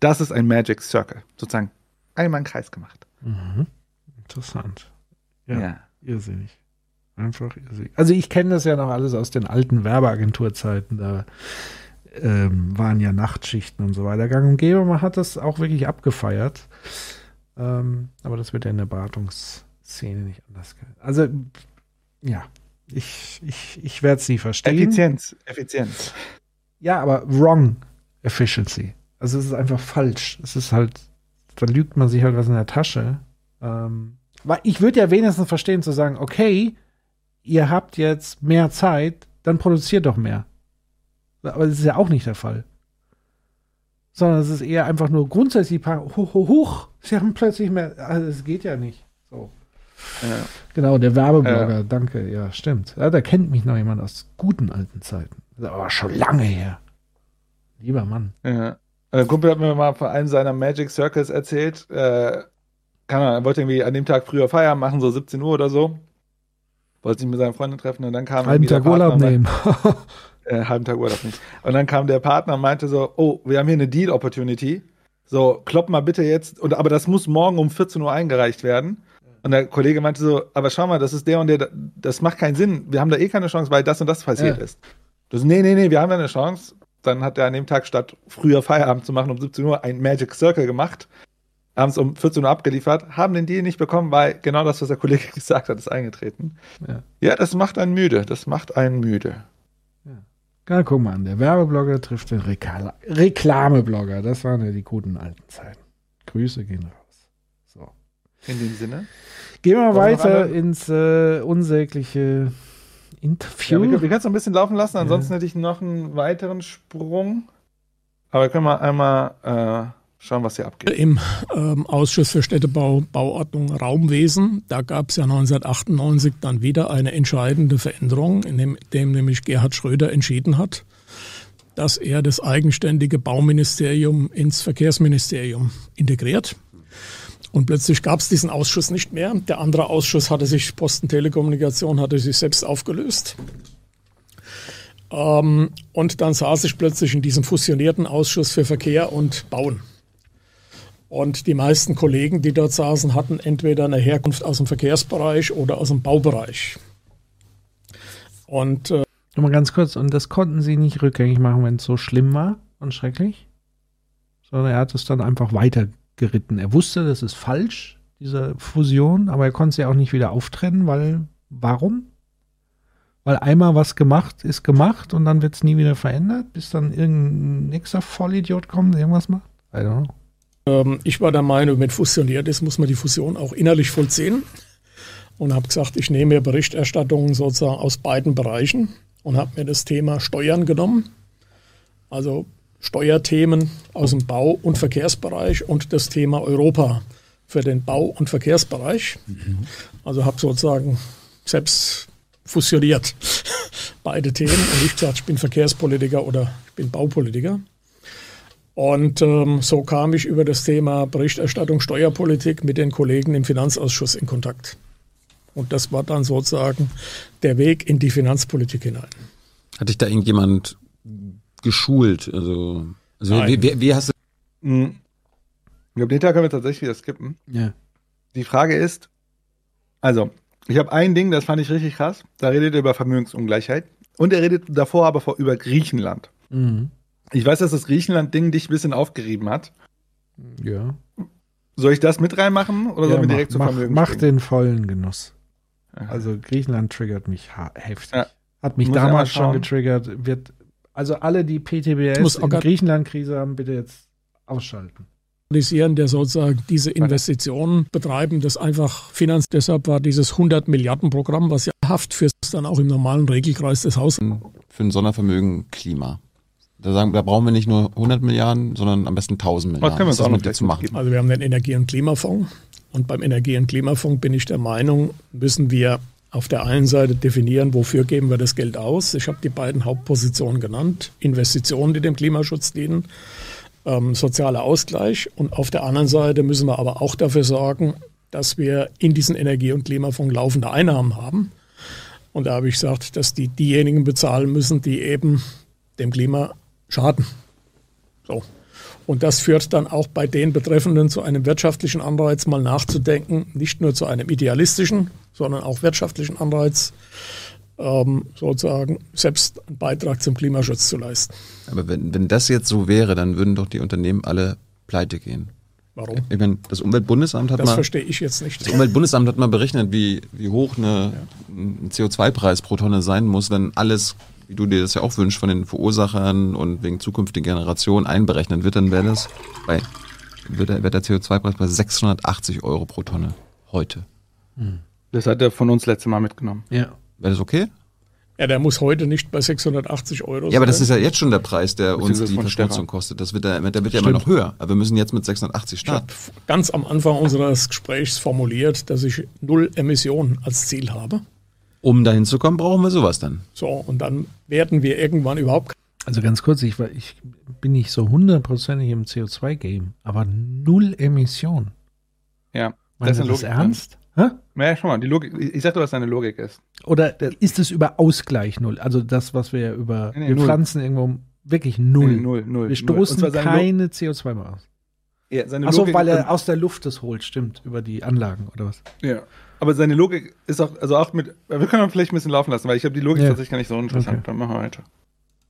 Speaker 6: Das ist ein Magic Circle. Sozusagen einmal einen Kreis gemacht.
Speaker 7: Mhm. Interessant. Ja,
Speaker 6: Ja.
Speaker 7: irrsinnig. Einfach irrsinnig. Also ich kenne das ja noch alles aus den alten Werbeagenturzeiten. Da ähm, waren ja Nachtschichten und so weiter. Gang und Gäbe, man hat das auch wirklich abgefeiert. Ähm, aber das wird ja in der Beratungsszene nicht anders. Also, ja, ich, ich, ich werde es nie verstehen.
Speaker 6: Effizienz, Effizienz.
Speaker 7: Ja, aber wrong efficiency. Also es ist einfach falsch. Es ist halt, da lügt man sich halt was in der Tasche. Ähm, weil ich würde ja wenigstens verstehen zu sagen, okay, ihr habt jetzt mehr Zeit, dann produziert doch mehr. Aber das ist ja auch nicht der Fall. Sondern es ist eher einfach nur grundsätzlich, hoch, hoch, hoch, sie haben plötzlich mehr, also es geht ja nicht. So.
Speaker 6: Ja.
Speaker 7: Genau, der Werbeblogger, danke, ja, stimmt. Ja, da kennt mich noch jemand aus guten alten Zeiten. Aber schon lange her. Lieber Mann.
Speaker 6: Ja. Ein Kumpel hat mir mal von einem seiner Magic Circles erzählt. Äh, keine Ahnung, er wollte irgendwie an dem Tag früher Feierabend machen, so 17 Uhr oder so. Wollte sich mit seiner Freundin treffen und dann kam
Speaker 7: Halben Tag Urlaub nehmen.
Speaker 6: Äh, halben Tag Urlaub nicht. Und dann kam der Partner und meinte so, oh, wir haben hier eine Deal-Opportunity. So, klopp mal bitte jetzt. Und, aber das muss morgen um 14 Uhr eingereicht werden. Und der Kollege meinte so, aber schau mal, das ist der und der, das macht keinen Sinn. Wir haben da eh keine Chance, weil das und das passiert
Speaker 7: Ja.
Speaker 6: ist. Das, nee, nee, nee, wir haben da eine Chance. Dann hat er an dem Tag statt früher Feierabend zu machen um 17 Uhr ein Magic Circle gemacht, haben es um 14 Uhr abgeliefert, haben den Deal nicht bekommen, weil genau das, was der Kollege gesagt hat, ist eingetreten.
Speaker 7: Ja.
Speaker 6: Ja, das macht einen müde. Das macht einen müde.
Speaker 7: Ja, guck mal an, der Werbeblogger trifft den Rekla Reklameblogger. Das waren ja die guten alten Zeiten. Grüße gehen raus. So.
Speaker 6: In dem Sinne.
Speaker 7: Gehen wir weiter ins äh, unsägliche
Speaker 6: Ja,
Speaker 7: Interview.
Speaker 6: wir, wir können es noch ein bisschen laufen lassen, ansonsten hätte ich noch einen weiteren Sprung. Aber wir können mal einmal äh, schauen, was hier abgeht.
Speaker 8: Im ähm, Ausschuss für Städtebau, Bauordnung, Raumwesen, da gab es ja 1998 dann wieder eine entscheidende Veränderung, in dem, dem nämlich Gerhard Schröder entschieden hat, dass er das eigenständige Bauministerium ins Verkehrsministerium integriert. Und plötzlich gab es diesen Ausschuss nicht mehr. Der andere Ausschuss hatte sich, Posten Telekommunikation, hatte sich selbst aufgelöst. Ähm, und dann saß ich plötzlich in diesem fusionierten Ausschuss für Verkehr und Bauen. Und die meisten Kollegen, die dort saßen, hatten entweder eine Herkunft aus dem Verkehrsbereich oder aus dem Baubereich. Und äh,
Speaker 7: Nur mal ganz kurz, und das konnten sie nicht rückgängig machen, wenn es so schlimm war und schrecklich, sondern er hat es dann einfach weitergeritten. Er wusste, das ist falsch, diese Fusion, aber er konnte sie auch nicht wieder auftrennen, weil, warum? Weil einmal was gemacht ist gemacht und dann wird es nie wieder verändert, bis dann irgendein nächster Vollidiot kommt, und irgendwas macht. I don't know.
Speaker 8: ähm, ich war der Meinung, wenn fusioniert ist, muss man die Fusion auch innerlich vollziehen. Und habe gesagt, ich nehme mir Berichterstattungen sozusagen aus beiden Bereichen und habe mir das Thema Steuern genommen. Also Steuerthemen aus dem Bau- und Verkehrsbereich und das Thema Europa für den Bau- und Verkehrsbereich. Also habe sozusagen selbst fusioniert beide Themen und nicht gesagt, ich bin Verkehrspolitiker oder ich bin Baupolitiker. Und ähm, so kam ich über das Thema Berichterstattung Steuerpolitik mit den Kollegen im Finanzausschuss in Kontakt. Und das war dann sozusagen der Weg in die Finanzpolitik hinein.
Speaker 9: Hat dich da irgendjemand geschult? Also, also wie, wie, wie hast du.
Speaker 6: Mhm. Ich glaube, den Tag können wir tatsächlich wieder skippen.
Speaker 7: Ja.
Speaker 6: Die Frage ist, also, ich habe ein Ding, das fand ich richtig krass. Da redet er über Vermögensungleichheit. Und er redet davor aber vor, über Griechenland.
Speaker 7: Mhm.
Speaker 6: Ich weiß, dass das Griechenland-Ding dich ein bisschen aufgerieben hat.
Speaker 7: Ja.
Speaker 6: Soll ich das mit reinmachen oder
Speaker 7: ja
Speaker 6: sollen wir
Speaker 7: mach,
Speaker 6: direkt zu
Speaker 7: mach,
Speaker 6: Vermögen
Speaker 7: mach den vollen Genuss. Also Griechenland triggert mich heftig.
Speaker 6: Ja.
Speaker 7: Hat mich damals schon getriggert. Wird, also alle, die PTBS
Speaker 8: muss auch
Speaker 7: in Griechenland-Krise haben, bitte jetzt ausschalten.
Speaker 8: Der sozusagen diese Investitionen betreiben, das einfach finanz. Deshalb war dieses 100 Milliarden Programm, was ja Haft für dann auch im normalen Regelkreis des Haushalts.
Speaker 9: für ein Sondervermögen Klima? Da, sagen, da brauchen wir nicht nur 100 Milliarden, sondern am besten 1000 Milliarden.
Speaker 6: können wir uns
Speaker 9: Was ist
Speaker 6: auch noch
Speaker 9: mit dir
Speaker 6: gleich
Speaker 9: zu machen?
Speaker 8: Also wir haben den Energie- und Klimafonds. Und beim Energie- und Klimafonds bin ich der Meinung, müssen wir auf der einen Seite definieren, wofür geben wir das Geld aus. Ich habe die beiden Hauptpositionen genannt. Investitionen, die dem Klimaschutz dienen, ähm, sozialer Ausgleich. Und auf der anderen Seite müssen wir aber auch dafür sorgen, dass wir in diesen Energie- und Klimafonds laufende Einnahmen haben. Und da habe ich gesagt, dass die diejenigen bezahlen müssen, die eben dem Klima schaden. So. Und das führt dann auch bei den Betreffenden zu einem wirtschaftlichen Anreiz, mal nachzudenken, nicht nur zu einem idealistischen, sondern auch wirtschaftlichen Anreiz, ähm, sozusagen selbst einen Beitrag zum Klimaschutz zu leisten.
Speaker 9: Aber wenn, wenn das jetzt so wäre, dann würden doch die Unternehmen alle pleite gehen.
Speaker 8: Warum?
Speaker 9: Ich meine, das Umweltbundesamt hat
Speaker 8: Das
Speaker 9: mal.
Speaker 8: verstehe ich jetzt nicht.
Speaker 9: Das Umweltbundesamt hat mal berechnet, wie, wie hoch eine, ein CO2-Preis pro Tonne sein muss, wenn alles, wie du dir das ja auch wünschst, von den Verursachern und wegen zukünftigen Generationen einberechnet wird, dann wäre das bei, wird der, der CO2-Preis bei 680 Euro pro Tonne heute.
Speaker 6: Das hat er von uns letztes Mal mitgenommen.
Speaker 7: Ja.
Speaker 9: Wäre das okay?
Speaker 8: Ja, der muss heute nicht bei 680 Euro
Speaker 9: Ja, aber das ist
Speaker 8: sein.
Speaker 9: ja jetzt schon der Preis, der uns die Verschmutzung kostet. Das wird ja, der wird ja immer noch höher. Aber wir müssen jetzt mit 680
Speaker 8: Ich habe
Speaker 9: starten.
Speaker 8: ganz am Anfang unseres Gesprächs formuliert, dass ich null Emissionen als Ziel habe.
Speaker 9: Um dahin zu kommen, brauchen wir sowas dann.
Speaker 8: So, und dann werden wir irgendwann überhaupt
Speaker 7: Also ganz kurz, ich, war- ich bin nicht so hundertprozentig im CO2-Game, aber null Emission.
Speaker 6: Ja.
Speaker 7: Meint
Speaker 6: ist
Speaker 7: ihr
Speaker 6: eine
Speaker 7: das
Speaker 6: Logik,
Speaker 7: ernst? Hä?
Speaker 6: Ja, schau mal, die Logik, ich sag dir, was deine Logik ist.
Speaker 7: Oder ist es über Ausgleich null? Also das, was wir über,
Speaker 6: Nee, nee,
Speaker 7: wir
Speaker 6: null.
Speaker 7: pflanzen irgendwo wirklich null.
Speaker 6: Nee, null, null, null.
Speaker 7: Wir stoßen
Speaker 6: Lo-
Speaker 7: keine CO2 mehr aus.
Speaker 6: Ja, seine
Speaker 7: Achso,
Speaker 6: Logik-
Speaker 7: weil er aus der Luft das holt, stimmt, über die Anlagen oder was?
Speaker 6: Ja. Aber seine Logik ist auch, also auch mit, wir können vielleicht ein bisschen laufen lassen, weil ich glaube, die Logik
Speaker 7: Ja.
Speaker 6: tatsächlich gar nicht so interessant.
Speaker 7: Okay.
Speaker 6: Dann machen wir weiter.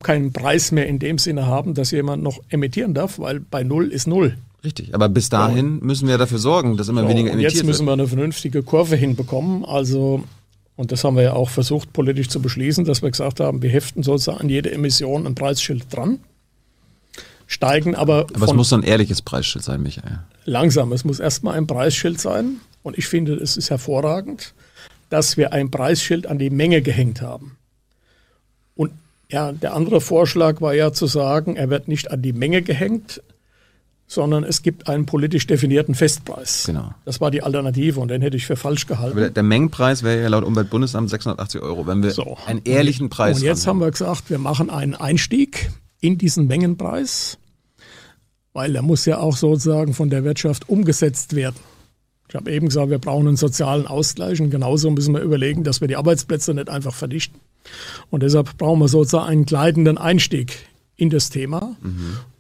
Speaker 8: keinen Preis mehr in dem Sinne haben, dass jemand noch emittieren darf, weil bei Null ist Null.
Speaker 9: Richtig, aber bis dahin müssen wir dafür sorgen, dass immer
Speaker 8: So,
Speaker 9: weniger emittiert
Speaker 8: jetzt müssen
Speaker 9: wird.
Speaker 8: wir eine vernünftige Kurve hinbekommen. Also, und das haben wir ja auch versucht, politisch zu beschließen, dass wir gesagt haben, wir heften sozusagen an jede Emission ein Preisschild dran. Steigen aber,
Speaker 9: Aber es muss so ein ehrliches Preisschild sein, Michael.
Speaker 8: langsam. Es muss erstmal ein Preisschild sein. Und ich finde, es ist hervorragend, dass wir ein Preisschild an die Menge gehängt haben. Und ja, der andere Vorschlag war ja zu sagen, er wird nicht an die Menge gehängt, sondern es gibt einen politisch definierten Festpreis.
Speaker 9: Genau.
Speaker 8: Das war die Alternative und den hätte ich für falsch gehalten.
Speaker 9: Der, der Mengenpreis wäre ja laut Umweltbundesamt 680 Euro, wenn wir
Speaker 8: So.
Speaker 9: einen ehrlichen Preis
Speaker 8: Und jetzt haben wir gesagt, wir machen einen Einstieg in diesen Mengenpreis, weil der muss ja auch sozusagen von der Wirtschaft umgesetzt werden. Ich habe eben gesagt, wir brauchen einen sozialen Ausgleich und genauso müssen wir überlegen, dass wir die Arbeitsplätze nicht einfach verdichten. Und deshalb brauchen wir sozusagen einen gleitenden Einstieg in das Thema.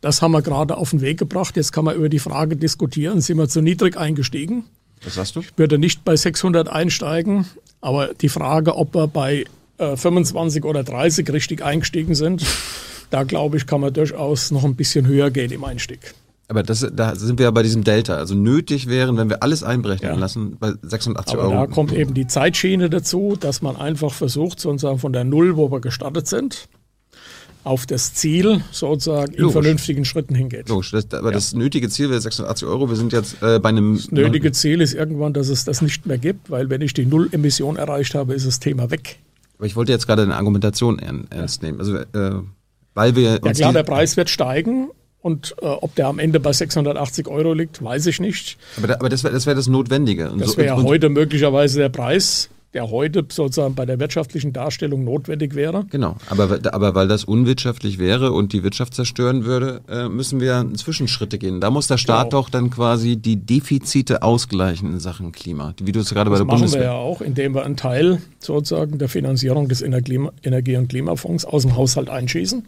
Speaker 8: Das haben wir gerade auf den Weg gebracht. Jetzt kann man über die Frage diskutieren, sind wir zu niedrig eingestiegen?
Speaker 9: Was sagst du?
Speaker 8: würde nicht bei 600 einsteigen, aber die Frage, ob wir bei äh, 25 oder 30 richtig eingestiegen sind, da glaube ich, kann man durchaus noch ein bisschen höher gehen im Einstieg.
Speaker 9: Aber das, da sind wir ja bei diesem Delta. Also nötig wären, wenn wir alles einberechnen
Speaker 8: Ja.
Speaker 9: lassen, bei 86
Speaker 8: Aber
Speaker 9: Euro.
Speaker 8: da kommt eben die Zeitschiene dazu, dass man einfach versucht, sozusagen von der Null, wo wir gestartet sind, auf das Ziel sozusagen in
Speaker 9: Logisch.
Speaker 8: vernünftigen Schritten hingeht.
Speaker 9: Logisch, das, aber das nötige Ziel wäre 86 Euro. Wir sind jetzt äh, bei einem.
Speaker 8: Das nötige Ziel ist irgendwann, dass es das nicht mehr gibt, weil wenn ich die Null-Emission erreicht habe, ist das Thema weg.
Speaker 9: Aber ich wollte jetzt gerade eine Argumentation ern- ernst nehmen. Also, äh, weil wir
Speaker 8: Ja klar, der Preis wird steigen und äh, ob der am Ende bei 680 Euro liegt, weiß ich nicht.
Speaker 9: aber, da, aber das wäre das, wär das Notwendige. Und
Speaker 8: Das
Speaker 9: so-
Speaker 8: wäre ja
Speaker 9: und-
Speaker 8: heute möglicherweise der Preis, der heute sozusagen bei der wirtschaftlichen Darstellung notwendig wäre.
Speaker 9: Genau, aber, weil- aber weil das unwirtschaftlich wäre und die Wirtschaft zerstören würde, äh, müssen wir Zwischenschritte gehen. Da muss der Staat
Speaker 8: Genau.
Speaker 9: doch dann quasi die Defizite ausgleichen in Sachen Klima, wie du es gerade bei
Speaker 8: Das
Speaker 9: der
Speaker 8: machen wir
Speaker 9: Bundeswehr.
Speaker 8: ja auch, indem wir einen Teil sozusagen der Finanzierung des Energie- Energie- und Klimafonds aus dem Haushalt einschießen.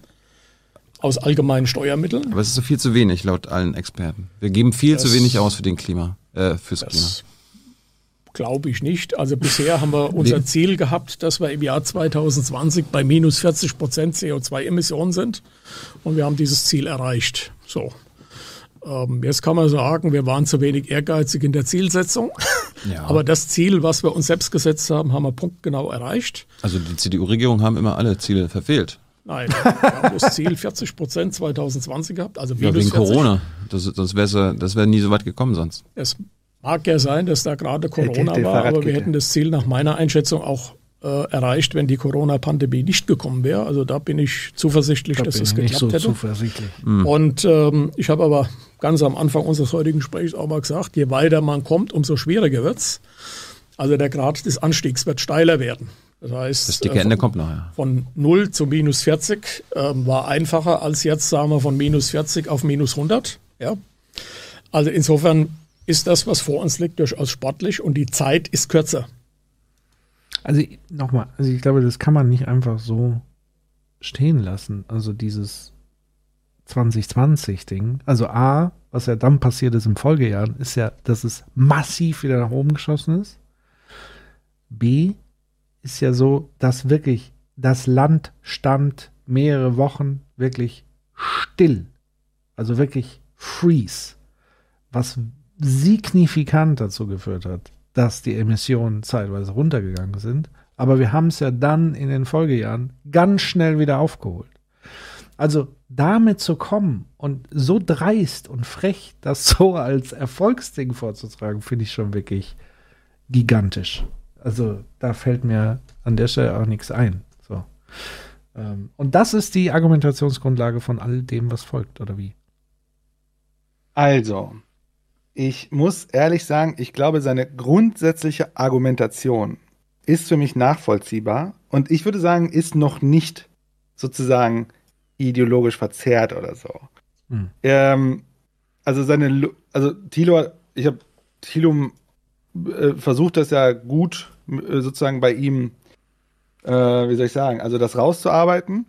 Speaker 8: Aus allgemeinen Steuermitteln.
Speaker 9: Aber es ist so viel zu wenig laut allen Experten. Wir geben viel
Speaker 8: Das-
Speaker 9: zu wenig aus für den Klima, äh, fürs Klima.
Speaker 8: Glaube ich nicht. Also bisher haben wir unser
Speaker 9: Nee.
Speaker 8: Ziel gehabt, dass wir im Jahr 2020 bei minus 40 Prozent CO2-Emissionen sind. Und wir haben dieses Ziel erreicht. So. Ähm, jetzt kann man sagen, wir waren zu wenig ehrgeizig in der Zielsetzung.
Speaker 9: Ja.
Speaker 8: Aber das Ziel, was wir uns selbst gesetzt haben, haben wir punktgenau erreicht.
Speaker 9: Also die CDU-Regierung haben immer alle Ziele verfehlt.
Speaker 8: Nein, wir haben das Ziel 40 Prozent 2020 gehabt, also
Speaker 9: Ja, wegen
Speaker 8: 40.
Speaker 9: Corona. Das, sonst wär's, das wäre nie so weit gekommen sonst.
Speaker 8: Es mag ja sein, dass da gerade Corona
Speaker 6: der
Speaker 8: war, aber wir hätten das Ziel nach meiner Einschätzung auch äh, erreicht, wenn die Corona-Pandemie nicht gekommen wäre. Also da bin ich zuversichtlich,
Speaker 7: Da
Speaker 8: dass es
Speaker 7: nicht
Speaker 8: geklappt
Speaker 7: so
Speaker 8: hätte.
Speaker 7: zuversichtlich.
Speaker 8: Und ähm, ich habe aber ganz am Anfang unseres heutigen Gesprächs auch mal gesagt, je weiter man kommt, umso schwieriger wird's. Also der Grad des Anstiegs wird steiler werden. Das heißt,
Speaker 9: Das dicke
Speaker 8: äh,
Speaker 9: Ende kommt nachher.
Speaker 8: von 0 zu minus 40 ähm, war einfacher als jetzt, sagen wir, von minus 40 auf minus 100. Ja? Also insofern ist das, was vor uns liegt, durchaus sportlich und die Zeit ist kürzer.
Speaker 7: Also nochmal, also ich glaube, das kann man nicht einfach so stehen lassen. Also dieses 2020-Ding. Also A, was ja dann passiert ist im Folgejahren, ist ja, dass es massiv wieder nach oben geschossen ist. B ist ja so, dass wirklich das Land stand mehrere Wochen wirklich still. Also wirklich freeze. Was signifikant dazu geführt hat, dass die Emissionen zeitweise runtergegangen sind. Aber wir haben es ja dann in den Folgejahren ganz schnell wieder aufgeholt. Also damit zu kommen und so dreist und frech das so als Erfolgsding vorzutragen, finde ich schon wirklich gigantisch. Also da fällt mir an der Stelle auch nichts ein. So. Ähm, und das ist die Argumentationsgrundlage von all dem, was folgt, oder wie?
Speaker 6: Also, ich muss ehrlich sagen, ich glaube, seine grundsätzliche Argumentation ist für mich nachvollziehbar und ich würde sagen, ist noch nicht sozusagen ideologisch verzerrt oder so.
Speaker 7: Hm.
Speaker 6: Ähm, also seine, also Thilo, ich habe Thilo äh, versucht das ja gut äh, sozusagen bei ihm, äh, wie soll ich sagen, also das rauszuarbeiten.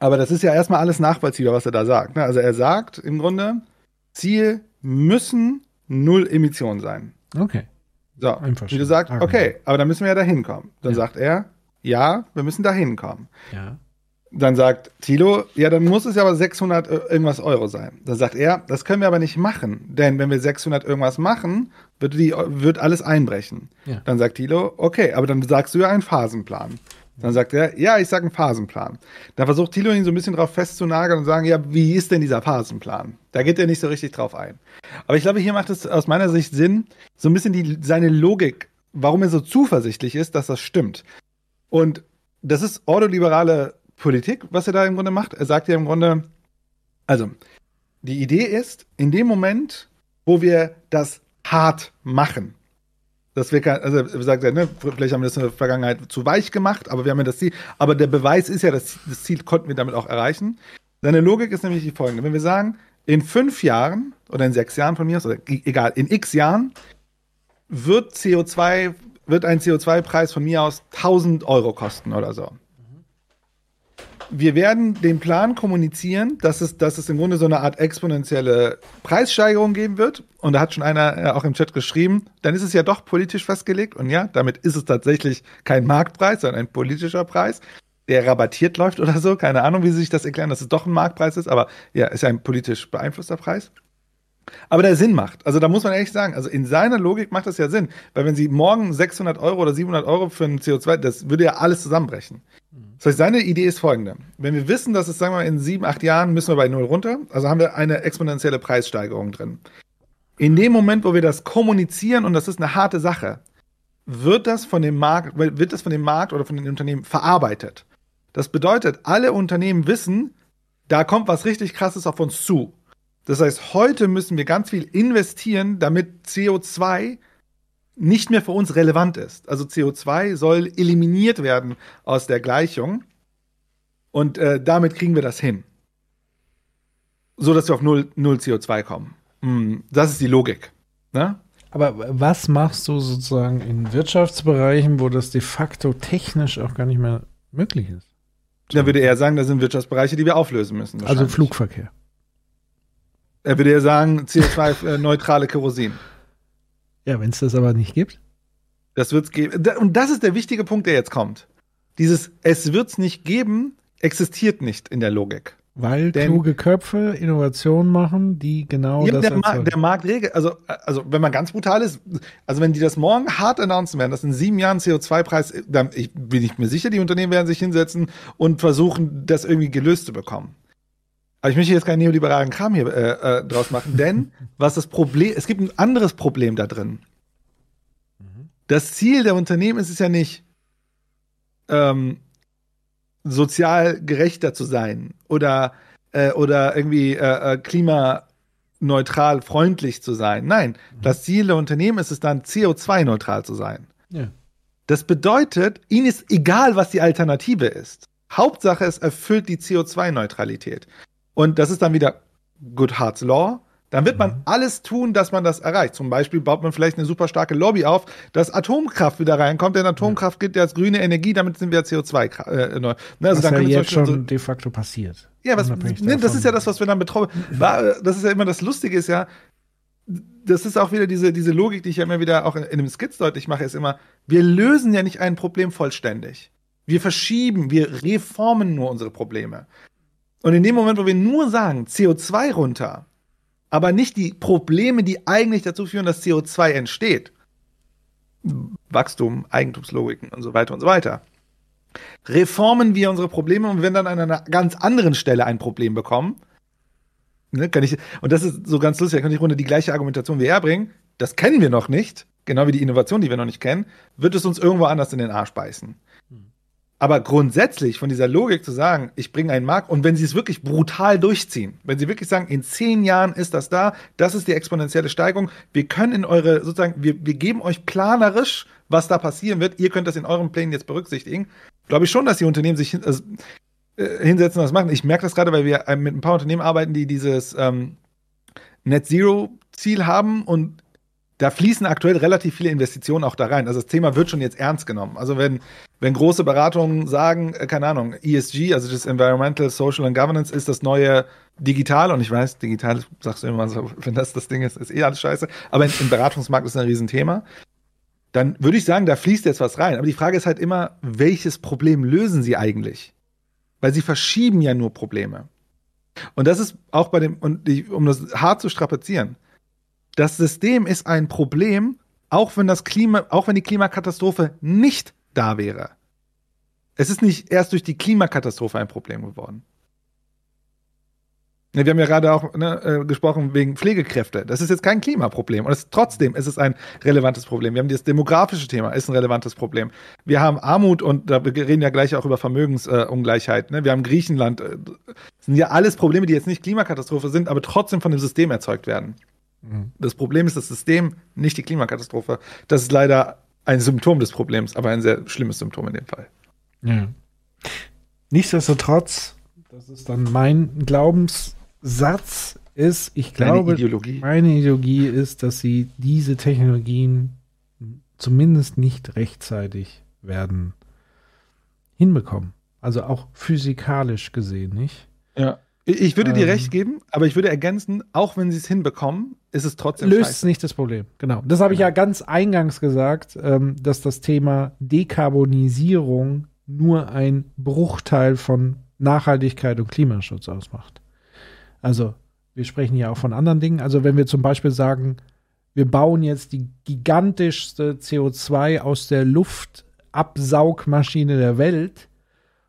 Speaker 6: Aber das ist ja erstmal alles nachvollziehbar, was er da sagt. Ne? Also er sagt im Grunde, Ziel müssen null Emissionen sein.
Speaker 7: Okay.
Speaker 6: So, wie du sagst, okay, aber dann müssen wir ja dahin kommen. Dann
Speaker 7: Ja.
Speaker 6: sagt er, ja, wir müssen dahin kommen.
Speaker 7: Ja.
Speaker 6: Dann sagt Thilo, ja, dann muss es ja aber 600 irgendwas Euro sein. Dann sagt er, das können wir aber nicht machen, denn wenn wir 600 irgendwas machen, wird, die, wird alles einbrechen.
Speaker 7: Ja.
Speaker 6: Dann sagt Thilo, okay, aber dann sagst du ja einen Phasenplan. Dann sagt er, ja, ich sage einen Phasenplan. Dann versucht Thilo ihn so ein bisschen drauf festzunageln und sagen, ja, wie ist denn dieser Phasenplan? Da geht er nicht so richtig drauf ein. Aber ich glaube, hier macht es aus meiner Sicht Sinn, so ein bisschen die, seine Logik, warum er so zuversichtlich ist, dass das stimmt. Und das ist ordoliberale Politik, was er da im Grunde macht. Er sagt ja im Grunde, also, die Idee ist, in dem Moment, wo wir das hart machen, dass wir also wie gesagt, ne, vielleicht haben wir das in der Vergangenheit zu weich gemacht, aber wir haben ja das Ziel. Aber der Beweis ist ja, dass das Ziel konnten wir damit auch erreichen. Seine Logik ist nämlich die folgende: Wenn wir sagen, in fünf Jahren oder in sechs Jahren von mir aus, oder egal, in x Jahren wird CO2, wird ein CO2-Preis von mir aus 1000 Euro kosten oder so. Wir werden den Plan kommunizieren, dass es, dass es im Grunde so eine Art exponentielle Preissteigerung geben wird. Und da hat schon einer äh, auch im Chat geschrieben, dann ist es ja doch politisch festgelegt. Und ja, damit ist es tatsächlich kein Marktpreis, sondern ein politischer Preis, der rabattiert läuft oder so. Keine Ahnung, wie sie sich das erklären, dass es doch ein Marktpreis ist, aber ja, ist ja ein politisch beeinflusster Preis. Aber der Sinn macht. Also da muss man ehrlich sagen, also in seiner Logik macht das ja Sinn. Weil wenn sie morgen 600 Euro oder 700 Euro für ein CO2, das würde ja alles zusammenbrechen. Das heißt, seine Idee ist folgende. Wenn wir wissen, dass es, sagen wir mal, in sieben, acht Jahren müssen wir bei null runter, also haben wir eine exponentielle Preissteigerung drin. In dem Moment, wo wir das kommunizieren, und das ist eine harte Sache, wird das von dem Markt, wird das von dem Markt oder von den Unternehmen verarbeitet. Das bedeutet, alle Unternehmen wissen, da kommt was richtig krasses auf uns zu. Das heißt, heute müssen wir ganz viel investieren, damit CO2 nicht mehr für uns relevant ist. Also CO2 soll eliminiert werden aus der Gleichung und äh, damit kriegen wir das hin. So dass wir auf null, null CO2 kommen. Hm, das ist die Logik. Ne?
Speaker 7: Aber was machst du sozusagen in Wirtschaftsbereichen, wo das de facto technisch auch gar nicht mehr möglich ist?
Speaker 6: Da würde er sagen, das sind Wirtschaftsbereiche, die wir auflösen müssen.
Speaker 7: Also Flugverkehr.
Speaker 6: Er würde ja sagen, CO2-neutrale Kerosin.
Speaker 7: Ja, wenn es das aber nicht gibt.
Speaker 6: Das wird es geben. Und das ist der wichtige Punkt, der jetzt kommt. Dieses Es wird es nicht geben, existiert nicht in der Logik.
Speaker 7: Weil Denn, kluge Köpfe Innovationen machen, die genau
Speaker 6: ja,
Speaker 7: das
Speaker 6: der, Mar der Markt regelt, also, also wenn man ganz brutal ist, also wenn die das morgen hart announcen werden, dass in sieben Jahren CO2-Preis, dann ich, bin ich mir sicher, die Unternehmen werden sich hinsetzen und versuchen, das irgendwie gelöst zu bekommen. Aber ich möchte jetzt keinen neoliberalen Kram hier äh, äh, draus machen, denn was das Problem, es gibt ein anderes Problem da drin. Das Ziel der Unternehmen ist es ja nicht, ähm, sozial gerechter zu sein oder, äh, oder irgendwie äh, äh klimaneutral freundlich zu sein. Nein, mhm. das Ziel der Unternehmen ist es dann, CO2-neutral zu sein.
Speaker 7: Ja.
Speaker 6: Das bedeutet, ihnen ist egal, was die Alternative ist. Hauptsache, es erfüllt die CO2-Neutralität. Und das ist dann wieder Goodhart's Law. Dann wird man mhm. alles tun, dass man das erreicht. Zum Beispiel baut man vielleicht eine super starke Lobby auf, dass Atomkraft wieder reinkommt, denn Atomkraft gilt ja als grüne Energie, damit sind wir CO2 äh,
Speaker 7: ne, also was ja jetzt schon so, de facto passiert.
Speaker 6: Ja, was, ne, das ist ja das, was wir dann betroffen. Das ist ja immer das Lustige ist ja, das ist auch wieder diese, diese Logik, die ich ja immer wieder auch in, in dem Skizz deutlich mache, ist immer, wir lösen ja nicht ein Problem vollständig. Wir verschieben, wir reformen nur unsere Probleme. Und in dem Moment, wo wir nur sagen, CO2 runter, aber nicht die Probleme, die eigentlich dazu führen, dass CO2 entsteht, Wachstum, Eigentumslogiken und so weiter und so weiter, reformen wir unsere Probleme und wenn dann an einer ganz anderen Stelle ein Problem bekommen, ne, kann ich, und das ist so ganz lustig, da kann ich runter die gleiche Argumentation wie er bringen, das kennen wir noch nicht, genau wie die Innovation, die wir noch nicht kennen, wird es uns irgendwo anders in den Arsch beißen. Aber grundsätzlich von dieser Logik zu sagen, ich bringe einen Markt und wenn sie es wirklich brutal durchziehen, wenn sie wirklich sagen, in zehn Jahren ist das da, das ist die exponentielle Steigerung, wir können in eure, sozusagen, wir, wir geben euch planerisch, was da passieren wird, ihr könnt das in euren Plänen jetzt berücksichtigen, glaube ich schon, dass die Unternehmen sich also, äh, hinsetzen und das machen. Ich merke das gerade, weil wir äh, mit ein paar Unternehmen arbeiten, die dieses ähm, Net Zero Ziel haben und da fließen aktuell relativ viele Investitionen auch da rein. Also das Thema wird schon jetzt ernst genommen. Also wenn, wenn große Beratungen sagen, äh, keine Ahnung, ESG, also das Environmental, Social and Governance ist das neue Digital und ich weiß, digital sagst du immer so, wenn das das Ding ist, ist eh alles scheiße, aber im Beratungsmarkt ist ein Riesenthema. Dann würde ich sagen, da fließt jetzt was rein. Aber die Frage ist halt immer, welches Problem lösen sie eigentlich? Weil sie verschieben ja nur Probleme. Und das ist auch bei dem, und ich, um das hart zu strapazieren, das System ist ein Problem, auch wenn das Klima, auch wenn die Klimakatastrophe nicht da wäre. Es ist nicht erst durch die Klimakatastrophe ein Problem geworden. Wir haben ja gerade auch ne, äh, gesprochen wegen Pflegekräfte. Das ist jetzt kein Klimaproblem. Und es, trotzdem ist es ein relevantes Problem. Wir haben das demografische Thema, ist ein relevantes Problem. Wir haben Armut und da, wir reden ja gleich auch über Vermögensungleichheit. Äh, ne? Wir haben Griechenland. Äh, das sind ja alles Probleme, die jetzt nicht Klimakatastrophe sind, aber trotzdem von dem System erzeugt werden. Mhm. Das Problem ist das System, nicht die Klimakatastrophe. Das ist leider ein Symptom des Problems, aber ein sehr schlimmes Symptom in dem Fall.
Speaker 7: Ja. Nichtsdestotrotz, das ist dann mein Glaubens Satz ist, ich glaube, meine Ideologie. meine Ideologie ist, dass sie diese Technologien zumindest nicht rechtzeitig werden hinbekommen. Also auch physikalisch gesehen, nicht?
Speaker 6: Ja. Ich würde dir ähm, recht geben, aber ich würde ergänzen, auch wenn sie es hinbekommen, ist es trotzdem
Speaker 7: löst scheiße. nicht das Problem. Genau. Das habe ich ja ganz eingangs gesagt, ähm, dass das Thema Dekarbonisierung nur ein Bruchteil von Nachhaltigkeit und Klimaschutz ausmacht. Also wir sprechen ja auch von anderen Dingen. Also wenn wir zum Beispiel sagen, wir bauen jetzt die gigantischste CO2 aus der Luftabsaugmaschine der Welt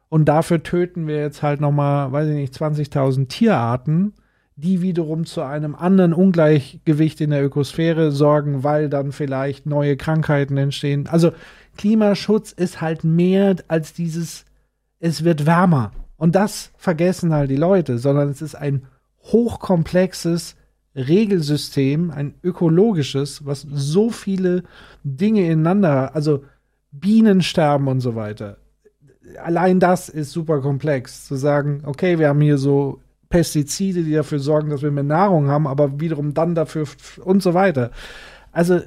Speaker 7: und dafür töten wir jetzt halt noch mal, weiß ich nicht, 20.000 Tierarten, die wiederum zu einem anderen Ungleichgewicht in der Ökosphäre sorgen, weil dann vielleicht neue Krankheiten entstehen. Also Klimaschutz ist halt mehr als dieses, es wird wärmer. Und das vergessen halt die Leute, sondern es ist ein hochkomplexes Regelsystem, ein ökologisches, was so viele Dinge ineinander, also Bienensterben und so weiter. Allein das ist super komplex. Zu sagen, okay, wir haben hier so Pestizide, die dafür sorgen, dass wir mehr Nahrung haben, aber wiederum dann dafür und so weiter. Also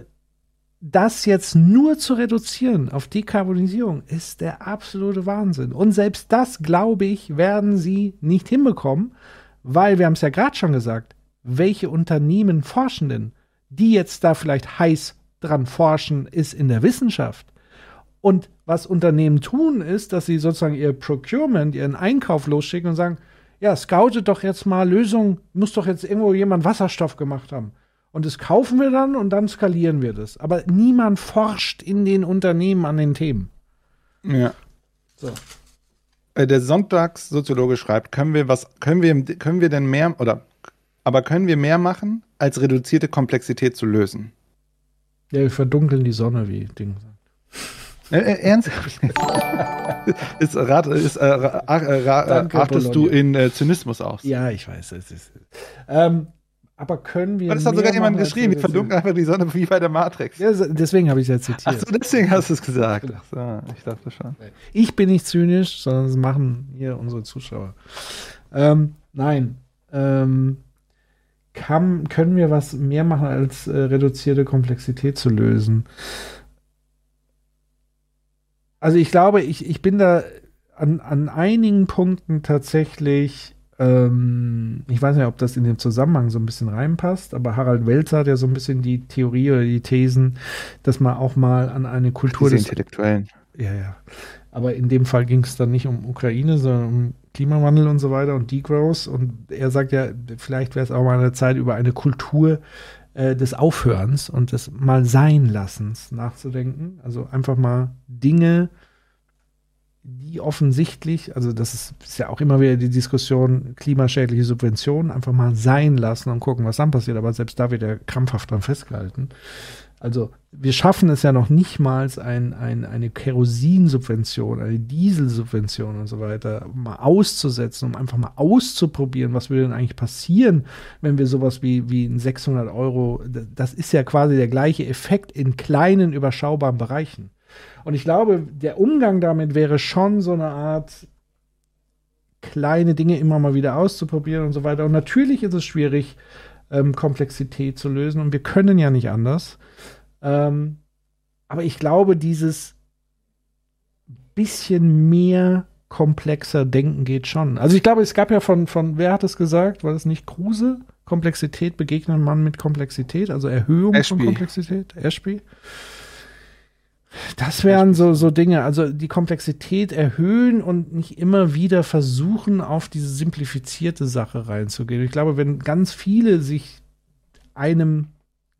Speaker 7: das jetzt nur zu reduzieren auf Dekarbonisierung ist der absolute Wahnsinn. Und selbst das, glaube ich, werden sie nicht hinbekommen, weil wir haben es ja gerade schon gesagt, welche Unternehmen forschen denn? Die jetzt da vielleicht heiß dran forschen, ist in der Wissenschaft. Und was Unternehmen tun, ist, dass sie sozusagen ihr Procurement, ihren Einkauf losschicken und sagen, ja, scoutet doch jetzt mal Lösungen, muss doch jetzt irgendwo jemand Wasserstoff gemacht haben. Und das kaufen wir dann und dann skalieren wir das. Aber niemand forscht in den Unternehmen an den Themen.
Speaker 6: Ja. So. Äh, der Sonntagssoziologe schreibt, können wir was, können wir, können wir denn mehr, oder, aber können wir mehr machen, als reduzierte Komplexität zu lösen?
Speaker 7: Ja, wir verdunkeln die Sonne, wie Ding sagt.
Speaker 6: Äh, äh, ernsthaft? ist, rat, ist, äh, ra, ra, Danke, achtest Bologna. du in äh, Zynismus aus?
Speaker 7: Ja, ich weiß. Es ist, ähm, aber können wir.
Speaker 6: Das hat sogar jemand geschrieben, wir verdunkeln einfach die Sonne wie bei der Matrix.
Speaker 7: Ja, deswegen habe ich es ja zitiert.
Speaker 6: Ach so, deswegen hast du es gesagt. Genau. So, ich dachte schon.
Speaker 7: Ich bin nicht zynisch, sondern das machen hier unsere Zuschauer. Ähm, nein. Ähm, kann, können wir was mehr machen, als äh, reduzierte Komplexität zu lösen? Also ich glaube, ich, ich bin da an, an einigen Punkten tatsächlich ähm, ich weiß nicht, ob das in dem Zusammenhang so ein bisschen reinpasst, aber Harald Welzer hat ja so ein bisschen die Theorie oder die Thesen, dass man auch mal an eine Kultur
Speaker 6: Diese des Intellektuellen.
Speaker 7: Ja, ja. Aber in dem Fall ging es dann nicht um Ukraine, sondern um Klimawandel und so weiter und Degrowth. Und er sagt ja, vielleicht wäre es auch mal eine Zeit, über eine Kultur äh, des Aufhörens und des mal sein Lassens nachzudenken. Also einfach mal Dinge die offensichtlich, also das ist, ist, ja auch immer wieder die Diskussion, klimaschädliche Subventionen einfach mal sein lassen und gucken, was dann passiert. Aber selbst da wird ja krampfhaft dran festgehalten. Also wir schaffen es ja noch nicht mal, ein, ein, eine Kerosinsubvention, eine Dieselsubvention und so weiter mal auszusetzen, um einfach mal auszuprobieren, was würde denn eigentlich passieren, wenn wir sowas wie, wie ein 600 Euro, das ist ja quasi der gleiche Effekt in kleinen, überschaubaren Bereichen. Und ich glaube, der Umgang damit wäre schon so eine Art kleine Dinge immer mal wieder auszuprobieren und so weiter. Und natürlich ist es schwierig, ähm, Komplexität zu lösen und wir können ja nicht anders. Ähm, aber ich glaube, dieses bisschen mehr komplexer Denken geht schon. Also ich glaube, es gab ja von, von wer hat es gesagt? War das nicht Kruse? Komplexität begegnet man mit Komplexität, also Erhöhung
Speaker 6: Ashby.
Speaker 7: von Komplexität. Ashby Das wären so, so Dinge, also die Komplexität erhöhen und nicht immer wieder versuchen, auf diese simplifizierte Sache reinzugehen. Ich glaube, wenn ganz viele sich einem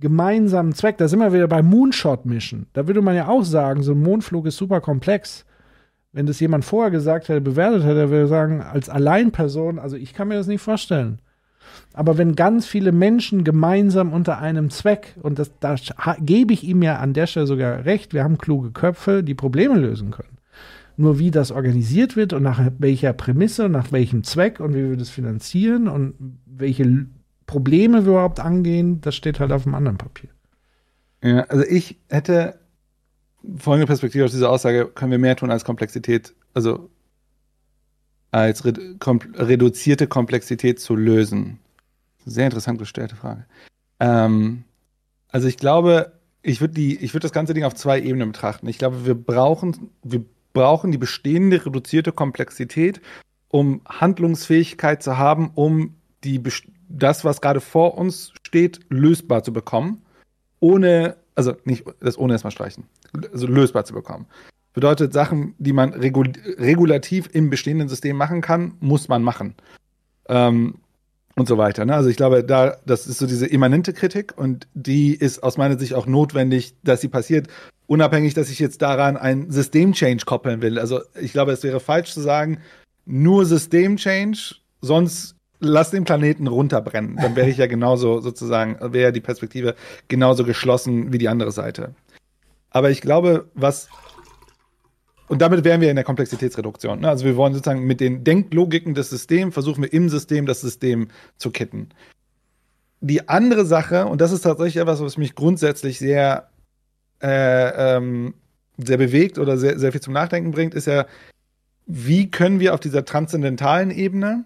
Speaker 7: gemeinsamen Zweck, da sind wir wieder bei Moonshot Mission. Da würde man ja auch sagen, so ein Mondflug ist super komplex. Wenn das jemand vorher gesagt hätte, bewertet hätte, würde er sagen, als Alleinperson, also ich kann mir das nicht vorstellen. Aber wenn ganz viele Menschen gemeinsam unter einem Zweck, und das, da gebe ich ihm ja an der Stelle sogar recht, wir haben kluge Köpfe, die Probleme lösen können. Nur wie das organisiert wird und nach welcher Prämisse, nach welchem Zweck und wie wir das finanzieren und welche Probleme wir überhaupt angehen, das steht halt auf einem anderen Papier.
Speaker 6: Ja, also ich hätte folgende Perspektive aus dieser Aussage, können wir mehr tun als Komplexität, also als reduzierte Komplexität zu lösen. Sehr interessant gestellte Frage. Ähm, also ich glaube, ich würde würde das ganze Ding auf zwei Ebenen betrachten. Ich glaube, wir brauchen, wir brauchen die bestehende reduzierte Komplexität, um Handlungsfähigkeit zu haben, um die, das, was gerade vor uns steht, lösbar zu bekommen. Ohne, also nicht das ohne erstmal streichen, also lösbar zu bekommen. Bedeutet, Sachen, die man regul regulativ im bestehenden System machen kann, muss man machen. Ähm, und so weiter. Ne? Also ich glaube, da, das ist so diese immanente Kritik und die ist aus meiner Sicht auch notwendig, dass sie passiert, unabhängig, dass ich jetzt daran ein System-Change koppeln will. Also ich glaube, es wäre falsch zu sagen, nur System-Change, sonst lass den Planeten runterbrennen. Dann wäre ich ja genauso sozusagen, wäre die Perspektive genauso geschlossen wie die andere Seite. Aber ich glaube, was und damit wären wir in der Komplexitätsreduktion. Ne? Also wir wollen sozusagen mit den Denklogiken des Systems versuchen wir im System das System zu kitten. Die andere Sache, und das ist tatsächlich etwas, was mich grundsätzlich sehr, äh, ähm, sehr bewegt oder sehr, sehr viel zum Nachdenken bringt, ist ja, wie können wir auf dieser transzendentalen Ebene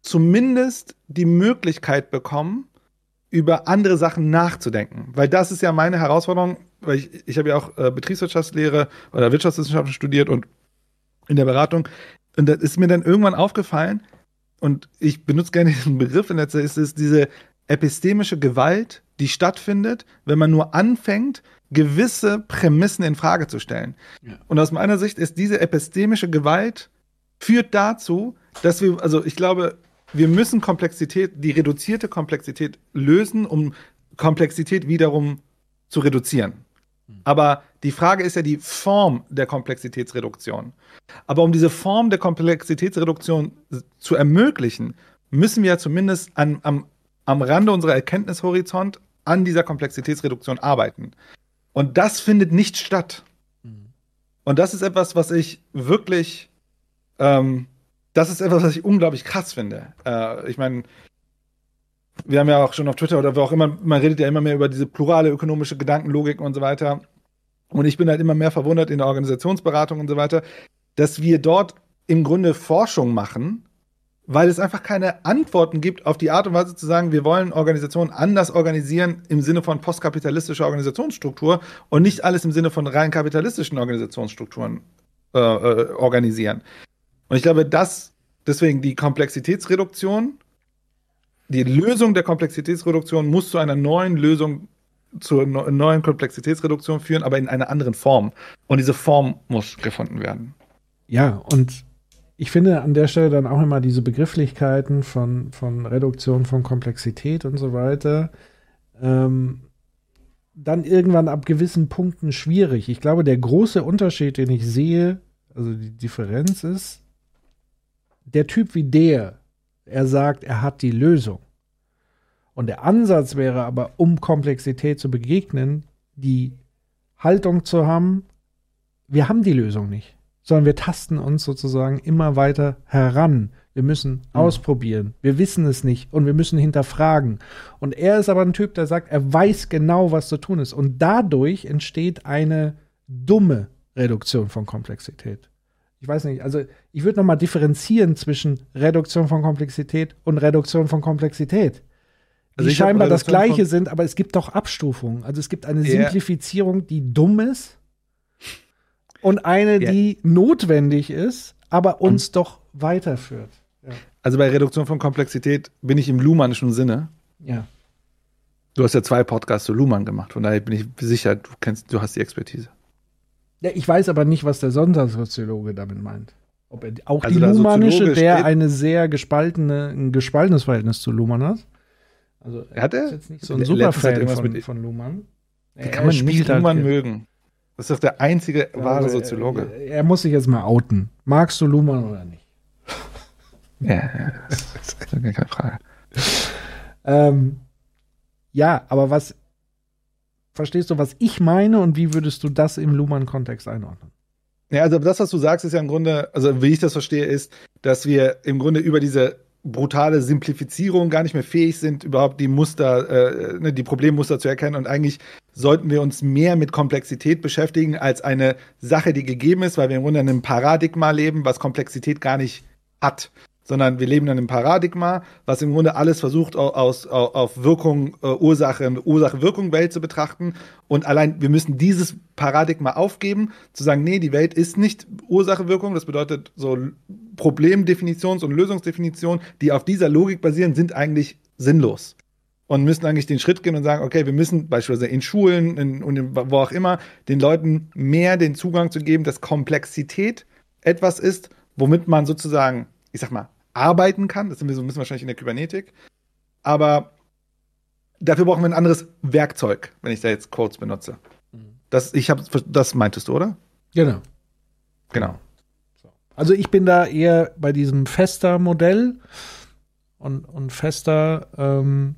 Speaker 6: zumindest die Möglichkeit bekommen, über andere Sachen nachzudenken. Weil das ist ja meine Herausforderung weil ich, ich habe ja auch äh, Betriebswirtschaftslehre oder Wirtschaftswissenschaften studiert und in der Beratung. Und da ist mir dann irgendwann aufgefallen, und ich benutze gerne diesen Begriff in Zeit, ist es diese epistemische Gewalt, die stattfindet, wenn man nur anfängt, gewisse Prämissen in Frage zu stellen. Ja. Und aus meiner Sicht ist diese epistemische Gewalt führt dazu, dass wir, also ich glaube, wir müssen Komplexität, die reduzierte Komplexität lösen, um Komplexität wiederum zu reduzieren. Aber die Frage ist ja die Form der Komplexitätsreduktion. Aber um diese Form der Komplexitätsreduktion zu ermöglichen, müssen wir ja zumindest an, am, am Rande unserer Erkenntnishorizont an dieser Komplexitätsreduktion arbeiten. Und das findet nicht statt. Und das ist etwas, was ich wirklich, ähm, das ist etwas, was ich unglaublich krass finde. Äh, ich meine, wir haben ja auch schon auf Twitter oder wo auch immer, man redet ja immer mehr über diese plurale ökonomische Gedankenlogik und so weiter. Und ich bin halt immer mehr verwundert in der Organisationsberatung und so weiter, dass wir dort im Grunde Forschung machen, weil es einfach keine Antworten gibt auf die Art und Weise zu sagen, wir wollen Organisationen anders organisieren im Sinne von postkapitalistischer Organisationsstruktur und nicht alles im Sinne von rein kapitalistischen Organisationsstrukturen äh, äh, organisieren. Und ich glaube, dass deswegen die Komplexitätsreduktion die Lösung der Komplexitätsreduktion muss zu einer neuen Lösung, zur neuen Komplexitätsreduktion führen, aber in einer anderen Form. Und diese Form muss gefunden werden.
Speaker 7: Ja, und ich finde an der Stelle dann auch immer diese Begrifflichkeiten von, von Reduktion von Komplexität und so weiter, ähm, dann irgendwann ab gewissen Punkten schwierig. Ich glaube, der große Unterschied, den ich sehe, also die Differenz ist, der Typ wie der, er sagt, er hat die Lösung. Und der Ansatz wäre aber, um Komplexität zu begegnen, die Haltung zu haben, wir haben die Lösung nicht, sondern wir tasten uns sozusagen immer weiter heran. Wir müssen mhm. ausprobieren. Wir wissen es nicht und wir müssen hinterfragen. Und er ist aber ein Typ, der sagt, er weiß genau, was zu tun ist. Und dadurch entsteht eine dumme Reduktion von Komplexität ich weiß nicht, also ich würde nochmal differenzieren zwischen Reduktion von Komplexität und Reduktion von Komplexität. Die also scheinbar das Gleiche sind, aber es gibt doch Abstufungen. Also es gibt eine yeah. Simplifizierung, die dumm ist und eine, yeah. die notwendig ist, aber uns und doch weiterführt. Ja.
Speaker 6: Also bei Reduktion von Komplexität bin ich im Luhmannischen Sinne.
Speaker 7: Ja.
Speaker 6: Du hast ja zwei Podcasts zu Luhmann gemacht, von daher bin ich sicher, du kennst, du hast die Expertise.
Speaker 7: Ja, ich weiß aber nicht, was der Sondersoziologe damit meint. Ob er auch
Speaker 6: Also
Speaker 7: die
Speaker 6: der
Speaker 7: Luhmannische, der
Speaker 6: steht-
Speaker 7: eine sehr gespaltene, ein gespaltenes Verhältnis zu Luhmann hat. Also
Speaker 6: Hat er?
Speaker 7: ist jetzt nicht so ein Superfan von,
Speaker 6: mit-
Speaker 7: von Luhmann.
Speaker 6: Wie kann man nicht
Speaker 7: halt
Speaker 6: Luhmann
Speaker 7: ge-
Speaker 6: mögen? Das ist doch der einzige wahre
Speaker 7: Also,
Speaker 6: Soziologe.
Speaker 7: Er, er muss sich jetzt mal outen. Magst du Luhmann oder nicht?
Speaker 6: Ja, ja, das ist gar keine Frage.
Speaker 7: Ähm, ja, aber was verstehst du, was ich meine und wie würdest du das im Luhmann-Kontext einordnen?
Speaker 6: Ja, also das, was du sagst, ist ja im Grunde, also wie ich das verstehe, ist, dass wir im Grunde über diese brutale Simplifizierung gar nicht mehr fähig sind, überhaupt die Muster, äh, ne, die Problemmuster zu erkennen. Und eigentlich sollten wir uns mehr mit Komplexität beschäftigen als eine Sache, die gegeben ist, weil wir im Grunde in einem Paradigma leben, was Komplexität gar nicht hat. Sondern wir leben in einem Paradigma, was im Grunde alles versucht, au- aus, au- auf Wirkung, äh, Ursache, Ursache-Wirkung-Welt zu betrachten. Und allein, wir müssen dieses Paradigma aufgeben, zu sagen, nee, die Welt ist nicht Ursache-Wirkung. Das bedeutet, so Problemdefinitions- und Lösungsdefinitionen, die auf dieser Logik basieren, sind eigentlich sinnlos. Und müssen eigentlich den Schritt gehen und sagen, okay, wir müssen beispielsweise in Schulen und wo auch immer den Leuten mehr den Zugang zu geben, dass Komplexität etwas ist, womit man sozusagen, ich sag mal, arbeiten kann. Das sind wir so ein bisschen wahrscheinlich in der Kybernetik. Aber dafür brauchen wir ein anderes Werkzeug, wenn ich da jetzt Codes benutze. Das, ich hab, das meintest du, oder?
Speaker 7: Genau.
Speaker 6: Genau.
Speaker 7: Also ich bin da eher bei diesem Fester-Modell und, und Fester, ähm,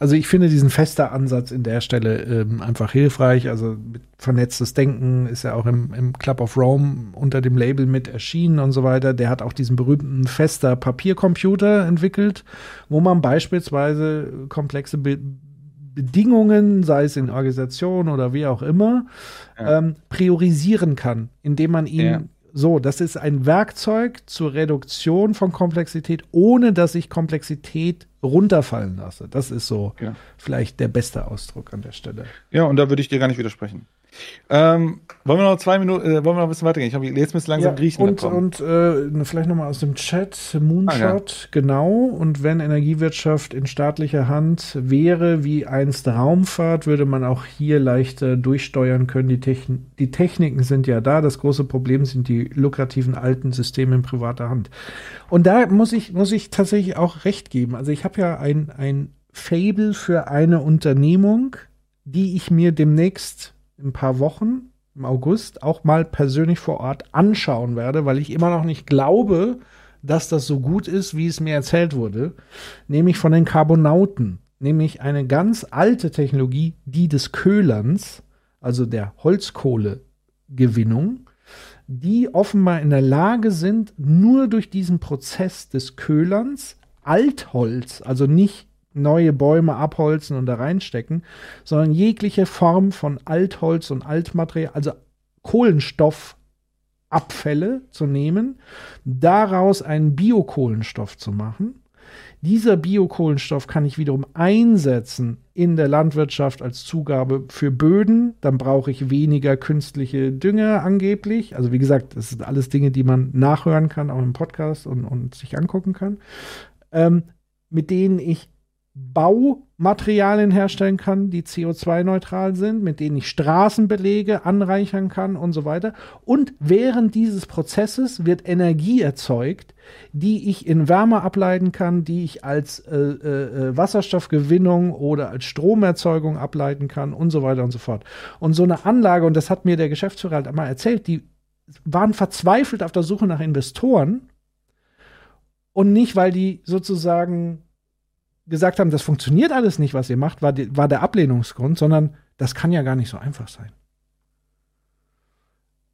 Speaker 7: also ich finde diesen Fester-Ansatz in der Stelle ähm, einfach hilfreich. Also mit vernetztes Denken ist ja auch im, im Club of Rome unter dem Label mit erschienen und so weiter. Der hat auch diesen berühmten Fester Papiercomputer entwickelt, wo man beispielsweise komplexe Be Bedingungen, sei es in Organisation oder wie auch immer,
Speaker 6: Ja.
Speaker 7: ähm, priorisieren kann, indem man ihn
Speaker 6: Ja.
Speaker 7: So, das ist ein Werkzeug zur Reduktion von Komplexität, ohne dass ich Komplexität runterfallen lasse. Das ist so
Speaker 6: Ja.
Speaker 7: vielleicht der beste Ausdruck an der Stelle.
Speaker 6: Ja, und da würde ich dir gar nicht widersprechen. Ähm, wollen wir noch zwei Minuten, äh, wollen wir noch ein bisschen weitergehen? Ich habe jetzt müsste langsam Griechenland
Speaker 7: und
Speaker 6: kommen.
Speaker 7: und äh, vielleicht nochmal aus dem Chat, Moonshot, genau. Und wenn Energiewirtschaft in staatlicher Hand wäre, wie einst Raumfahrt, würde man auch hier leichter durchsteuern können. Die, Techn die Techniken sind ja da. Das große Problem sind die lukrativen alten Systeme in privater Hand. Und da muss ich, muss ich tatsächlich auch recht geben. Also ich habe ja ein, ein Fable für eine Unternehmung, die ich mir demnächst in ein paar Wochen im August auch mal persönlich vor Ort anschauen werde, weil ich immer noch nicht glaube, dass das so gut ist, wie es mir erzählt wurde, nämlich von den Carbonauten, nämlich eine ganz alte Technologie, die des Köhlerns, also der Holzkohlegewinnung, die offenbar in der Lage sind, nur durch diesen Prozess des Köhlerns Altholz, also nicht neue Bäume abholzen und da reinstecken, sondern jegliche Form von Altholz und Altmaterial, also Kohlenstoffabfälle zu nehmen, daraus einen Biokohlenstoff zu machen. Dieser Biokohlenstoff kann ich wiederum einsetzen in der Landwirtschaft als Zugabe für Böden. Dann brauche ich weniger künstliche Dünger angeblich. Also wie gesagt, das sind alles Dinge, die man nachhören kann, auch im Podcast und, und sich angucken kann. Ähm, mit denen ich Baumaterialien herstellen kann, die CO2-neutral sind, mit denen ich Straßenbelege anreichern kann und so weiter. Und während dieses Prozesses wird Energie erzeugt, die ich in Wärme ableiten kann, die ich als äh, äh, Wasserstoffgewinnung oder als Stromerzeugung ableiten kann und so weiter und so fort. Und so eine Anlage, und das hat mir der Geschäftsführer halt einmal erzählt, die waren verzweifelt auf der Suche nach Investoren und nicht, weil die sozusagen gesagt haben, das funktioniert alles nicht, was ihr macht, war, die, war der Ablehnungsgrund, sondern das kann ja gar nicht so einfach sein.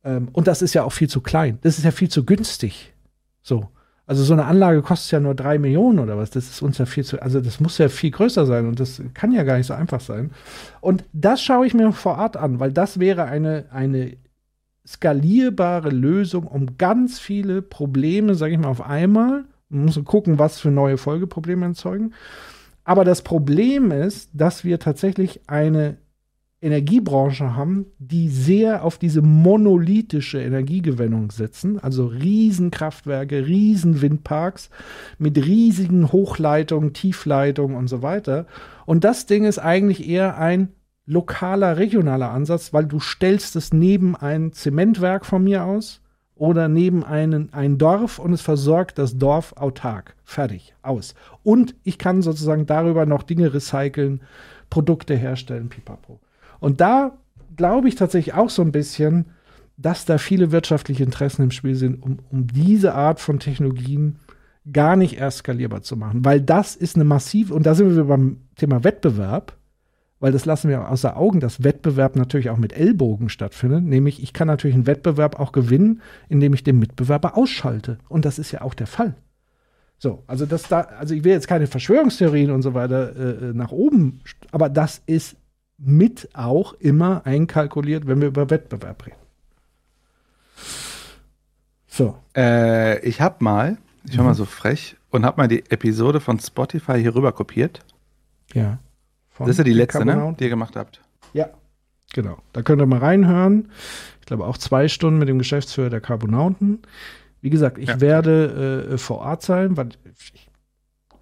Speaker 7: Ähm, und das ist ja auch viel zu klein. Das ist ja viel zu günstig. So. Also so eine Anlage kostet ja nur drei Millionen oder was. Das ist uns ja viel zu, also das muss ja viel größer sein und das kann ja gar nicht so einfach sein. Und das schaue ich mir vor Ort an, weil das wäre eine, eine skalierbare Lösung, um ganz viele Probleme, sage ich mal, auf einmal man muss gucken, was für neue Folgeprobleme erzeugen. Aber das Problem ist, dass wir tatsächlich eine Energiebranche haben, die sehr auf diese monolithische Energiegewinnung setzen, also Riesenkraftwerke, Riesenwindparks mit riesigen Hochleitungen, Tiefleitungen und so weiter. Und das Ding ist eigentlich eher ein lokaler, regionaler Ansatz, weil du stellst es neben ein Zementwerk von mir aus oder neben einen, ein Dorf und es versorgt das Dorf autark. Fertig, aus. Und ich kann sozusagen darüber noch Dinge recyceln, Produkte herstellen, pipapo. Und da glaube ich tatsächlich auch so ein bisschen, dass da viele wirtschaftliche Interessen im Spiel sind, um, um diese Art von Technologien gar nicht erst skalierbar zu machen. Weil das ist eine massive, und da sind wir beim Thema Wettbewerb, weil das lassen wir außer Augen, dass Wettbewerb natürlich auch mit Ellbogen stattfindet. Nämlich, ich kann natürlich einen Wettbewerb auch gewinnen, indem ich den Mitbewerber ausschalte. Und das ist ja auch der Fall. So, also das da, also ich will jetzt keine Verschwörungstheorien und so weiter äh, nach oben, aber das ist mit auch immer einkalkuliert, wenn wir über Wettbewerb reden.
Speaker 6: So. Äh, ich habe mal, ich war mhm. mal so frech und habe mal die Episode von Spotify hier rüber kopiert.
Speaker 7: Ja.
Speaker 6: Das ist ja die letzte, ne, die ihr gemacht habt.
Speaker 7: Ja, genau. Da könnt ihr mal reinhören. Ich glaube auch zwei Stunden mit dem Geschäftsführer der Carbonauten. Wie gesagt, ich ja. werde äh, vor Ort sein, weil ich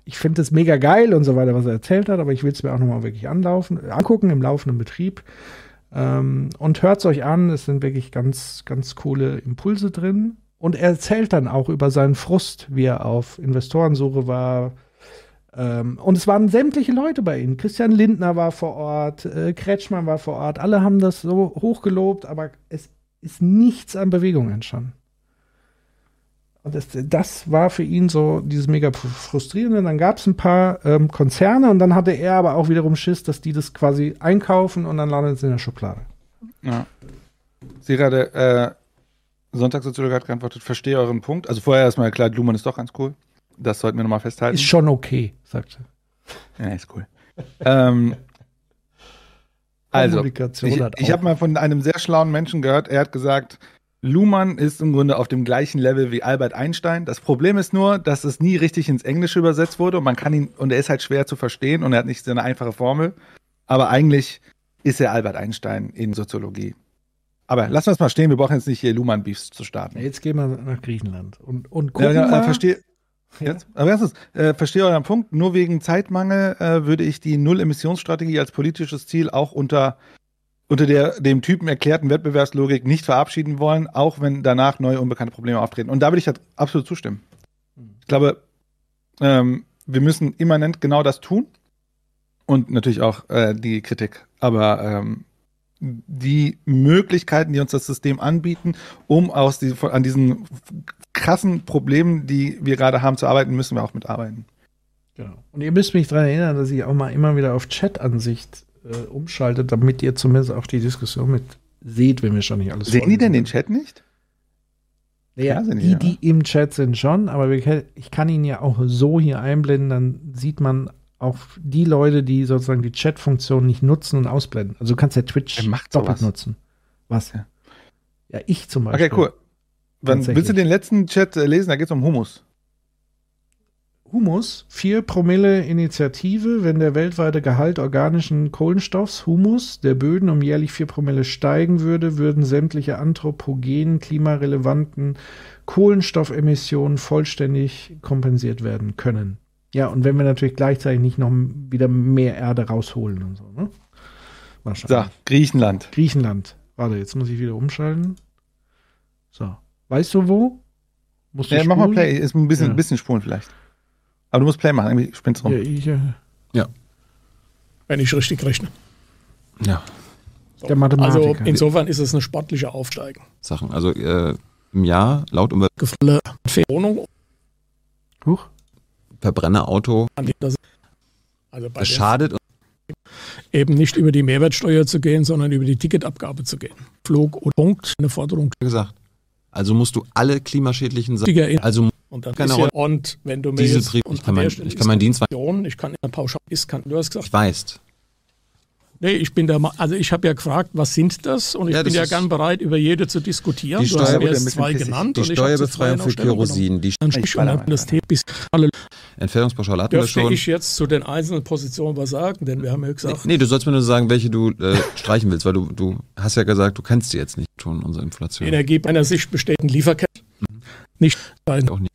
Speaker 7: ich finde es mega geil und so weiter, was er erzählt hat, aber ich will es mir auch nochmal wirklich anlaufen, angucken im laufenden Betrieb. Ähm, und hört es euch an, es sind wirklich ganz, ganz coole Impulse drin. Und er erzählt dann auch über seinen Frust, wie er auf Investorensuche war. Ähm, und es waren sämtliche Leute bei ihm. Christian Lindner war vor Ort, äh, Kretschmann war vor Ort. Alle haben das so hochgelobt, aber es ist nichts an Bewegung entstanden. Und das, das war für ihn so dieses mega frustrierende. Dann gab es ein paar ähm, Konzerne und dann hatte er aber auch wiederum Schiss, dass die das quasi einkaufen und dann landet es in der Schublade.
Speaker 6: Ja. Sie gerade, äh, Sonntagssoziologe hat geantwortet, verstehe euren Punkt. Also vorher erstmal klar, Luhmann ist doch ganz cool. Das sollten wir nochmal festhalten.
Speaker 7: Ist schon okay, sagt
Speaker 6: er. Ja, ist cool. ähm, also, ich, ich habe mal von einem sehr schlauen Menschen gehört, er hat gesagt, Luhmann ist im Grunde auf dem gleichen Level wie Albert Einstein. Das Problem ist nur, dass es nie richtig ins Englische übersetzt wurde und man kann ihn, und er ist halt schwer zu verstehen und er hat nicht so eine einfache Formel. Aber eigentlich ist er Albert Einstein in Soziologie. Aber lassen wir es mal stehen, wir brauchen jetzt nicht hier Luhmann-Beefs zu starten.
Speaker 7: Jetzt gehen wir nach Griechenland und, und gucken
Speaker 6: ja, ja, äh, verstehe, Jetzt, aber erstens, äh, verstehe euren Punkt. Nur wegen Zeitmangel äh, würde ich die Null-Emissionsstrategie als politisches Ziel auch unter unter der dem Typen erklärten Wettbewerbslogik nicht verabschieden wollen, auch wenn danach neue unbekannte Probleme auftreten. Und da würde ich halt absolut zustimmen. Ich glaube, ähm, wir müssen immanent genau das tun und natürlich auch äh, die Kritik. Aber ähm, die Möglichkeiten, die uns das System anbieten, um aus die, an diesen krassen Problemen, die wir gerade haben, zu arbeiten, müssen wir auch mitarbeiten.
Speaker 7: Genau. Und ihr müsst mich daran erinnern, dass ich auch mal immer wieder auf Chat-Ansicht äh, umschaltet, damit ihr zumindest auch die Diskussion mit seht, wenn wir schon nicht alles
Speaker 6: Sehen die denn den Chat nicht?
Speaker 7: Ja, die, die, die im Chat sind schon, aber ich kann ihn ja auch so hier einblenden, dann sieht man auch die Leute, die sozusagen die Chat-Funktion nicht nutzen und ausblenden. Also du kannst ja Twitch doppelt nutzen. Was? Ja. ja, ich zum Beispiel.
Speaker 6: Okay, cool. Wann, willst du den letzten Chat äh, lesen? Da geht es um Humus.
Speaker 7: Humus, 4 Promille Initiative, wenn der weltweite Gehalt organischen Kohlenstoffs, Humus, der Böden um jährlich 4 Promille steigen würde, würden sämtliche anthropogenen, klimarelevanten Kohlenstoffemissionen vollständig kompensiert werden können. Ja, und wenn wir natürlich gleichzeitig nicht noch wieder mehr Erde rausholen und so, ne?
Speaker 6: So, Griechenland.
Speaker 7: Griechenland. Warte, jetzt muss ich wieder umschalten. So. Weißt du wo?
Speaker 6: Musst du ja, mach mal Play. Ist ein bisschen, ja. bisschen spulen vielleicht. Aber du musst Play machen, irgendwie spinnst rum.
Speaker 8: Ja, ich, äh, ja. Wenn ich richtig rechne.
Speaker 9: Ja.
Speaker 8: So. Der Mathematiker. Also insofern ist es eine sportliche Aufsteigen.
Speaker 9: Sachen. Also äh, im Jahr laut Umwelt.
Speaker 8: Gefälle Wohnung.
Speaker 9: Huch. Verbrennerauto.
Speaker 8: Also
Speaker 9: das schadet.
Speaker 8: Eben nicht über die Mehrwertsteuer zu gehen, sondern über die Ticketabgabe zu gehen. Flug und Punkt, eine Forderung.
Speaker 9: Gesagt. Also musst du alle klimaschädlichen Sachen. Also
Speaker 8: und dann. Ja, und wenn du mir
Speaker 9: jetzt, ich kann, mein, ich kann meinen Dienst
Speaker 8: ich kann in der Pauschal ist kann, du hast gesagt.
Speaker 9: Ich weiß.
Speaker 8: Nee, ich bin da mal, also ich habe ja gefragt, was sind das? Und ich
Speaker 9: Ja,
Speaker 8: bin
Speaker 9: das
Speaker 8: ja
Speaker 9: ist-
Speaker 8: gern bereit, über jede zu diskutieren.
Speaker 9: Die
Speaker 8: du hast
Speaker 9: Steuer-
Speaker 8: mir jetzt zwei
Speaker 6: Pissig-
Speaker 8: genannt.
Speaker 9: Die Steuerbefreiung für. Kerosin, die
Speaker 8: alle
Speaker 9: Entfernungspauschale hatten wir schon.
Speaker 8: ich jetzt zu den einzelnen Positionen was sagen, denn wir haben ja gesagt,
Speaker 9: Nee, du sollst mir nur sagen, welche du äh, streichen willst, weil du, du hast ja gesagt, du kennst die jetzt nicht schon, unsere Inflation.
Speaker 8: Energie bei einer Sicht besteht in Lieferketten. Nicht sein,
Speaker 9: Auch nicht.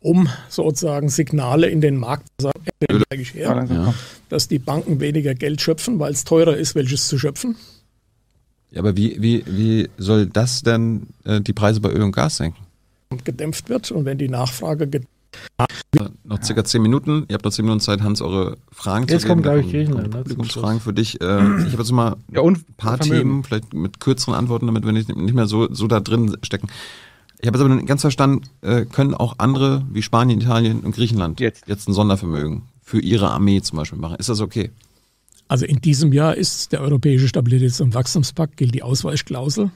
Speaker 8: Um sozusagen Signale in den Markt zu sagen, dass die Banken weniger Geld schöpfen, weil es teurer ist, welches zu schöpfen.
Speaker 9: Ja, aber wie, wie, wie soll das denn äh, die Preise bei Öl und Gas senken?
Speaker 8: und gedämpft wird. Und wenn die Nachfrage gedämpft
Speaker 9: Noch circa zehn Minuten. Ihr habt noch zehn Minuten Zeit, Hans, eure Fragen
Speaker 7: Jetzt
Speaker 9: zu
Speaker 7: kommt,
Speaker 9: geben.
Speaker 7: glaub ich,
Speaker 9: Da
Speaker 7: Griechenland,
Speaker 9: kommen Publikumsfragen für dich. Äh, ich habe jetzt mal
Speaker 6: Ja, und
Speaker 9: ein paar
Speaker 6: Vermögen.
Speaker 9: Themen, vielleicht mit kürzeren Antworten, damit wir nicht, nicht mehr so, so da drin stecken. Ich habe jetzt aber nicht ganz verstanden, äh, können auch andere wie Spanien, Italien und Griechenland
Speaker 6: Jetzt.
Speaker 9: jetzt ein Sondervermögen für ihre Armee zum Beispiel machen? Ist das okay?
Speaker 8: Also in diesem Jahr ist der Europäische Stabilitäts- und Wachstumspakt, gilt die Ausweichklausel.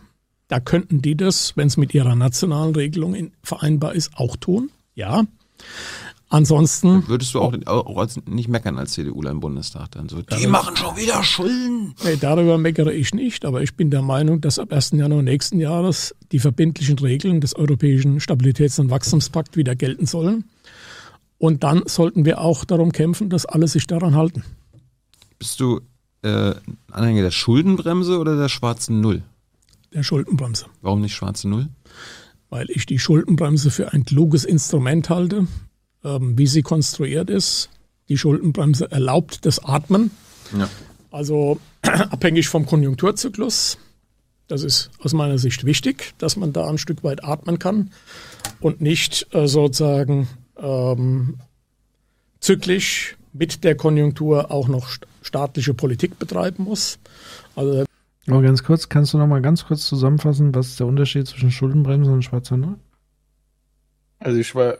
Speaker 8: Da könnten die das, wenn es mit ihrer nationalen Regelung in, vereinbar ist, auch tun. Ja. Ansonsten,
Speaker 9: Würdest du auch, auch als, nicht meckern als CDUler im Bundestag dann so? Die machen schon wieder Schulden.
Speaker 8: nee, darüber meckere ich nicht, aber ich bin der Meinung, dass ab 1. Januar nächsten Jahres die verbindlichen Regeln des Europäischen Stabilitäts- und Wachstumspakt wieder gelten sollen. Und dann sollten wir auch darum kämpfen, dass alle sich daran halten.
Speaker 9: Bist du äh, Anhänger der Schuldenbremse oder der schwarzen Null?
Speaker 8: Der Schuldenbremse.
Speaker 9: Warum nicht schwarze Null?
Speaker 8: weil ich die Schuldenbremse für ein kluges Instrument halte, ähm, wie sie konstruiert ist. Die Schuldenbremse erlaubt das Atmen,
Speaker 9: Ja.
Speaker 8: also abhängig vom Konjunkturzyklus. Das ist aus meiner Sicht wichtig, dass man da ein Stück weit atmen kann und nicht äh, sozusagen ähm, zyklisch mit der Konjunktur auch noch st- staatliche Politik betreiben muss. Also
Speaker 7: Aber ganz kurz, kannst du noch mal ganz kurz zusammenfassen, was ist der Unterschied zwischen Schuldenbremse und schwarzer Null?
Speaker 6: Also ich war-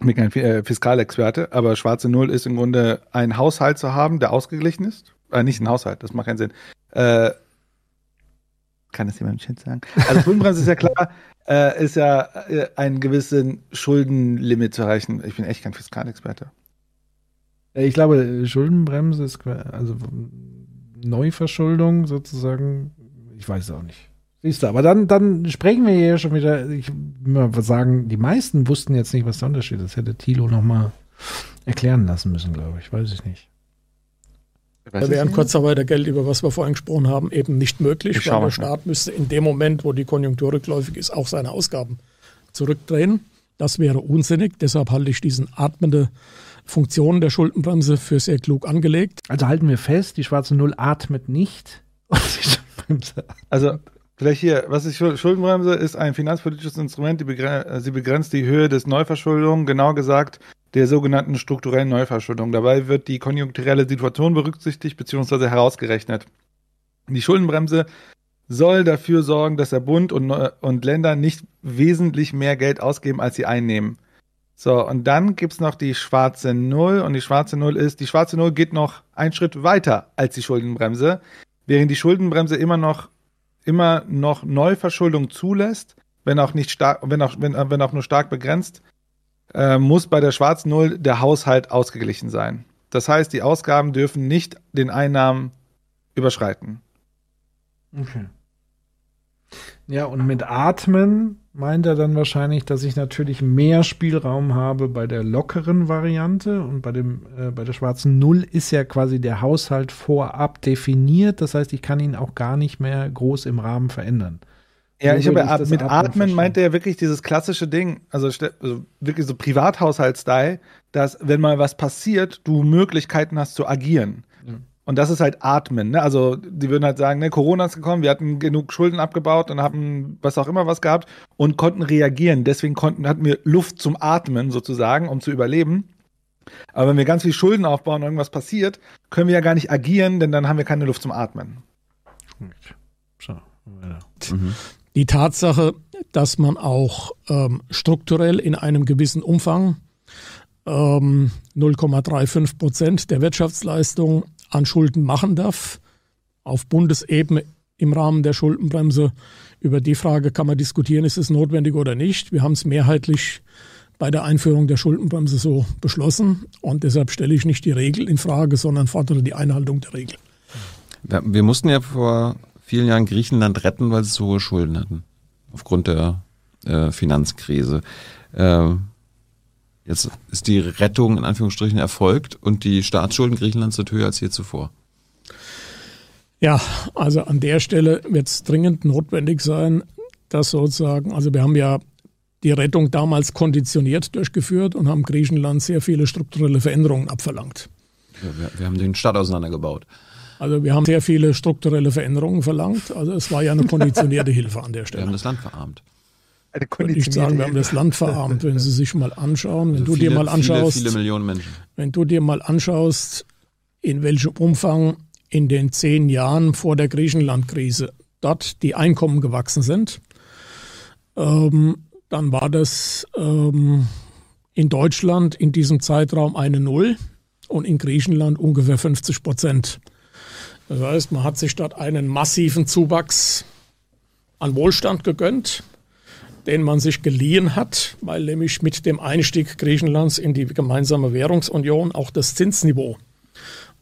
Speaker 6: bin kein äh, Fiskalexperte, aber schwarze Null ist im Grunde ein Haushalt zu haben, der ausgeglichen ist. Äh, nicht ein Haushalt, das macht keinen Sinn. Äh, kann das jemand im sagen? Also Schuldenbremse ist ja klar, äh, ist ja äh, einen gewissen Schuldenlimit zu erreichen. Ich bin echt kein Fiskalexperte.
Speaker 7: Äh, Ich glaube, Schuldenbremse ist also Neuverschuldung sozusagen. Ich weiß es auch nicht. Siehst du, aber dann, dann sprechen wir hier schon wieder. Ich mal sagen, die meisten wussten jetzt nicht, was der Unterschied ist. Hätte Thilo noch mal erklären lassen müssen, glaube ich. Weiß ich nicht.
Speaker 8: Da wäre ein Kurzarbeitergeld, über was wir vorhin gesprochen haben, eben nicht möglich,
Speaker 6: Ich
Speaker 8: weil der. Staat müsste in dem Moment, wo die Konjunktur rückläufig ist, auch seine Ausgaben zurückdrehen. Das wäre unsinnig. Deshalb halte ich diesen atmende Funktion der Schuldenbremse für sehr klug angelegt.
Speaker 7: Also halten wir fest, die schwarze Null atmet nicht. Und die Schuldenbremse
Speaker 6: Also, vielleicht hier, was ist Schul- Schuldenbremse? Ist ein finanzpolitisches Instrument, die begren äh, sie begrenzt die Höhe des Neuverschuldung, genau gesagt der sogenannten strukturellen Neuverschuldung. Dabei wird die konjunkturelle Situation berücksichtigt bzw. herausgerechnet. Die Schuldenbremse soll dafür sorgen, dass der Bund und, und Länder nicht wesentlich mehr Geld ausgeben, als sie einnehmen. So, und dann gibt's noch die schwarze Null. Und die schwarze Null ist, die schwarze Null geht noch einen Schritt weiter als die Schuldenbremse, während die Schuldenbremse immer noch immer noch Neuverschuldung zulässt, wenn auch nicht stark, wenn auch, wenn, wenn auch nur stark begrenzt, äh, muss bei der schwarzen Null der Haushalt ausgeglichen sein. Das heißt, die Ausgaben dürfen nicht den Einnahmen überschreiten.
Speaker 7: Okay. Ja, und mit Atmen meint er dann wahrscheinlich, dass ich natürlich mehr Spielraum habe bei der lockeren Variante und bei dem äh, bei der schwarzen Null ist ja quasi der Haushalt vorab definiert. Das heißt, ich kann ihn auch gar nicht mehr groß im Rahmen verändern.
Speaker 6: Ja, ich habe ja, mit
Speaker 7: Atmen
Speaker 6: Atmen
Speaker 7: verstehen.
Speaker 6: meint er ja wirklich dieses klassische Ding, also, also wirklich so Privathaushaltsstyle, dass wenn mal was passiert, du Möglichkeiten hast zu agieren.
Speaker 7: Ja.
Speaker 6: Und das ist halt Atmen. Ne? Also die würden halt sagen, ne, Corona ist gekommen, wir hatten genug Schulden abgebaut und haben was auch immer was gehabt und konnten reagieren. Deswegen konnten, hatten wir Luft zum Atmen sozusagen, um zu überleben. Aber wenn wir ganz viel Schulden aufbauen und irgendwas passiert, können wir ja gar nicht agieren, denn dann haben wir keine Luft zum Atmen.
Speaker 7: So, weiter.
Speaker 8: Die Tatsache, dass man auch ähm, strukturell in einem gewissen Umfang ähm, 0,35 Prozent der Wirtschaftsleistung an Schulden machen darf, auf Bundesebene im Rahmen der Schuldenbremse. Über die Frage kann man diskutieren, ist es notwendig oder nicht. Wir haben es mehrheitlich bei der Einführung der Schuldenbremse so beschlossen. Und deshalb stelle ich nicht die Regel in Frage, sondern fordere die Einhaltung der Regel.
Speaker 9: Wir, mussten ja vor vielen Jahren Griechenland retten, weil sie so hohe Schulden hatten. Aufgrund der äh, Finanzkrise. Ähm, jetzt ist die Rettung in Anführungsstrichen erfolgt und die Staatsschulden Griechenlands sind höher als je zuvor.
Speaker 8: Ja, also an der Stelle wird es dringend notwendig sein, dass sozusagen, also wir haben ja die Rettung damals konditioniert durchgeführt und haben Griechenland sehr viele strukturelle Veränderungen abverlangt.
Speaker 9: Wir, wir haben den Staat auseinandergebaut.
Speaker 8: Also wir haben sehr viele strukturelle Veränderungen verlangt. Also es war ja eine konditionierte Hilfe an der
Speaker 9: Wir
Speaker 8: Stelle.
Speaker 9: haben das Land verarmt.
Speaker 6: Eine
Speaker 8: Ich würde nicht sagen, wir haben das Land verarmt, wenn Sie sich mal anschauen, wenn
Speaker 9: Also
Speaker 8: du dir
Speaker 9: viele,
Speaker 8: mal anschaust,
Speaker 9: Viele, viele Millionen Menschen.
Speaker 8: wenn du dir mal anschaust, in welchem Umfang in den zehn Jahren vor der Griechenland-Krise dort die Einkommen gewachsen sind, ähm, dann war das ähm, in Deutschland in diesem Zeitraum eine Null und in Griechenland ungefähr 50 Prozent. Das heißt, man hat sich dort einen massiven Zuwachs an Wohlstand gegönnt, den man sich geliehen hat, weil nämlich mit dem Einstieg Griechenlands in die gemeinsame Währungsunion auch das Zinsniveau,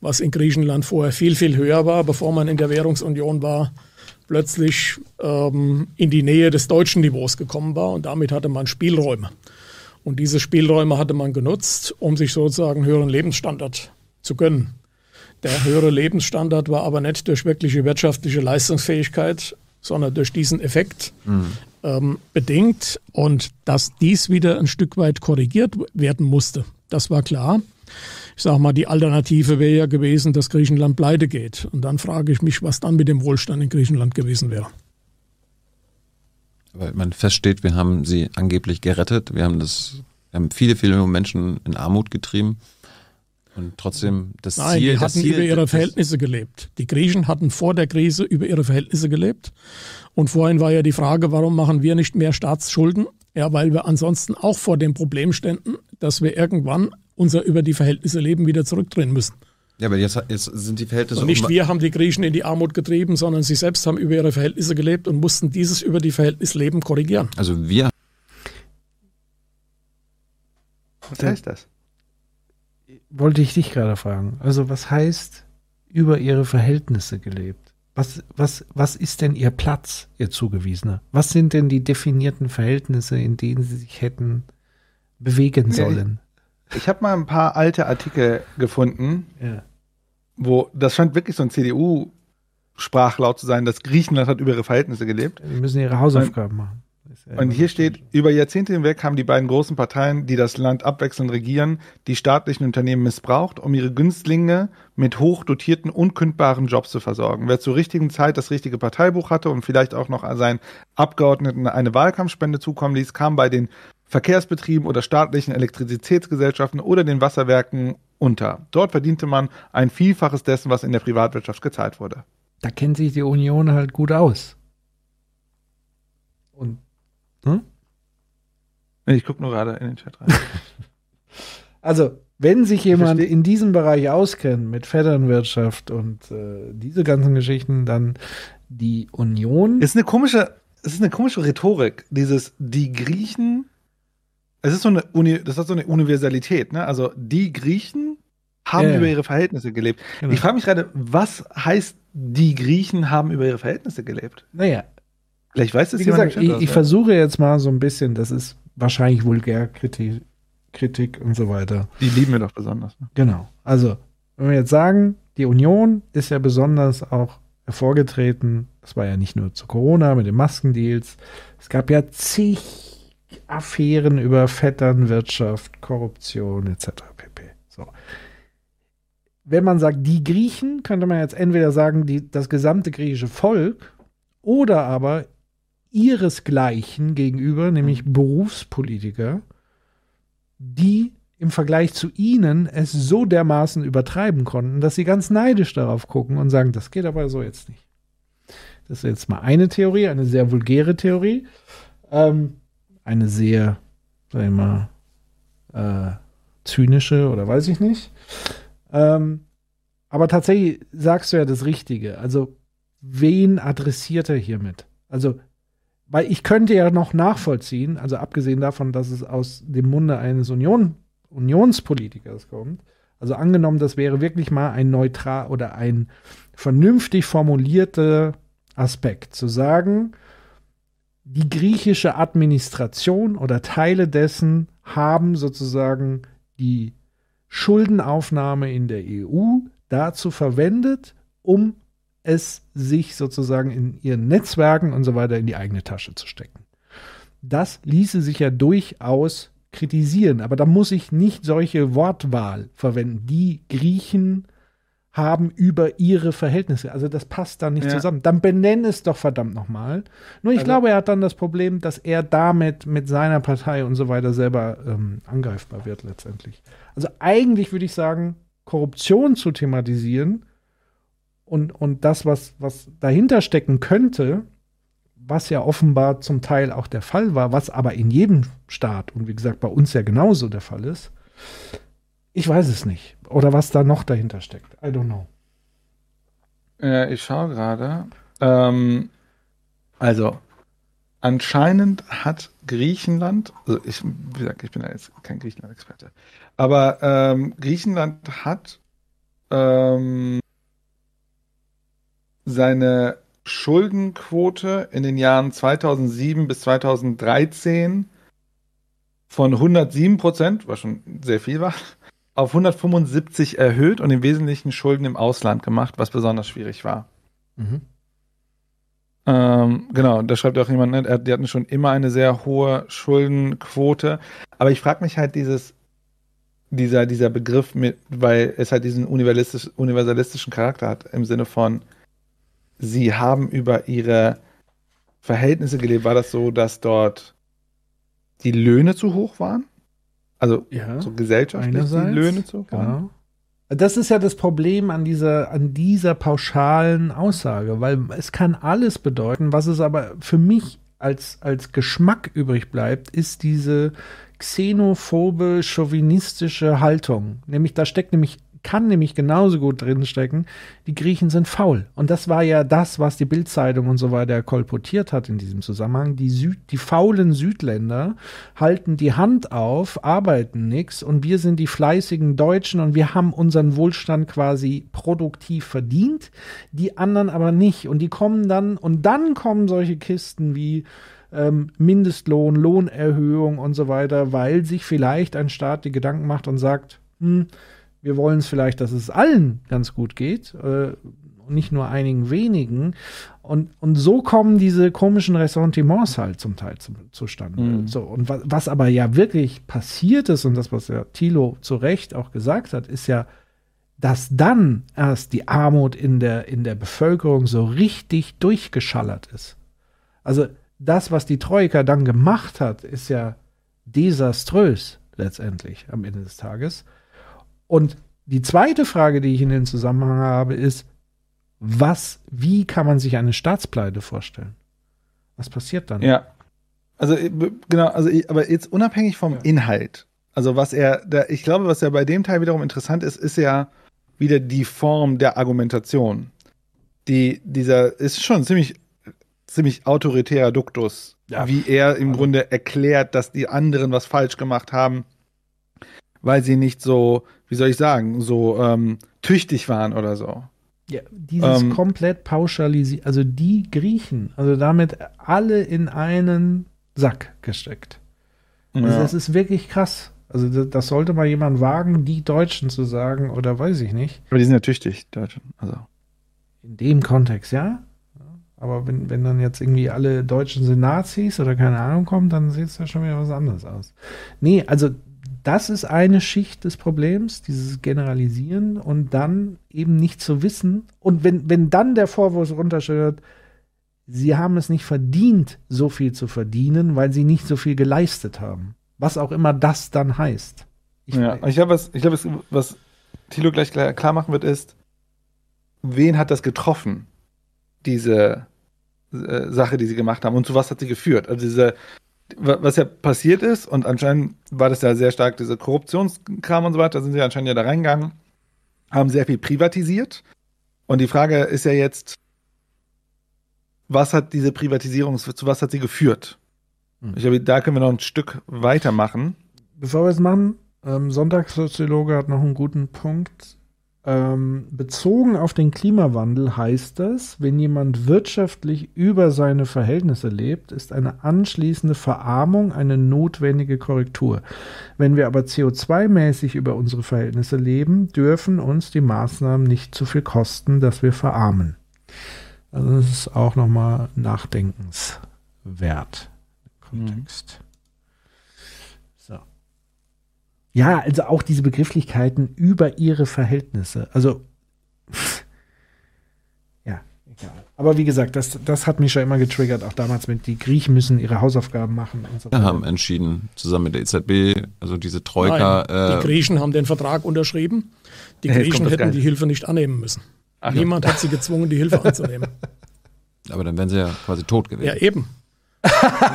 Speaker 8: was in Griechenland vorher viel, viel höher war, bevor man in der Währungsunion war, plötzlich ähm, in die Nähe des deutschen Niveaus gekommen war und damit hatte man Spielräume. Und diese Spielräume hatte man genutzt, um sich sozusagen höheren Lebensstandard zu gönnen. Der höhere Lebensstandard war aber nicht durch wirkliche wirtschaftliche Leistungsfähigkeit, sondern durch diesen Effekt ähm, bedingt. Und dass dies wieder ein Stück weit korrigiert werden musste, das war klar. Ich sage mal, die Alternative wäre ja gewesen, dass Griechenland pleite geht. Und dann frage ich mich, was dann mit dem Wohlstand in Griechenland gewesen wäre.
Speaker 9: Weil man feststeht, wir haben sie angeblich gerettet. Wir haben das, wir haben viele, viele Menschen in Armut getrieben. Und trotzdem das
Speaker 8: Nein,
Speaker 9: Ziel,
Speaker 8: die
Speaker 9: das
Speaker 8: hatten
Speaker 9: Ziel,
Speaker 8: über ihre Verhältnisse gelebt. Die Griechen hatten vor der Krise über ihre Verhältnisse gelebt. Und vorhin war ja die Frage, warum machen wir nicht mehr Staatsschulden? Ja, weil wir ansonsten auch vor dem Problem ständen, dass wir irgendwann unser über die Verhältnisse leben wieder zurückdrehen müssen.
Speaker 9: Ja, aber jetzt, jetzt sind die Verhältnisse
Speaker 8: Und nicht wir haben die Griechen in die Armut getrieben, sondern sie selbst haben über ihre Verhältnisse gelebt und mussten dieses über die Verhältnisleben korrigieren.
Speaker 9: Also wir
Speaker 6: Was heißt das?
Speaker 7: Wollte ich dich gerade fragen. Also, was heißt über ihre Verhältnisse gelebt? Was, was, was ist denn ihr Platz, ihr Zugewiesener? Was sind denn die definierten Verhältnisse, in denen sie sich hätten bewegen sollen?
Speaker 6: Ich habe mal ein paar alte Artikel gefunden,
Speaker 7: Ja.
Speaker 6: wo das scheint wirklich so ein CDU-Sprachlaut zu sein, dass Griechenland hat über ihre Verhältnisse gelebt.
Speaker 7: Die müssen ihre Hausaufgaben machen. Ja
Speaker 6: Und hier steht, über Jahrzehnte hinweg haben die beiden großen Parteien, die das Land abwechselnd regieren, die staatlichen Unternehmen missbraucht, um ihre Günstlinge mit hochdotierten, unkündbaren Jobs zu versorgen. Wer zur richtigen Zeit das richtige Parteibuch hatte und vielleicht auch noch seinen Abgeordneten eine Wahlkampfspende zukommen ließ, kam bei den Verkehrsbetrieben oder staatlichen Elektrizitätsgesellschaften oder den Wasserwerken unter. Dort verdiente man ein Vielfaches dessen, was in der Privatwirtschaft gezahlt wurde.
Speaker 7: Da kennt sich die Union halt gut aus. Und
Speaker 6: Ich gucke nur gerade in den Chat rein.
Speaker 7: Also, wenn sich jemand in diesem Bereich auskennt mit Vetternwirtschaft und äh, diese ganzen Geschichten, dann die Union.
Speaker 6: ist eine komische, es ist eine komische Rhetorik. Dieses, die Griechen, es ist so eine, Uni, das hat so eine Universalität, ne? Also, die Griechen haben
Speaker 7: ja.
Speaker 6: über ihre Verhältnisse gelebt.
Speaker 7: Genau.
Speaker 6: Ich frage mich gerade, was heißt, die Griechen haben über ihre Verhältnisse gelebt?
Speaker 7: naja,
Speaker 6: Vielleicht weiß es
Speaker 7: wie
Speaker 6: jemand
Speaker 7: gesagt, ich, ich versuche jetzt mal so ein bisschen, das ist wahrscheinlich Vulgärkritik Kritik und so weiter.
Speaker 6: Die lieben wir doch besonders. Ne?
Speaker 7: Genau. Also, wenn wir jetzt sagen, die Union ist ja besonders auch hervorgetreten, das war ja nicht nur zu Corona mit den Maskendeals, es gab ja zig Affären über Vetternwirtschaft, Korruption etc. pp. So. Wenn man sagt, die Griechen, könnte man jetzt entweder sagen, die, das gesamte griechische Volk oder aber ihresgleichen gegenüber, nämlich Berufspolitiker, die im Vergleich zu ihnen es so dermaßen übertreiben konnten, dass sie ganz neidisch darauf gucken und sagen, das geht aber so jetzt nicht. Das ist jetzt mal eine Theorie, eine sehr vulgäre Theorie, ähm, eine sehr, sag ich mal, äh, zynische oder weiß ich nicht. Ähm, aber tatsächlich sagst du ja das Richtige. Also, wen adressiert er hiermit? Also, weil ich könnte ja noch nachvollziehen, also abgesehen davon, dass es aus dem Munde eines Union, Unionspolitikers kommt, also angenommen, das wäre wirklich mal ein neutral oder ein vernünftig formulierter Aspekt, zu sagen, die griechische Administration oder Teile dessen haben sozusagen die Schuldenaufnahme in der EU dazu verwendet, um es sich sozusagen in ihren Netzwerken und so weiter in die eigene Tasche zu stecken. Das ließe sich ja durchaus kritisieren, aber da muss ich nicht solche Wortwahl verwenden. Die Griechen haben über ihre Verhältnisse. Also das passt da nicht
Speaker 6: Ja.
Speaker 7: zusammen. Dann benenn es doch verdammt nochmal. Nur ich
Speaker 6: Also-
Speaker 7: glaube, er hat dann das Problem, dass er damit mit seiner Partei und so weiter selber ähm, angreifbar wird letztendlich. Also eigentlich würde ich sagen, Korruption zu thematisieren und, und das, was, was dahinter stecken könnte, was ja offenbar zum Teil auch der Fall war, was aber in jedem Staat und wie gesagt bei uns ja genauso der Fall ist, ich weiß es nicht. Oder was da noch dahinter steckt. I don't know.
Speaker 6: Ja, ich schaue gerade. Ähm, also, anscheinend hat Griechenland, also ich, wie gesagt, ich bin ja jetzt kein Griechenland-Experte, aber ähm, Griechenland hat ähm, seine Schuldenquote in den Jahren 2007 bis 2013 von 107 Prozent, was schon sehr viel war, auf 175 erhöht und im Wesentlichen Schulden im Ausland gemacht, was besonders schwierig war.
Speaker 7: Mhm.
Speaker 6: Ähm, genau, da schreibt auch jemand, ne, die hatten schon immer eine sehr hohe Schuldenquote. Aber ich frage mich halt dieses, dieser, dieser Begriff mit, weil es halt diesen universalistisch, universalistischen Charakter hat, im Sinne von, sie haben über ihre Verhältnisse gelebt. War das so, dass dort die Löhne zu hoch waren? Also
Speaker 7: Ja,
Speaker 6: so gesellschaftlich die Löhne zu hoch waren?
Speaker 7: Genau. Das ist ja das Problem an dieser, an dieser pauschalen Aussage, weil es kann alles bedeuten, was es aber für mich als, als Geschmack übrig bleibt, ist diese xenophobe, chauvinistische Haltung. Nämlich, da steckt nämlich, kann nämlich genauso gut drinstecken, die Griechen sind faul. Und das war ja das, was die Bildzeitung und so weiter kolportiert hat in diesem Zusammenhang. Die, Süd, die faulen Südländer halten die Hand auf, arbeiten nichts und wir sind die fleißigen Deutschen und wir haben unseren Wohlstand quasi produktiv verdient, die anderen aber nicht. Und die kommen dann, und dann kommen solche Kisten wie ähm, Mindestlohn, Lohnerhöhung und so weiter, weil sich vielleicht ein Staat die Gedanken macht und sagt, hm, wir wollen es vielleicht, dass es allen ganz gut geht, äh, nicht nur einigen wenigen. Und, und so kommen diese komischen Ressentiments halt zum Teil zu, zustande.
Speaker 6: Mhm.
Speaker 7: So, und was, was aber ja wirklich passiert ist, und das, was ja Thilo zu Recht auch gesagt hat, ist ja, dass dann erst die Armut in der, in der Bevölkerung so richtig durchgeschallert ist. Also das, was die Troika dann gemacht hat, ist ja desaströs letztendlich am Ende des Tages. Und die zweite Frage, die ich in den Zusammenhang habe, ist, was, wie kann man sich eine Staatspleite vorstellen? Was passiert dann?
Speaker 6: Ja. Also äh, genau, also aber jetzt unabhängig vom
Speaker 7: Ja.
Speaker 6: Inhalt. Also was er, da, ich glaube, was ja bei dem Teil wiederum interessant ist, ist ja wieder die Form der Argumentation. Die, dieser ist schon ziemlich, ziemlich autoritärer Duktus,
Speaker 7: Ja.
Speaker 6: wie er im Grunde erklärt, dass die anderen was falsch gemacht haben, weil sie nicht so, wie soll ich sagen, so ähm, tüchtig waren oder so.
Speaker 7: Ja, dieses
Speaker 6: Ähm,
Speaker 7: komplett pauschalisiert, also die Griechen, also damit alle in einen Sack gesteckt. Also
Speaker 6: Ja.
Speaker 7: das ist wirklich krass. Also das, das sollte mal jemand wagen, die Deutschen zu sagen oder weiß ich nicht.
Speaker 6: Aber die sind ja tüchtig, Deutschen. Also.
Speaker 7: In dem Kontext, ja. Aber wenn, wenn dann jetzt irgendwie alle Deutschen sind Nazis oder keine Ahnung kommt, dann sieht es ja schon wieder was anderes aus. Nee, also das ist eine Schicht des Problems, dieses Generalisieren und dann eben nicht zu wissen. Und wenn, wenn dann der Vorwurf runtersteht, sie haben es nicht verdient, so viel zu verdienen, weil sie nicht so viel geleistet haben. Was auch immer das dann heißt. Ich,
Speaker 6: Ja, ich glaube, was, ich glaube, was, was Thilo gleich klar, klar machen wird, ist, wen hat das getroffen, diese äh, Sache, die sie gemacht haben und zu was hat sie geführt? Also diese, was ja passiert ist und anscheinend war das ja sehr stark diese Korruptionskram und so weiter, da sind sie anscheinend ja da reingegangen, haben sehr viel privatisiert und die Frage ist ja jetzt, was hat diese Privatisierung, zu was hat sie geführt?
Speaker 7: Hm.
Speaker 6: Ich glaube, da können wir noch ein Stück weitermachen.
Speaker 7: Bevor wir es machen, ähm, Sonntagssoziologe hat noch einen guten Punkt. Ähm, bezogen auf den Klimawandel heißt das, wenn jemand wirtschaftlich über seine Verhältnisse lebt, ist eine anschließende Verarmung eine notwendige Korrektur. Wenn wir aber CO2-mäßig über unsere Verhältnisse leben, dürfen uns die Maßnahmen nicht zu viel kosten, dass wir verarmen. Also das ist auch nochmal nachdenkenswert. Kontext. So. Ja, also auch diese Begrifflichkeiten über ihre Verhältnisse. Also, ja, egal. Aber wie gesagt, das, das hat mich schon immer getriggert, auch damals mit, die Griechen müssen ihre Hausaufgaben machen und so
Speaker 9: Wir haben entschieden, zusammen mit der EZB, also diese Troika.
Speaker 8: Nein, die
Speaker 9: äh,
Speaker 8: Griechen haben den Vertrag unterschrieben. Die Griechen hätten die Hilfe nicht annehmen müssen. Niemand hat sie gezwungen, die Hilfe anzunehmen.
Speaker 9: aber dann wären sie ja quasi tot gewesen.
Speaker 8: Ja, eben.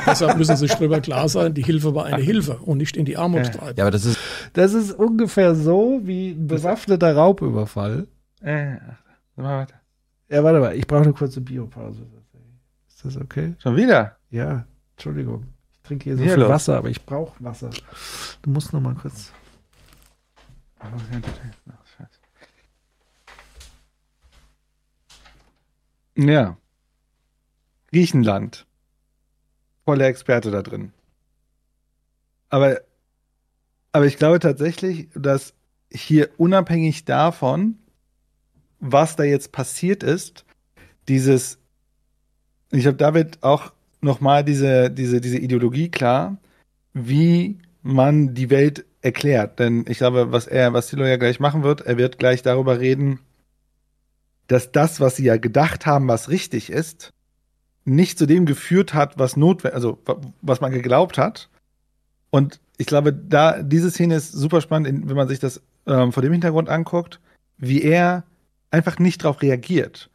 Speaker 8: Deshalb müssen sie sich darüber klar sein, die Hilfe war eine Hilfe und nicht in die Armut treiben.
Speaker 9: Ja, aber das ist,
Speaker 7: Das ist ungefähr so wie ein bewaffneter Raubüberfall.
Speaker 6: Äh, mal weiter.
Speaker 7: Ja, warte mal, ich brauche eine kurze Biopause. Ist das okay?
Speaker 6: Schon wieder?
Speaker 7: Ja, Entschuldigung. Ich trinke hier so
Speaker 6: Hier
Speaker 7: viel
Speaker 6: los.
Speaker 7: Wasser, aber ich brauche Wasser. Du musst noch mal kurz.
Speaker 6: Ja. Griechenland. Voller Experte da drin. Aber, aber ich glaube tatsächlich, dass hier unabhängig davon, was da jetzt passiert ist, dieses, ich glaube, da wird auch nochmal diese, diese, diese Ideologie klar, wie man die Welt erklärt. Denn ich glaube, was er, was Thilo ja gleich machen wird, er wird gleich darüber reden, dass das, was sie ja gedacht haben, was richtig ist, nicht zu dem geführt hat, was notwendig, also wa- was man geglaubt hat. Und ich glaube, da diese Szene ist super spannend, wenn man sich das ähm, vor dem Hintergrund anguckt, wie er einfach nicht darauf reagiert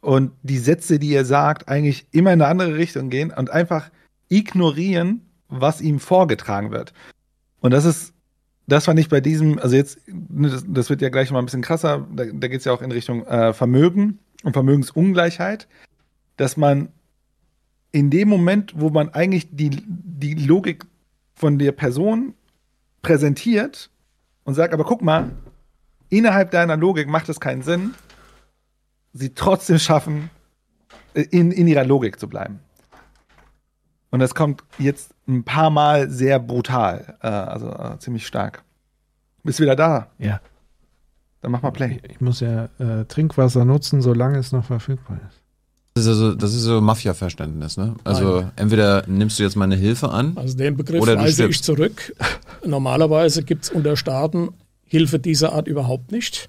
Speaker 6: und die Sätze, die er sagt, eigentlich immer in eine andere Richtung gehen und einfach ignorieren, was ihm vorgetragen wird. Und das ist, das fand ich bei diesem, also jetzt, ne, das, wird ja gleich mal ein bisschen krasser, da, da geht es ja auch in Richtung äh, Vermögen und Vermögensungleichheit, dass man in dem Moment, wo man eigentlich die, die Logik von der Person präsentiert und sagt, aber guck mal, innerhalb deiner Logik macht es keinen Sinn, sie trotzdem schaffen, äh, in, in ihrer Logik zu bleiben. Und das kommt jetzt ein paar Mal sehr brutal, äh, also äh, ziemlich stark. Bist wieder da?
Speaker 7: Ja.
Speaker 6: Dann mach mal Play.
Speaker 7: Ich muss ja äh, Trinkwasser nutzen, solange es noch verfügbar ist.
Speaker 9: Das ist also, das ist so Mafia-Verständnis, ne? Also entweder nimmst du jetzt meine Hilfe an,
Speaker 8: Also den Begriff
Speaker 9: Oder du
Speaker 8: weise
Speaker 9: stirbst.
Speaker 8: ich zurück. Normalerweise gibt es unter Staaten Hilfe dieser Art überhaupt nicht.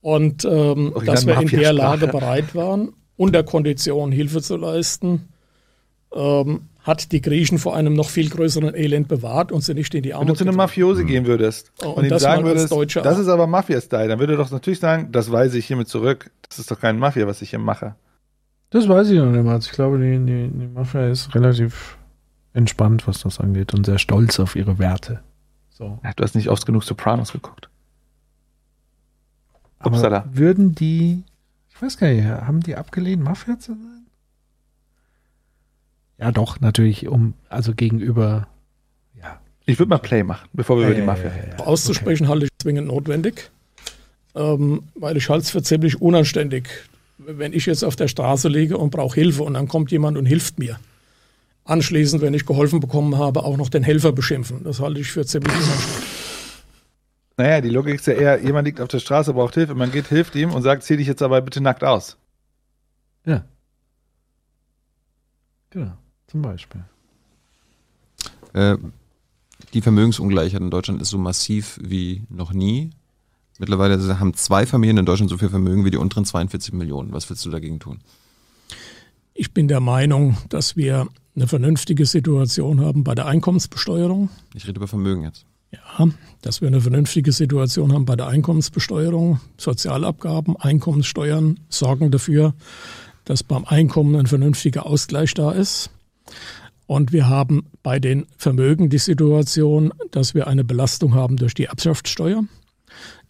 Speaker 8: Und ähm, dass wir in der. Lage bereit waren, unter Kondition Hilfe zu leisten, ähm, hat die Griechen vor einem noch viel größeren Elend bewahrt und sie nicht in die
Speaker 6: Wenn du
Speaker 8: Armut
Speaker 6: zu einem
Speaker 8: getrieben.
Speaker 6: Mafiosi gehen würdest
Speaker 8: Oh,
Speaker 6: und,
Speaker 8: und
Speaker 6: ihm
Speaker 8: das
Speaker 6: sagen würdest,
Speaker 8: Deutscher
Speaker 6: das ist aber Mafia-Style, dann würde er doch natürlich sagen, das weise ich hiermit zurück. Das ist doch kein Mafia, was ich hier mache.
Speaker 7: Das weiß ich noch nicht mal. Ich glaube, die, die, die Mafia ist relativ entspannt, was das angeht und sehr stolz auf ihre Werte. So.
Speaker 6: Ja, du hast nicht oft genug Sopranos geguckt.
Speaker 7: Aber
Speaker 6: Upsala.
Speaker 7: würden die, ich weiß gar nicht, haben die abgelehnt, Mafia zu sein? Ja, doch, natürlich, um, also gegenüber, ja.
Speaker 6: Ich würde mal Play machen, bevor wir über die Mafia reden.
Speaker 7: ja.
Speaker 8: Auszusprechen halte ich zwingend notwendig, ähm, weil ich halte es für ziemlich unanständig, wenn ich jetzt auf der Straße liege und brauche Hilfe und dann kommt jemand und hilft mir. Anschließend, wenn ich geholfen bekommen habe, auch noch den Helfer beschimpfen. Das halte ich für ziemlich unanständig.
Speaker 6: Naja, die Logik ist ja eher, jemand liegt auf der Straße, braucht Hilfe, man geht, hilft ihm und sagt, zieh dich jetzt aber bitte nackt aus.
Speaker 7: Ja. Genau, zum Beispiel.
Speaker 9: Äh, die Vermögensungleichheit in Deutschland ist so massiv wie noch nie. Mittlerweile haben zwei Familien in Deutschland so viel Vermögen wie die unteren 42 Millionen. Was willst du dagegen tun?
Speaker 8: Ich bin der Meinung, dass wir eine vernünftige Situation haben bei der Einkommensbesteuerung.
Speaker 9: Ich rede über Vermögen jetzt.
Speaker 8: Ja, dass wir eine vernünftige Situation haben bei der Einkommensbesteuerung. Sozialabgaben, Einkommenssteuern sorgen dafür, dass beim Einkommen ein vernünftiger Ausgleich da ist. Und wir haben bei den Vermögen die Situation, dass wir eine Belastung haben durch die Erbschaftssteuer.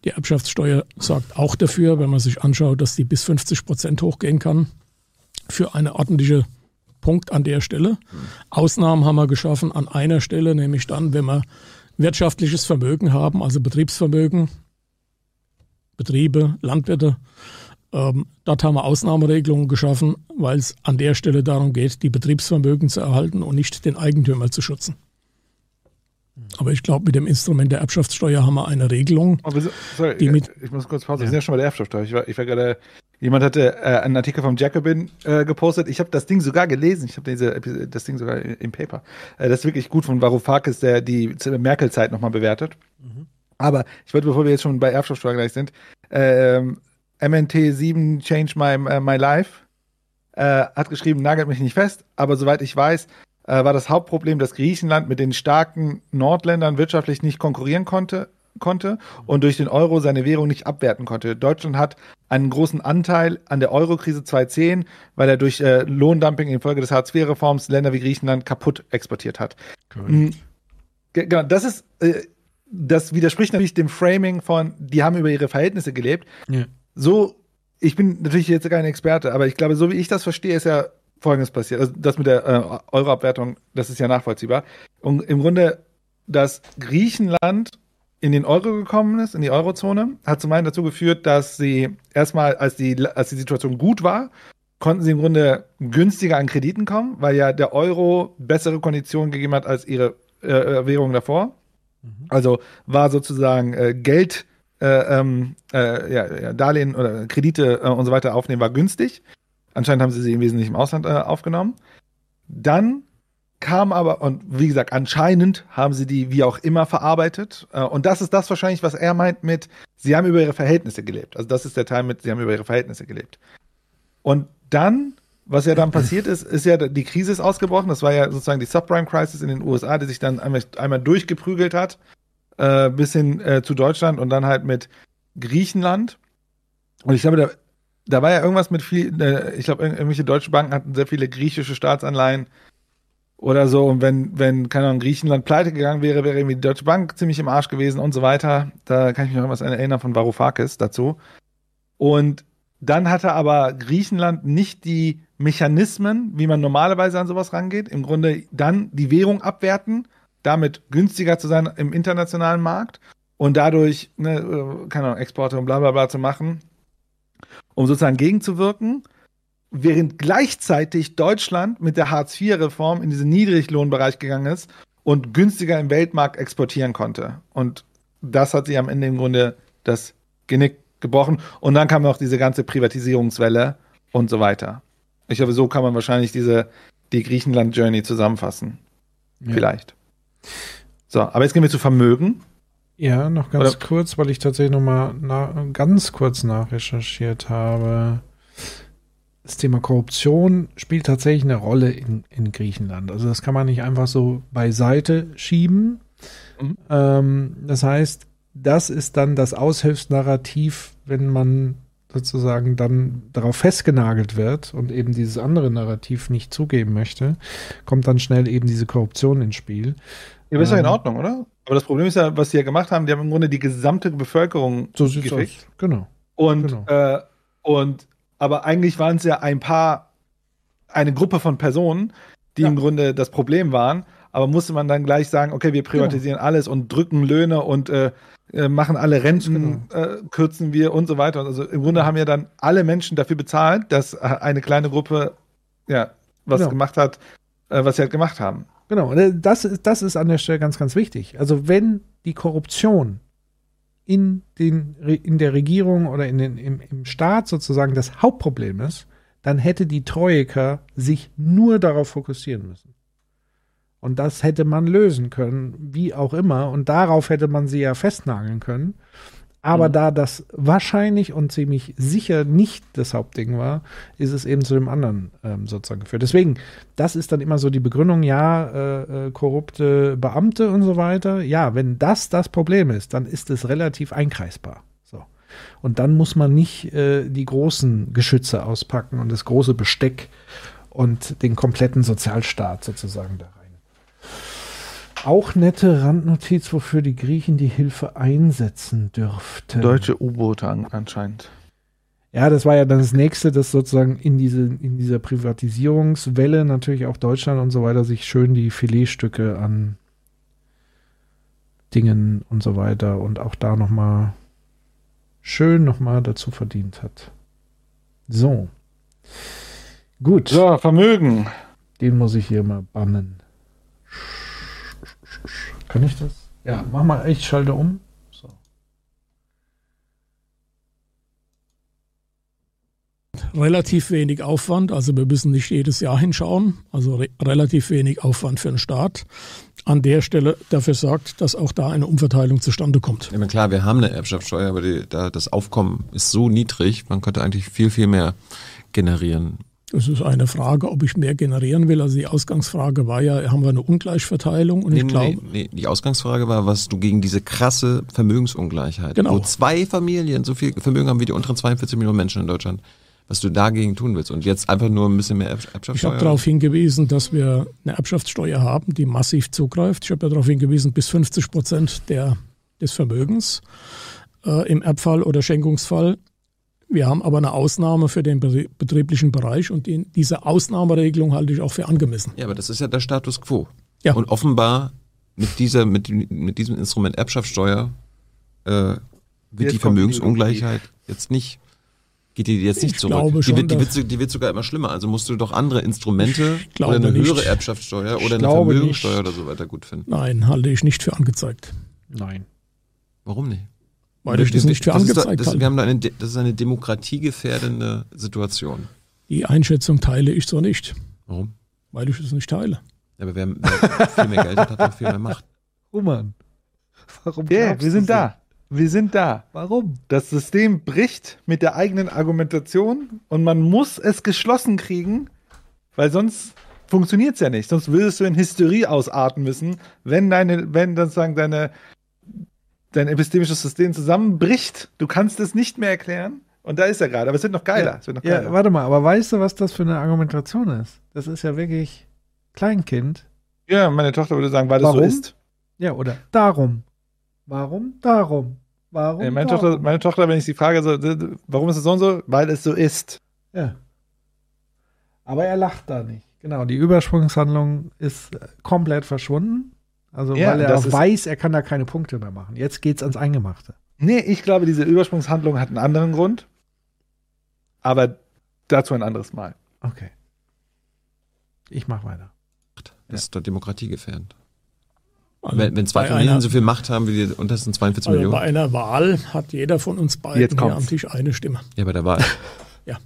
Speaker 8: Die Erbschaftssteuer sorgt auch dafür, wenn man sich anschaut, dass die bis 50 Prozent hochgehen kann, für eine ordentliche Punkt an der Stelle. Ausnahmen haben wir geschaffen an einer Stelle, nämlich dann, wenn wir wirtschaftliches Vermögen haben, also Betriebsvermögen, Betriebe, Landwirte. Ähm, dort haben wir Ausnahmeregelungen geschaffen, weil es an der Stelle darum geht, die Betriebsvermögen zu erhalten und nicht den Eigentümer zu schützen. Aber ich glaube, mit dem Instrument der Erbschaftssteuer haben wir eine Regelung.
Speaker 6: So, sorry,
Speaker 8: Die mit-
Speaker 6: ich muss kurz Pause. Wir sind ja schon bei der Erbschaftssteuer. Ich war, ich war gerade, jemand hatte äh, einen Artikel vom Jacobin äh, gepostet. Ich habe das Ding sogar gelesen. Ich habe diese das Ding sogar im Paper. Äh, das ist wirklich gut von Varoufakis, der die Merkel-Zeit nochmal bewertet. Aber ich wollte, bevor wir jetzt schon bei Erbschaftssteuer gleich sind, ähm, MNT7 Change My, äh, my Life äh, hat geschrieben, nagelt mich nicht fest, aber soweit ich weiß, äh, war das Hauptproblem, dass Griechenland mit den starken Nordländern wirtschaftlich nicht konkurrieren konnte, konnte und durch den Euro seine Währung nicht abwerten konnte. Deutschland hat einen großen Anteil an der Eurokrise 2010, weil er durch äh, Lohndumping infolge des Hartz-IV-Reforms Länder wie Griechenland kaputt exportiert hat. Mhm. Ge- Genau, das ist, äh, das widerspricht natürlich dem Framing von, die haben über ihre Verhältnisse gelebt.
Speaker 7: Ja.
Speaker 6: So, ich bin natürlich jetzt kein Experte, aber ich glaube, so wie ich das verstehe, ist ja Folgendes passiert. Also das mit der äh, Euroabwertung, das ist ja nachvollziehbar. Und im Grunde, dass Griechenland in den Euro gekommen ist, in die Eurozone, hat zum einen dazu geführt, dass sie erstmal, als die, als die Situation gut war, konnten sie im Grunde günstiger an Krediten kommen, weil ja der Euro bessere Konditionen gegeben hat als ihre äh, Währung davor. Also war sozusagen äh, Geld, äh, ähm, äh, ja, ja, Darlehen oder Kredite äh, und so weiter aufnehmen, war günstig. Anscheinend haben sie sie im Wesentlichen im Ausland äh, aufgenommen. Dann kam aber, und wie gesagt, anscheinend haben sie die wie auch immer verarbeitet. Äh, und das ist das wahrscheinlich, was er meint mit, sie haben über ihre Verhältnisse gelebt. Also das ist der Teil mit, sie haben über ihre Verhältnisse gelebt. Und dann, was ja dann passiert ist, ist ja, die Krise ist ausgebrochen. Das war ja sozusagen die Subprime-Crisis in den USA, die sich dann einmal, einmal durchgeprügelt hat, äh, bis hin äh, zu Deutschland und dann halt mit Griechenland. Und ich glaube, da, war ja irgendwas mit viel, äh, ich glaube, irgendwelche deutsche Banken hatten sehr viele griechische Staatsanleihen oder so. Und wenn, wenn, keine Ahnung, Griechenland pleite gegangen wäre, wäre irgendwie die Deutsche Bank ziemlich im Arsch gewesen und so weiter. Da kann ich mich noch was erinnern von Varoufakis dazu. Und dann hatte aber Griechenland nicht die Mechanismen, wie man normalerweise an sowas rangeht. Im Grunde dann die Währung abwerten, damit günstiger zu sein im internationalen Markt und dadurch, ne, äh, keine Ahnung, Exporte und bla bla bla zu machen, um sozusagen gegenzuwirken. Während gleichzeitig Deutschland mit der Hartz-IV-Reform in diesen Niedriglohnbereich gegangen ist und günstiger im Weltmarkt exportieren konnte. Und das hat sie am Ende im Grunde das Genick gebrochen. Und dann kam noch diese ganze Privatisierungswelle und so weiter. Ich glaube, so kann man wahrscheinlich diese, die Griechenland-Journey zusammenfassen.
Speaker 7: Ja.
Speaker 6: Vielleicht. So, aber jetzt gehen wir zu Vermögen.
Speaker 7: Ja, noch ganz
Speaker 6: Oder-
Speaker 7: kurz, weil ich tatsächlich noch mal na, ganz kurz nachrecherchiert habe. Das Thema Korruption spielt tatsächlich eine Rolle in, in Griechenland. Also das kann man nicht einfach so beiseite schieben.
Speaker 6: Mhm.
Speaker 7: Ähm, das heißt, das ist dann das Aushilfsnarrativ, wenn man sozusagen dann darauf festgenagelt wird und eben dieses andere Narrativ nicht zugeben möchte, kommt dann schnell eben diese Korruption ins Spiel.
Speaker 6: Ja, ist ja in
Speaker 7: Ähm.
Speaker 6: Ordnung, oder? Aber das Problem ist ja, was sie ja gemacht haben, die haben im Grunde die gesamte Bevölkerung
Speaker 7: So sieht's
Speaker 6: gefickt.
Speaker 7: aus. Genau.
Speaker 6: Und,
Speaker 7: Genau.
Speaker 6: äh, und aber eigentlich waren es ja ein paar, eine Gruppe von Personen, die
Speaker 7: Ja.
Speaker 6: im Grunde das Problem waren. Aber musste man dann gleich sagen, okay, wir privatisieren alles und drücken Löhne und äh, äh, machen alle Renten, äh, kürzen wir und so weiter. Also im Grunde haben ja dann alle Menschen dafür bezahlt, dass äh, eine kleine Gruppe ja was
Speaker 7: Genau.
Speaker 6: gemacht hat, äh, was sie halt gemacht haben.
Speaker 7: Genau, äh, das ist, das ist an der Stelle ganz, ganz wichtig. Also wenn die Korruption in, den, in der Regierung oder in den, im, im Staat sozusagen das Hauptproblem ist, dann hätte die Troika sich nur darauf fokussieren müssen. Und das hätte man lösen können, wie auch immer. Und darauf hätte man sie ja festnageln können. Aber da das wahrscheinlich und ziemlich sicher nicht das Hauptding war, ist es eben zu dem anderen ähm, sozusagen geführt. Deswegen, das ist dann immer so die Begründung, ja, äh, äh, korrupte Beamte und so weiter. Ja, wenn das das Problem ist, dann ist es relativ einkreisbar. So. Und dann muss man nicht äh, die großen Geschütze auspacken und das große Besteck und den kompletten Sozialstaat sozusagen da rein. Auch nette Randnotiz, wofür die Griechen die Hilfe einsetzen dürften.
Speaker 6: Deutsche U-Boote an, anscheinend.
Speaker 7: Ja, das war ja dann das nächste, dass sozusagen in, diese, in dieser Privatisierungswelle natürlich auch Deutschland und so weiter sich schön die Filetstücke an Dingen und so weiter und auch da nochmal schön nochmal dazu verdient hat. So. Gut.
Speaker 6: So, Vermögen.
Speaker 7: Den muss ich hier mal bannen. Kann ich das? Ja, mach mal, ich schalte um. So.
Speaker 8: relativ wenig Aufwand, also wir müssen nicht jedes Jahr hinschauen, also re relativ wenig Aufwand für den Staat. An der Stelle dafür sorgt, dass auch da eine Umverteilung zustande kommt.
Speaker 9: Ja, klar, wir haben eine Erbschaftssteuer, aber die, da, das Aufkommen ist so niedrig, man könnte eigentlich viel, viel mehr generieren.
Speaker 8: Es ist eine Frage, ob ich mehr generieren will. Also die Ausgangsfrage war ja, haben wir eine Ungleichverteilung? Und
Speaker 9: nee,
Speaker 8: ich glaube,
Speaker 9: nee, nee, die Ausgangsfrage war, was du gegen diese krasse Vermögensungleichheit,
Speaker 8: Genau.
Speaker 9: wo zwei Familien so viel Vermögen haben wie die unteren 42 Millionen Menschen in Deutschland, was du dagegen tun willst. Und jetzt einfach nur ein bisschen mehr Erb-
Speaker 8: Ich
Speaker 9: Erbschaftssteuer.
Speaker 8: habe darauf hingewiesen, dass wir eine Erbschaftssteuer haben, die massiv zugreift. Ich habe ja darauf hingewiesen, bis 50 Prozent der, des Vermögens äh, im Erbfall oder Schenkungsfall. Wir haben aber eine Ausnahme für den betrie- betrieblichen Bereich und die, diese Ausnahmeregelung halte ich auch für angemessen.
Speaker 9: Ja, aber das ist ja der Status quo.
Speaker 8: Ja.
Speaker 9: Und offenbar mit dieser, mit, mit diesem Instrument Erbschaftssteuer äh, wird
Speaker 6: Jetzt
Speaker 9: die
Speaker 6: kommt die
Speaker 9: Vermögensungleichheit jetzt nicht, geht die jetzt nicht
Speaker 8: Ich
Speaker 9: zurück.
Speaker 8: glaube
Speaker 9: die,
Speaker 8: schon,
Speaker 9: wird, die, wird, die wird sogar immer schlimmer. Also musst du doch andere Instrumente oder eine
Speaker 8: nicht.
Speaker 9: höhere Erbschaftssteuer
Speaker 7: Ich
Speaker 9: oder eine Vermögenssteuer
Speaker 7: nicht.
Speaker 9: oder so weiter gut finden.
Speaker 8: Nein, halte ich nicht für angezeigt.
Speaker 7: Nein.
Speaker 9: Warum nicht?
Speaker 8: Weil ich das nicht für
Speaker 9: ist doch-
Speaker 8: angezeigt
Speaker 9: das,
Speaker 8: halte.
Speaker 9: wir haben da eine, das ist eine demokratiegefährdende Situation.
Speaker 8: Die Einschätzung teile ich so nicht,
Speaker 9: Warum?
Speaker 8: weil ich es nicht teile.
Speaker 9: Ja, aber wer, wer viel mehr Geld hat, hat auch viel mehr Macht.
Speaker 7: Roman. Warum
Speaker 6: Yeah, wir sind da. Wir sind da.
Speaker 7: Warum?
Speaker 6: Das System bricht mit der eigenen Argumentation und man muss es geschlossen kriegen, weil sonst funktioniert es ja nicht. Sonst würdest du in Hysterie ausarten müssen, wenn deine, wenn dann sozusagen deine, dein epistemisches System zusammenbricht. Du kannst es nicht mehr erklären. Und da ist er gerade. Aber es wird noch geiler. Es wird noch
Speaker 7: Ja,
Speaker 6: geiler.
Speaker 7: warte mal, aber weißt du, was das für eine Argumentation ist? Das ist ja wirklich Kleinkind.
Speaker 6: Ja, meine Tochter würde sagen, weil das so
Speaker 7: Warum?
Speaker 6: ist.
Speaker 7: Ja, oder darum. Warum? Darum. Warum?
Speaker 6: Äh, meine,
Speaker 7: darum?
Speaker 6: Tochter, meine Tochter, wenn ich sie frage, so, warum ist es so und so? Weil es so ist.
Speaker 7: Ja. Aber er lacht da nicht. Genau, die Übersprungshandlung ist äh, komplett verschwunden. Also,
Speaker 6: Ja,
Speaker 7: weil er
Speaker 6: das
Speaker 7: auch weiß, er kann da keine Punkte mehr machen. Jetzt geht's ans Eingemachte.
Speaker 6: Nee, ich glaube, diese Übersprungshandlung hat einen anderen Grund. Aber dazu ein anderes Mal.
Speaker 7: Okay. Ich mach weiter.
Speaker 9: Das ist doch demokratiegefährdend.
Speaker 8: Also
Speaker 9: Wenn, wenn zwei
Speaker 8: bei
Speaker 9: Familien
Speaker 8: einer-
Speaker 9: so viel Macht haben wie die untersten 42
Speaker 8: Also bei
Speaker 9: Millionen.
Speaker 8: einer Wahl hat jeder von uns beiden am Tisch eine Stimme.
Speaker 9: Ja, bei der Wahl.
Speaker 8: Ja.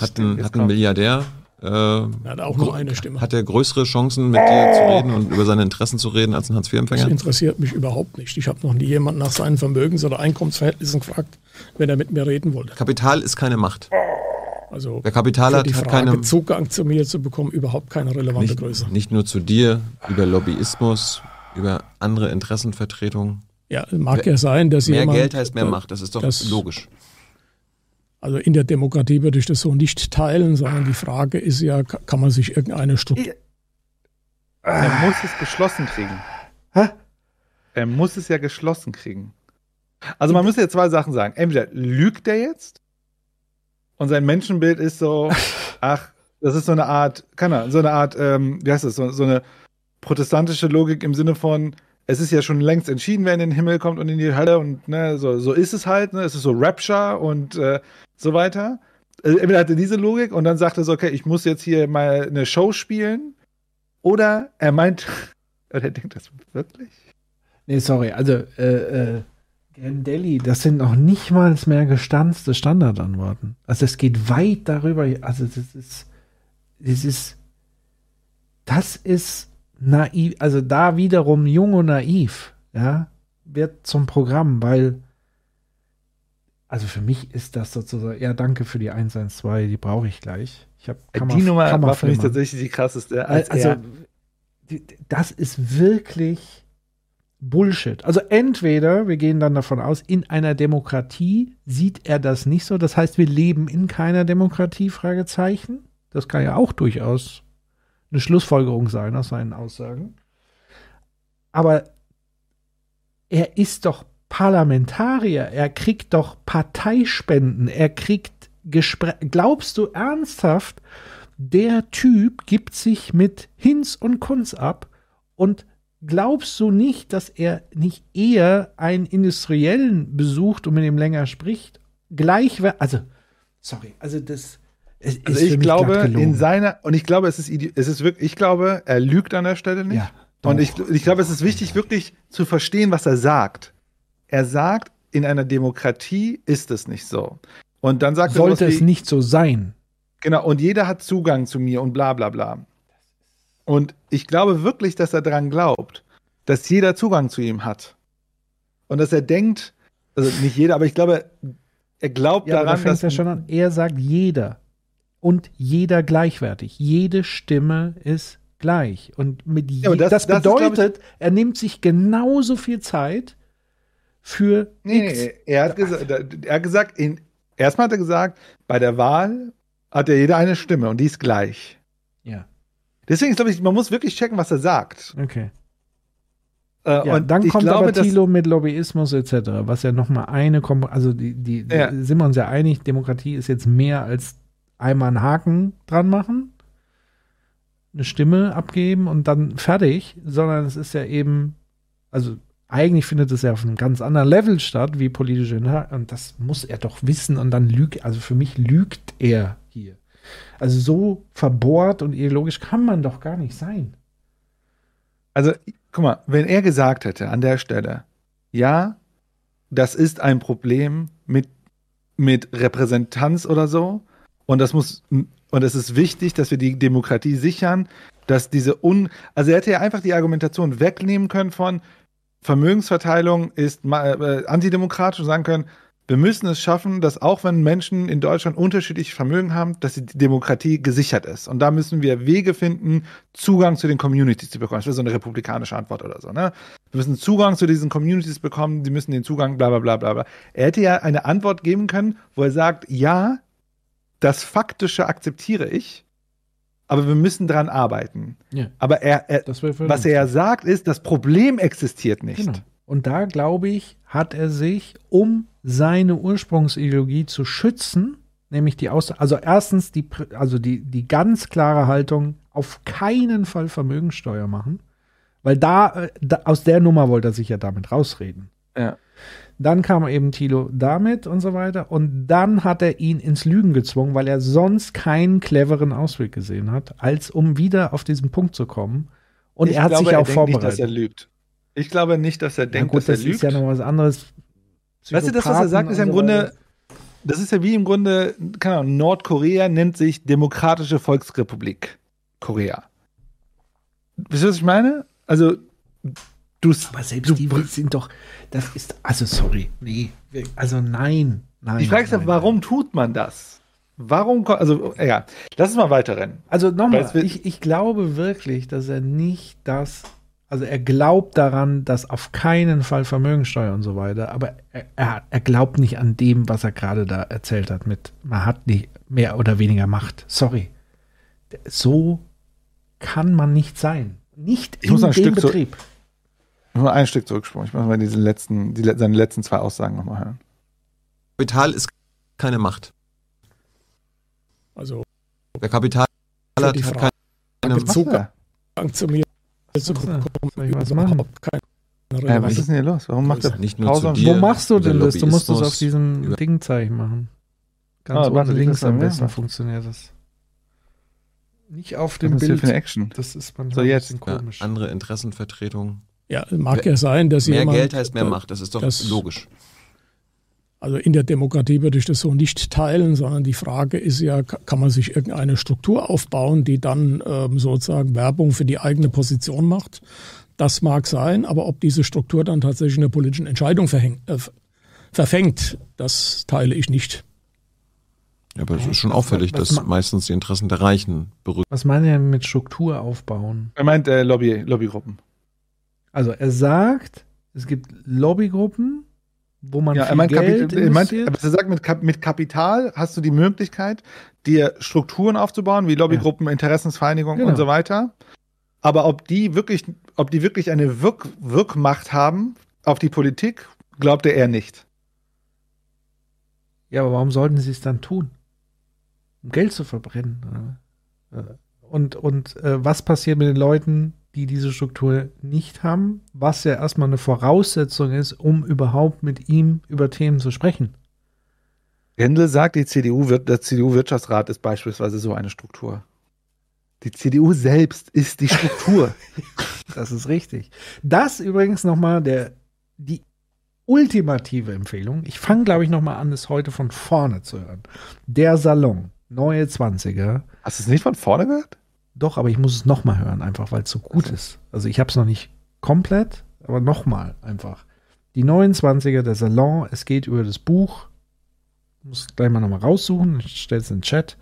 Speaker 9: Hat ein, hat ein. Milliardär. Äh,
Speaker 8: Er hat auch nur eine Stimme.
Speaker 9: Hat er größere Chancen, mit dir zu reden und über seine Interessen zu reden, als ein
Speaker 8: Das
Speaker 9: Hartz-IV-Empfänger?
Speaker 8: interessiert mich überhaupt nicht. Ich habe noch nie jemanden nach seinen Vermögens- oder Einkommensverhältnissen gefragt, wenn er mit mir reden wollte.
Speaker 9: Kapital ist keine Macht.
Speaker 8: Also
Speaker 9: Wer Kapital hat,
Speaker 8: die
Speaker 9: hat
Speaker 8: Frage,
Speaker 9: keine.
Speaker 8: Zugang zu mir zu bekommen, überhaupt keine relevante
Speaker 9: Nicht,
Speaker 8: Größe.
Speaker 9: nicht nur zu dir, über Lobbyismus, über andere Interessenvertretungen.
Speaker 8: Ja, mag ja sein, dass
Speaker 9: Mehr
Speaker 8: jemand,
Speaker 9: Geld heißt mehr Macht, das ist doch
Speaker 8: das-
Speaker 9: logisch.
Speaker 8: Also in der Demokratie würde ich das so nicht teilen, sondern die Frage ist ja, ka- kann man sich irgendeine Struktur.
Speaker 6: Er muss es geschlossen kriegen.
Speaker 7: Hä?
Speaker 6: Er muss es ja geschlossen kriegen. Also man muss ja zwei Sachen sagen. Entweder lügt er jetzt und sein Menschenbild ist so, ach, das ist so eine Art, keine Ahnung, so eine Art, ähm, wie heißt das, so, so eine protestantische Logik im Sinne von, es ist ja schon längst entschieden, wer in den Himmel kommt und in die Hölle und ne, so, so ist es halt, ne? es ist so Rapture und äh, so weiter. Äh, Entweder hat er diese Logik und dann sagt er so, okay, ich muss jetzt hier mal eine Show spielen oder er meint, oder er denkt das wirklich?
Speaker 7: Nee, sorry, also, äh, äh, Grandelli, das sind noch nicht mal mehr gestanzte Standardantworten. Also, es geht weit darüber, also, das ist, das ist, das ist naiv, also da wiederum jung und naiv, ja, wird zum Programm, weil, also für mich ist das sozusagen, ja, danke für die 112, die brauche ich gleich. Ich habe
Speaker 6: die Nummer war für mich tatsächlich die krasseste. Als
Speaker 7: also, das ist wirklich Bullshit. Also entweder, wir gehen dann davon aus, in einer Demokratie sieht er das nicht so. Das heißt, wir leben in keiner Demokratie, Fragezeichen. Das kann ja auch durchaus eine Schlussfolgerung sein aus seinen Aussagen. Aber er ist doch Parlamentarier, er kriegt doch Parteispenden, er kriegt Gespräch. Glaubst du ernsthaft, der Typ gibt sich mit Hinz und Kunz ab und glaubst du nicht, dass er nicht eher einen Industriellen besucht und mit ihm länger spricht? Gleich, also, sorry, also das. Es
Speaker 6: Also ich glaube, in seiner, und ich glaube, es ist, es ist wirklich, ich glaube, er lügt an der Stelle nicht.
Speaker 7: Ja,
Speaker 6: und ich, ich glaube, es ist wichtig, wirklich zu verstehen, was er sagt. Er sagt, in einer Demokratie ist es nicht so. Und dann sagt
Speaker 7: sollte
Speaker 6: er sowas
Speaker 7: es nicht so sein.
Speaker 6: Genau, und jeder hat Zugang zu mir und bla bla bla. Und ich glaube wirklich, dass er daran glaubt, dass jeder Zugang zu ihm hat. Und dass er denkt, also nicht jeder, aber ich glaube, er glaubt
Speaker 7: Ja, da
Speaker 6: daran,
Speaker 7: fängt
Speaker 6: dass
Speaker 7: ja schon an. Er sagt jeder. Und jeder gleichwertig. Jede Stimme ist gleich. Und mit
Speaker 6: aber das-
Speaker 7: das,
Speaker 6: das ist, glaub ich-
Speaker 7: bedeutet, er nimmt sich genauso viel Zeit für
Speaker 6: Nee, nee, er hat, gesagt, er hat gesagt, in, erstmal hat er gesagt, bei der Wahl hat ja jeder eine Stimme und die ist gleich.
Speaker 7: Ja,
Speaker 6: Deswegen glaube ich, man muss wirklich checken, was er sagt.
Speaker 7: okay.
Speaker 6: Äh,
Speaker 7: Ja,
Speaker 6: und
Speaker 7: dann kommt
Speaker 6: glaube,
Speaker 7: aber Thilo mit Lobbyismus etc., was ja nochmal eine Kom also die, die, die
Speaker 6: Ja.
Speaker 7: sind wir uns ja einig, Demokratie ist jetzt mehr als einmal einen Haken dran machen, eine Stimme abgeben und dann fertig, sondern es ist ja eben, also eigentlich findet es ja auf einem ganz anderen Level statt, wie politische Inhalte, und das muss er doch wissen und dann lügt, also für mich lügt er hier. Also so verbohrt und ideologisch kann man doch gar nicht sein.
Speaker 6: Also, guck mal, wenn er gesagt hätte an der Stelle, ja, das ist ein Problem mit, mit Repräsentanz oder so, und das muss, und es ist wichtig, dass wir die Demokratie sichern, dass diese un, also er hätte ja einfach die Argumentation wegnehmen können von Vermögensverteilung ist äh, antidemokratisch und sagen können, wir müssen es schaffen, dass auch wenn Menschen in Deutschland unterschiedliche Vermögen haben, dass die Demokratie gesichert ist. Und da müssen wir Wege finden, Zugang zu den Communities zu bekommen. Das wäre so eine republikanische Antwort oder so. Ne? Wir müssen Zugang zu diesen Communities bekommen, die müssen den Zugang, bla bla bla bla. Er hätte ja eine Antwort geben können, wo er sagt, ja, das Faktische akzeptiere ich, aber wir müssen dran arbeiten.
Speaker 7: Ja.
Speaker 6: Aber er, er was er ja sagt, ist, das Problem existiert nicht.
Speaker 7: Genau. Und da, glaube ich, hat er sich, um seine Ursprungsideologie zu schützen, nämlich die Aus also erstens die, also die, die ganz klare Haltung, auf keinen Fall Vermögensteuer machen, weil da, äh, da aus der Nummer wollte er sich ja damit rausreden.
Speaker 6: Ja.
Speaker 7: Dann kam eben Thilo damit und so weiter. Und dann hat er ihn ins Lügen gezwungen, weil er sonst keinen cleveren Ausweg gesehen hat, als um wieder auf diesen Punkt zu kommen. Und
Speaker 6: Ich
Speaker 7: er hat
Speaker 6: glaube,
Speaker 7: sich auch vorbereitet.
Speaker 6: Nicht, dass er lügt. Ich glaube nicht, dass er denkt,
Speaker 7: gut,
Speaker 6: dass er
Speaker 7: das
Speaker 6: lügt.
Speaker 7: ist ja noch was anderes.
Speaker 6: Weißt du, das, was er sagt, ist ja im Grunde, das ist ja wie im Grunde, keine Ahnung, Nordkorea nennt sich Demokratische Volksrepublik Korea. Wisst ihr, was ich meine? Also, du,
Speaker 7: Aber selbst die sind doch, das ist, also sorry, nee, also nein, nein.
Speaker 6: die Frage
Speaker 7: nein,
Speaker 6: warum tut man das? Warum, also, ja, lass uns mal weiterrennen.
Speaker 7: Also
Speaker 6: Weil
Speaker 7: nochmal,
Speaker 6: es
Speaker 7: ich, ich glaube wirklich, dass er nicht das, also er glaubt daran, dass auf keinen Fall Vermögensteuer und so weiter, aber er, er, er glaubt nicht an dem, was er gerade da erzählt hat mit, man hat nicht mehr oder weniger Macht. Sorry. So kann man nicht sein. Nicht
Speaker 6: Ich muss
Speaker 7: in
Speaker 6: ein
Speaker 7: dem
Speaker 6: Stück
Speaker 7: Betrieb.
Speaker 6: Ich muss mal ein Stück zurückspulen. Ich muss mal diese letzten, die, seine letzten zwei Aussagen nochmal hören.
Speaker 9: Kapital ist keine Macht.
Speaker 8: Also
Speaker 9: Der Kapital hat
Speaker 8: die
Speaker 9: keine
Speaker 8: Frage.
Speaker 6: Was macht
Speaker 8: Zugang
Speaker 6: er?
Speaker 8: zu mir zu
Speaker 7: was machen?
Speaker 8: keine
Speaker 6: Äh, was ist denn hier los? Warum macht er
Speaker 9: Nicht nur
Speaker 6: Pause
Speaker 9: dir.
Speaker 7: Wo machst du denn das? Du musst es auf diesem Dingzeichen machen. Ganz
Speaker 6: Ah, warte,
Speaker 7: links
Speaker 6: das
Speaker 7: am besten
Speaker 6: Warte.
Speaker 7: funktioniert das. Nicht auf
Speaker 6: Was
Speaker 7: dem
Speaker 6: ist
Speaker 7: Bild.
Speaker 6: für eine Action?
Speaker 7: Das ist manchmal
Speaker 6: So, jetzt.
Speaker 7: ein bisschen
Speaker 9: Ja,
Speaker 7: komisch.
Speaker 9: andere Interessenvertretung.
Speaker 8: Ja, mag ja sein, dass
Speaker 9: Mehr
Speaker 8: jemand,
Speaker 9: Geld heißt mehr Macht. Das ist doch
Speaker 8: das-
Speaker 9: logisch.
Speaker 8: Also in der Demokratie würde ich das so nicht teilen, sondern die Frage ist ja, ka- kann man sich irgendeine Struktur aufbauen, die dann ähm, sozusagen Werbung für die eigene Position macht? Das mag sein, aber ob diese Struktur dann tatsächlich eine politische Entscheidung verhängt, äh, verfängt, das teile ich nicht.
Speaker 9: Ja, aber es ist schon auffällig,
Speaker 7: was
Speaker 9: dass meistens die Interessen der Reichen berückt.
Speaker 7: Was meint er mit Struktur aufbauen?
Speaker 6: Er meint äh, Lobby, Lobbygruppen.
Speaker 7: Also er sagt, es gibt Lobbygruppen, wo man
Speaker 6: Ja,
Speaker 7: viel
Speaker 6: er meint,
Speaker 7: Geld
Speaker 6: er meint,
Speaker 7: investiert.
Speaker 6: aber er sagt, mit, Kap mit Kapital hast du die Möglichkeit, dir Strukturen aufzubauen, wie Lobbygruppen, Interessensvereinigungen
Speaker 7: Genau.
Speaker 6: und so weiter. Aber ob die wirklich, ob die wirklich eine Wirk Wirkmacht haben auf die Politik, glaubt er nicht.
Speaker 7: ja, aber warum sollten sie es dann tun? um Geld zu verbrennen. Äh, Und, und äh, was passiert mit den Leuten, die diese Struktur nicht haben, was ja erstmal eine Voraussetzung ist, um überhaupt mit ihm über Themen zu sprechen.
Speaker 6: Gendel sagt, die CDU wird, der CDU-Wirtschaftsrat ist beispielsweise so eine Struktur. Die CDU selbst ist die Struktur.
Speaker 7: Das ist richtig. Das übrigens nochmal der, die ultimative Empfehlung. Ich fange, glaube ich, nochmal an, es heute von vorne zu hören. Der Salon, neue 20er.
Speaker 6: Hast du es nicht von vorne gehört?
Speaker 7: Doch, aber ich muss es nochmal hören, einfach weil es so gut ist. Also ich habe es noch nicht komplett, aber nochmal einfach. Die 29er, der Salon, es geht über das Buch. Ich muss gleich mal nochmal raussuchen, ich stelle es in den Chat.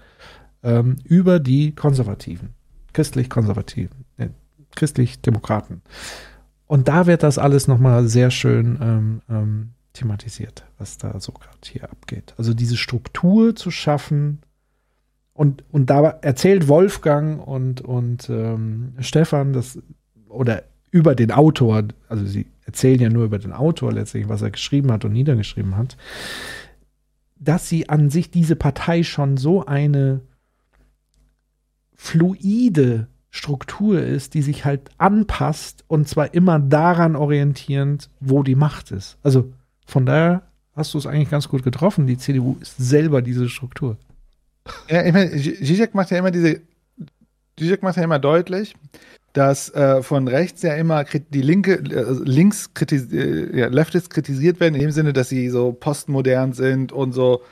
Speaker 7: Ähm, über die Konservativen, christlich-konservativen, äh, christlich-demokraten. Und da wird das alles nochmal sehr schön ähm, ähm, thematisiert, was da so gerade hier abgeht. Also diese Struktur zu schaffen, und, und da erzählt Wolfgang und, und ähm, Stefan das, oder über den Autor, also sie erzählen ja nur über den Autor letztlich, was er geschrieben hat und niedergeschrieben hat, dass sie an sich diese Partei schon so eine fluide Struktur ist, die sich halt anpasst und zwar immer daran orientierend, wo die Macht ist. Also von daher hast du es eigentlich ganz gut getroffen. Die CDU ist selber diese Struktur.
Speaker 6: Ja, ich meine, Zizek macht ja immer diese, Zizek macht ja immer deutlich, dass äh, von rechts ja immer die linke, äh, links kritis äh, ja, Leftists kritisiert werden, in dem Sinne, dass sie so postmodern sind und so,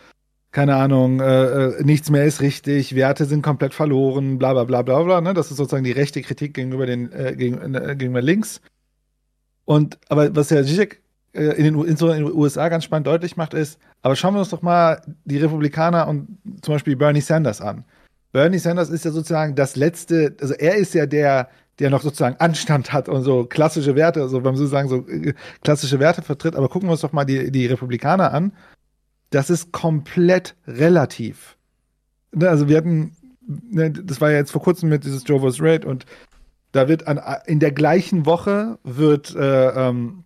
Speaker 6: keine Ahnung, äh, äh, nichts mehr ist richtig, Werte sind komplett verloren, bla bla bla bla bla. Ne? Das ist sozusagen die rechte Kritik gegenüber den äh, gegen, äh, gegenüber links. Und aber was der Zizek in den, in den USA ganz spannend deutlich macht, ist, aber schauen wir uns doch mal die Republikaner und zum Beispiel Bernie Sanders an. Bernie Sanders ist ja sozusagen das letzte, also er ist ja der, der noch sozusagen Anstand hat und so klassische Werte, also wenn man so sagen, so äh, klassische Werte vertritt. Aber gucken wir uns doch mal die, die Republikaner an. Das ist komplett relativ. Ne, Also wir hatten, ne, das war ja jetzt vor kurzem mit dieses Joe vs. Raid und da wird an, in der gleichen Woche wird äh, ähm,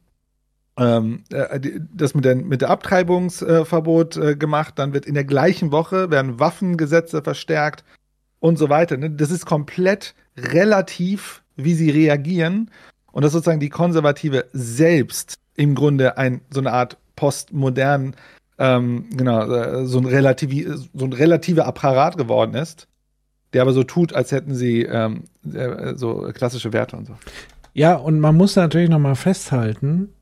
Speaker 6: ähm, äh, das mit, der, mit der Abtreibungsverbot äh, gemacht, dann wird in der gleichen Woche werden Waffengesetze verstärkt und so weiter. Ne? Das ist komplett relativ, wie sie reagieren und das ist sozusagen die Konservative selbst im Grunde ein so eine Art postmodern ähm, genau äh, so ein relativi so ein relativer Apparat geworden ist, der aber so tut, als hätten sie ähm, äh, so klassische Werte und so.
Speaker 7: Ja, und man muss natürlich noch mal festhalten,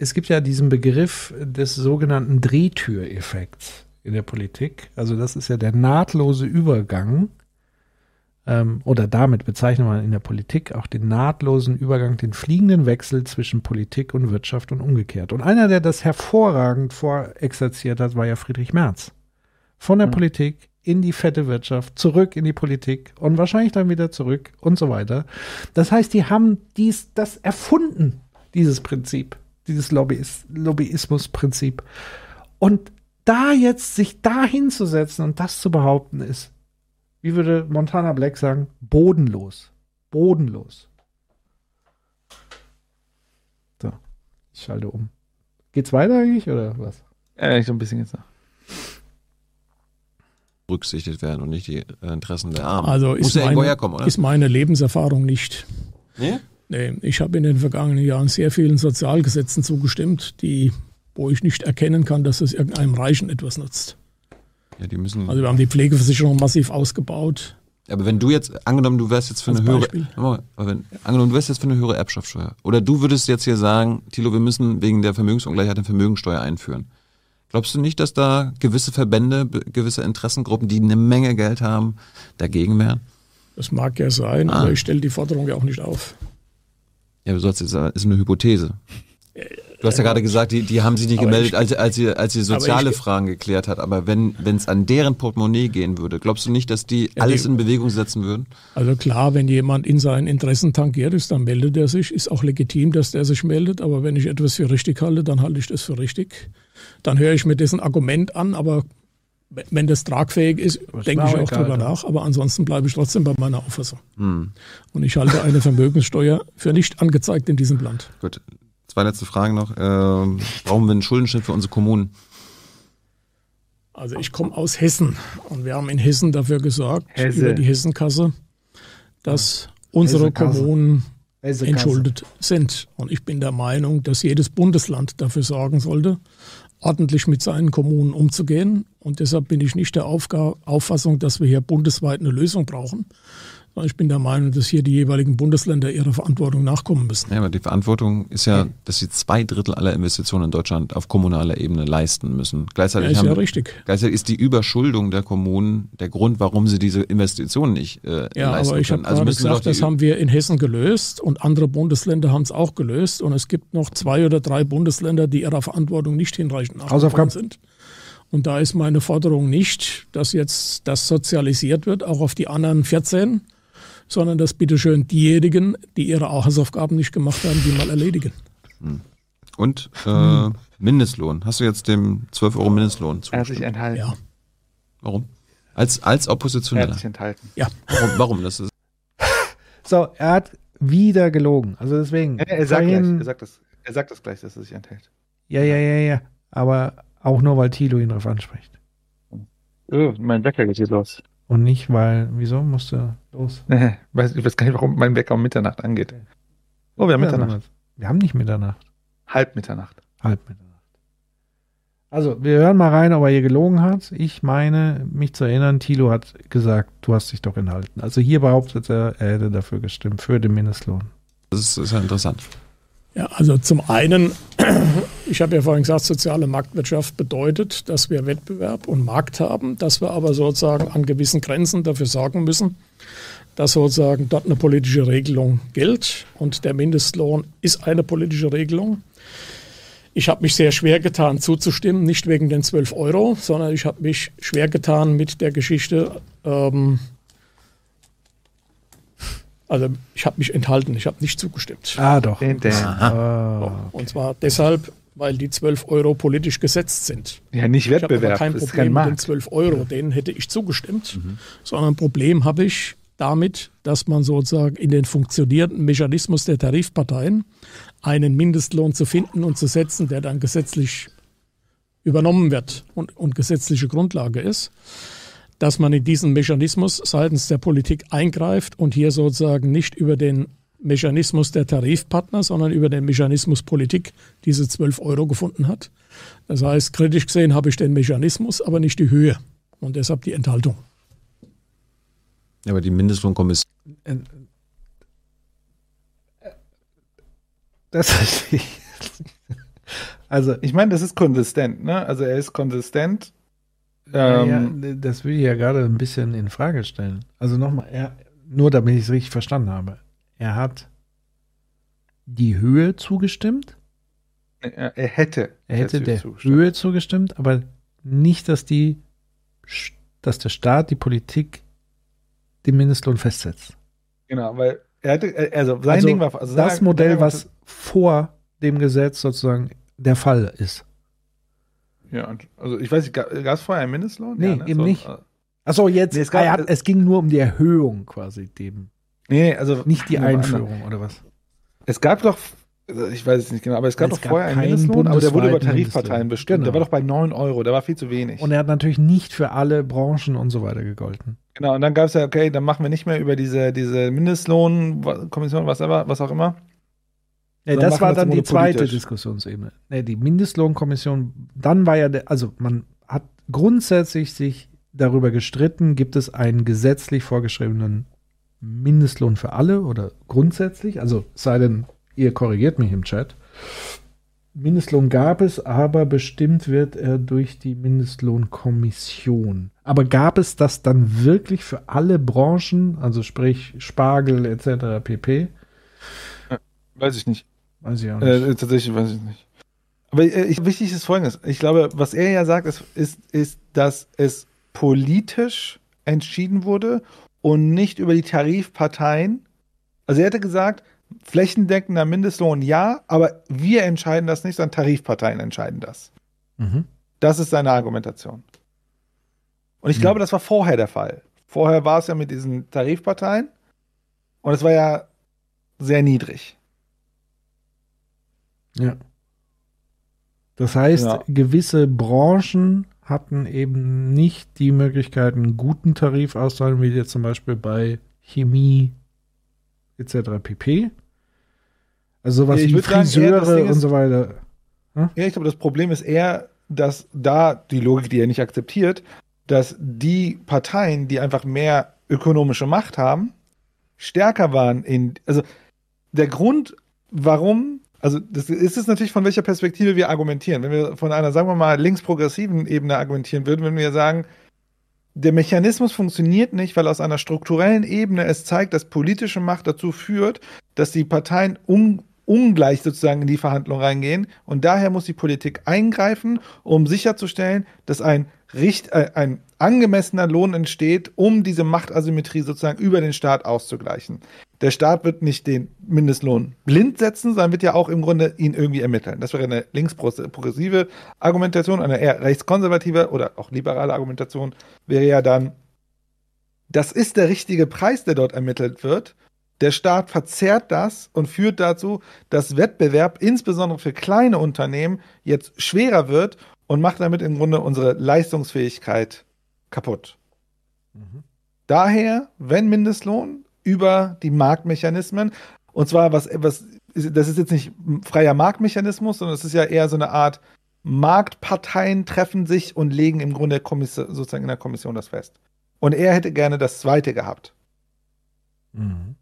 Speaker 7: es gibt ja diesen Begriff des sogenannten Drehtüreffekts in der Politik. Also das ist ja der nahtlose Übergang ähm, oder damit bezeichnet man in der Politik auch den nahtlosen Übergang, den fliegenden Wechsel zwischen Politik und Wirtschaft und umgekehrt. Und einer, der das hervorragend vorexerziert hat, war ja Friedrich Merz. Von der Politik in die fette Wirtschaft, zurück in die Politik und wahrscheinlich dann wieder zurück und so weiter. Das heißt, die haben dies, das erfunden, dieses Prinzip, dieses Lobbyis Lobbyismus-Prinzip. Und da jetzt sich da hinzusetzen und das zu behaupten, ist, wie würde Montana Black sagen, bodenlos. Bodenlos. So, ich schalte um. Geht's weiter eigentlich oder was?
Speaker 6: Äh, so ein bisschen jetzt noch.
Speaker 9: berücksichtigt werden und nicht die äh, Interessen der Armen.
Speaker 8: Also
Speaker 9: Muss
Speaker 8: ist,
Speaker 9: ja irgendwo
Speaker 8: meine,
Speaker 9: herkommen, oder?
Speaker 8: ist meine Lebenserfahrung nicht.
Speaker 9: Nee?
Speaker 8: Nee, ich habe in den vergangenen Jahren sehr vielen Sozialgesetzen zugestimmt, die, wo ich nicht erkennen kann, dass es irgendeinem Reichen etwas nutzt.
Speaker 9: Ja, die müssen.
Speaker 8: Also wir haben die Pflegeversicherung massiv ausgebaut.
Speaker 9: aber wenn du jetzt, angenommen, du wärst jetzt für eine höhere, mal, wenn, angenommen, du wärst jetzt für eine höhere Erbschaftssteuer. Oder du würdest jetzt hier sagen, Thilo, wir müssen wegen der Vermögensungleichheit eine Vermögensteuer einführen. Glaubst du nicht, dass da gewisse Verbände, gewisse Interessengruppen, die eine Menge Geld haben, dagegen wären?
Speaker 8: Das mag ja sein,
Speaker 9: Ah.
Speaker 8: aber ich stelle die Forderung ja auch nicht auf.
Speaker 9: Ja, du sollst jetzt sagen, ist eine Hypothese. Du hast ja gerade gesagt, die, die haben sich nicht
Speaker 8: Aber
Speaker 9: gemeldet, als, als, sie, als sie soziale Fragen geklärt hat. Aber wenn es an deren Portemonnaie gehen würde, glaubst du nicht, dass die
Speaker 8: Ja,
Speaker 9: alles
Speaker 8: die-
Speaker 9: in Bewegung setzen würden?
Speaker 8: Also klar, wenn jemand in seinen Interessen tangiert ist, dann meldet er sich. Ist auch legitim, dass der sich meldet. Aber wenn ich etwas für richtig halte, dann halte ich das für richtig. Dann höre ich mir dessen Argument an. Aber wenn das tragfähig ist, denke ich
Speaker 7: auch
Speaker 8: auch
Speaker 7: egal,
Speaker 8: drüber
Speaker 7: ja.
Speaker 8: nach. Aber ansonsten bleibe ich trotzdem bei meiner Auffassung. Und ich halte eine Vermögenssteuer für nicht angezeigt in diesem Land.
Speaker 9: Gut, zwei letzte Fragen noch. Ähm, brauchen wir einen Schuldenschnitt für unsere Kommunen?
Speaker 8: Also ich komme aus Hessen und wir haben in Hessen dafür gesorgt,
Speaker 6: Hesse.
Speaker 8: über die Hessenkasse, dass unsere
Speaker 7: Hessenkasse.
Speaker 8: Kommunen
Speaker 7: Hessenkasse.
Speaker 8: entschuldet sind. Und ich bin der Meinung, dass jedes Bundesland dafür sorgen sollte, ordentlich mit seinen Kommunen umzugehen. Und deshalb bin ich nicht der Auffassung, dass wir hier bundesweit eine Lösung brauchen. Sondern ich bin der Meinung, dass hier die jeweiligen Bundesländer ihrer Verantwortung nachkommen müssen.
Speaker 9: Ja, aber die Verantwortung ist ja, dass sie zwei Drittel aller Investitionen in Deutschland auf kommunaler Ebene leisten müssen. Gleichzeitig,
Speaker 8: Ja, ist
Speaker 9: haben,
Speaker 8: ja richtig.
Speaker 9: gleichzeitig ist die Überschuldung der Kommunen der Grund, warum sie diese Investitionen nicht äh,
Speaker 8: Ja,
Speaker 9: leisten
Speaker 8: aber ich habe
Speaker 9: können. Also
Speaker 8: gerade
Speaker 9: müssen
Speaker 8: gesagt, das haben wir in Hessen gelöst und andere Bundesländer haben es auch gelöst. Und es gibt noch zwei oder drei Bundesländer, die ihrer Verantwortung nicht hinreichend nachgekommen sind. Und da ist meine Forderung nicht, dass jetzt das sozialisiert wird, auch auf die anderen 14, sondern dass bitteschön diejenigen, die ihre Hausaufgaben nicht gemacht haben, die mal erledigen.
Speaker 9: und äh,
Speaker 8: Hm.
Speaker 9: Mindestlohn. Hast du jetzt dem 12 Euro Mindestlohn
Speaker 6: Er hat sich
Speaker 9: zugestimmt?
Speaker 6: enthalten.
Speaker 8: Ja,
Speaker 9: Warum? Als, als
Speaker 6: Er hat
Speaker 9: Oppositioneller.
Speaker 6: sich enthalten.
Speaker 8: ja.
Speaker 9: Warum, warum? Das ist,
Speaker 7: So, er hat wieder gelogen. Also deswegen.
Speaker 6: Ja, er, sagt gleich, er, sagt das, er sagt das gleich, dass er sich enthält.
Speaker 7: ja, ja, ja, ja. Aber auch nur, weil Thilo ihn darauf anspricht.
Speaker 6: Oh, mein Wecker geht hier los.
Speaker 7: Und nicht, weil, wieso musste los?
Speaker 6: Nee, weiß, ich weiß gar nicht, warum mein Wecker um Mitternacht angeht. Oh, wir haben Mitternacht.
Speaker 7: Wir haben nicht Mitternacht.
Speaker 6: Halb Mitternacht.
Speaker 7: Halb Mitternacht. Also, wir hören mal rein, ob er hier gelogen hat. Ich meine, mich zu erinnern, Thilo hat gesagt, du hast dich doch enthalten. Also hier behauptet er, er hätte dafür gestimmt, für den Mindestlohn.
Speaker 9: das ist, ist ja interessant.
Speaker 8: Ja, also zum einen, ich habe ja vorhin gesagt, soziale Marktwirtschaft bedeutet, dass wir Wettbewerb und Markt haben, dass wir aber sozusagen an gewissen Grenzen dafür sorgen müssen, dass sozusagen dort eine politische Regelung gilt. Und der Mindestlohn ist eine politische Regelung. Ich habe mich sehr schwer getan, zuzustimmen, nicht wegen den 12 Euro, sondern ich habe mich schwer getan mit der Geschichte. Ähm, also ich habe mich enthalten, ich habe nicht zugestimmt.
Speaker 7: Ah, doch.
Speaker 6: Den, den.
Speaker 7: Ah.
Speaker 8: Und zwar deshalb, weil die 12 Euro politisch gesetzt sind.
Speaker 6: Ja, nicht
Speaker 8: Ich
Speaker 6: Wettbewerb,
Speaker 8: kein
Speaker 6: das ist
Speaker 8: Problem
Speaker 6: kein
Speaker 8: mit den
Speaker 6: Markt.
Speaker 8: 12 Euro, denen hätte ich zugestimmt, sondern ein Problem habe ich damit, dass man sozusagen in den funktionierenden Mechanismus der Tarifparteien einen Mindestlohn zu finden und zu setzen, der dann gesetzlich übernommen wird und, und gesetzliche Grundlage ist, dass man in diesen Mechanismus seitens der Politik eingreift und hier sozusagen nicht über den Mechanismus der Tarifpartner, sondern über den Mechanismus Politik diese 12 Euro gefunden hat. Das heißt, kritisch gesehen habe ich den Mechanismus, aber nicht die Höhe und deshalb die Enthaltung.
Speaker 9: Ja, aber die Mindestlohnkommission,
Speaker 7: Das verstehe ich. Also,
Speaker 6: Ich meine, das ist konsistent, ne? Also er ist konsistent.
Speaker 7: Ja,
Speaker 6: Ähm,
Speaker 7: das will ich ja gerade ein bisschen in Frage stellen. Also nochmal, nur damit ich es richtig verstanden habe. Er hat die Höhe zugestimmt.
Speaker 6: er, er hätte.
Speaker 7: Er hätte der
Speaker 6: zugestimmt.
Speaker 7: Höhe zugestimmt, aber nicht, dass die, dass der Staat, die Politik den Mindestlohn festsetzt.
Speaker 6: Genau, weil er hatte, er- also sein
Speaker 7: also
Speaker 6: Ding war. Also
Speaker 7: das Modell, was vor dem Gesetz sozusagen der Fall ist.
Speaker 6: Ja, also ich weiß nicht, gab es vorher einen Mindestlohn?
Speaker 7: Nee,
Speaker 6: ja, ne?
Speaker 7: eben
Speaker 6: So,
Speaker 7: nicht.
Speaker 6: äh,
Speaker 7: Achso, jetzt,
Speaker 6: Nee, es gab-
Speaker 7: er hat, es ging nur um die Erhöhung quasi dem.
Speaker 6: Nee, also
Speaker 7: Nicht die Einführung oder was?
Speaker 6: Es gab doch, also ich weiß es nicht genau, aber es gab
Speaker 7: Es
Speaker 6: doch
Speaker 7: gab
Speaker 6: vorher einen
Speaker 7: keinen
Speaker 6: Mindestlohn, aber der wurde über Tarifparteien bestimmt.
Speaker 7: Genau.
Speaker 6: Der war doch bei 9 Euro, der war viel zu wenig.
Speaker 7: Und er hat natürlich nicht für alle Branchen und so weiter gegolten.
Speaker 6: genau, und dann gab es ja, okay, dann machen wir nicht mehr über diese, diese Mindestlohnkommission, was, aber- was auch immer.
Speaker 7: Ja,
Speaker 6: So
Speaker 7: das war dann die zweite. Diskussionsebene. Nee, die Mindestlohnkommission, dann war ja, der, also man hat grundsätzlich sich darüber gestritten, gibt es einen gesetzlich vorgeschriebenen Mindestlohn für alle oder grundsätzlich, also es sei denn, ihr korrigiert mich im Chat. Mindestlohn gab es, aber bestimmt wird er durch die Mindestlohnkommission. Aber gab es das dann wirklich für alle Branchen, also sprich Spargel etc. pp?
Speaker 6: Weiß ich nicht.
Speaker 7: Weiß ich auch nicht.
Speaker 6: Äh, tatsächlich weiß ich nicht. Aber äh, ich, wichtig ist folgendes. Ich glaube, was er ja sagt, ist, ist, ist, dass es politisch entschieden wurde und nicht über die Tarifparteien. Also er hätte gesagt, flächendeckender Mindestlohn ja, aber wir entscheiden das nicht, sondern Tarifparteien entscheiden das.
Speaker 7: Mhm.
Speaker 6: Das ist seine Argumentation. Und ich
Speaker 7: Hm.
Speaker 6: glaube, das war vorher der Fall. Vorher war es ja mit diesen Tarifparteien und es war ja sehr niedrig.
Speaker 7: Ja. Das heißt,
Speaker 6: Ja.
Speaker 7: gewisse Branchen hatten eben nicht die Möglichkeit, einen guten Tarif auszuhandeln, wie jetzt zum Beispiel bei Chemie etc. pp. Also sowas
Speaker 6: ich
Speaker 7: wie
Speaker 6: sagen,
Speaker 7: Friseure
Speaker 6: Ding
Speaker 7: und
Speaker 6: ist-
Speaker 7: so weiter.
Speaker 6: Ja, ich glaube, das Problem ist eher, dass da die Logik, die er nicht akzeptiert, dass die Parteien, die einfach mehr ökonomische Macht haben, stärker waren in, also der Grund, warum, also das ist es natürlich von welcher Perspektive wir argumentieren. Wenn wir von einer, sagen wir mal, linksprogressiven Ebene argumentieren würden, würden wir sagen, der Mechanismus funktioniert nicht, weil aus einer strukturellen Ebene es zeigt, dass politische Macht dazu führt, dass die Parteien un ungleich sozusagen in die Verhandlung reingehen. Und daher muss die Politik eingreifen, um sicherzustellen, dass ein, richt äh, ein angemessener Lohn entsteht, um diese Machtasymmetrie sozusagen über den Staat auszugleichen. Der Staat wird nicht den Mindestlohn blind setzen, sondern wird ja auch im Grunde ihn irgendwie ermitteln. Das wäre eine linksprogressive Argumentation, eine eher rechtskonservative oder auch liberale Argumentation wäre ja dann, das ist der richtige Preis, der dort ermittelt wird. Der Staat verzerrt das und führt dazu, dass Wettbewerb insbesondere für kleine Unternehmen jetzt schwerer wird und macht damit im Grunde unsere Leistungsfähigkeit kaputt. Daher, wenn Mindestlohn über die Marktmechanismen, und zwar was, was, das ist jetzt nicht freier Marktmechanismus, sondern es ist ja eher so eine Art Marktparteien treffen sich und legen im Grunde sozusagen in der Kommission das fest. Und er hätte gerne das zweite gehabt.
Speaker 7: Mhm.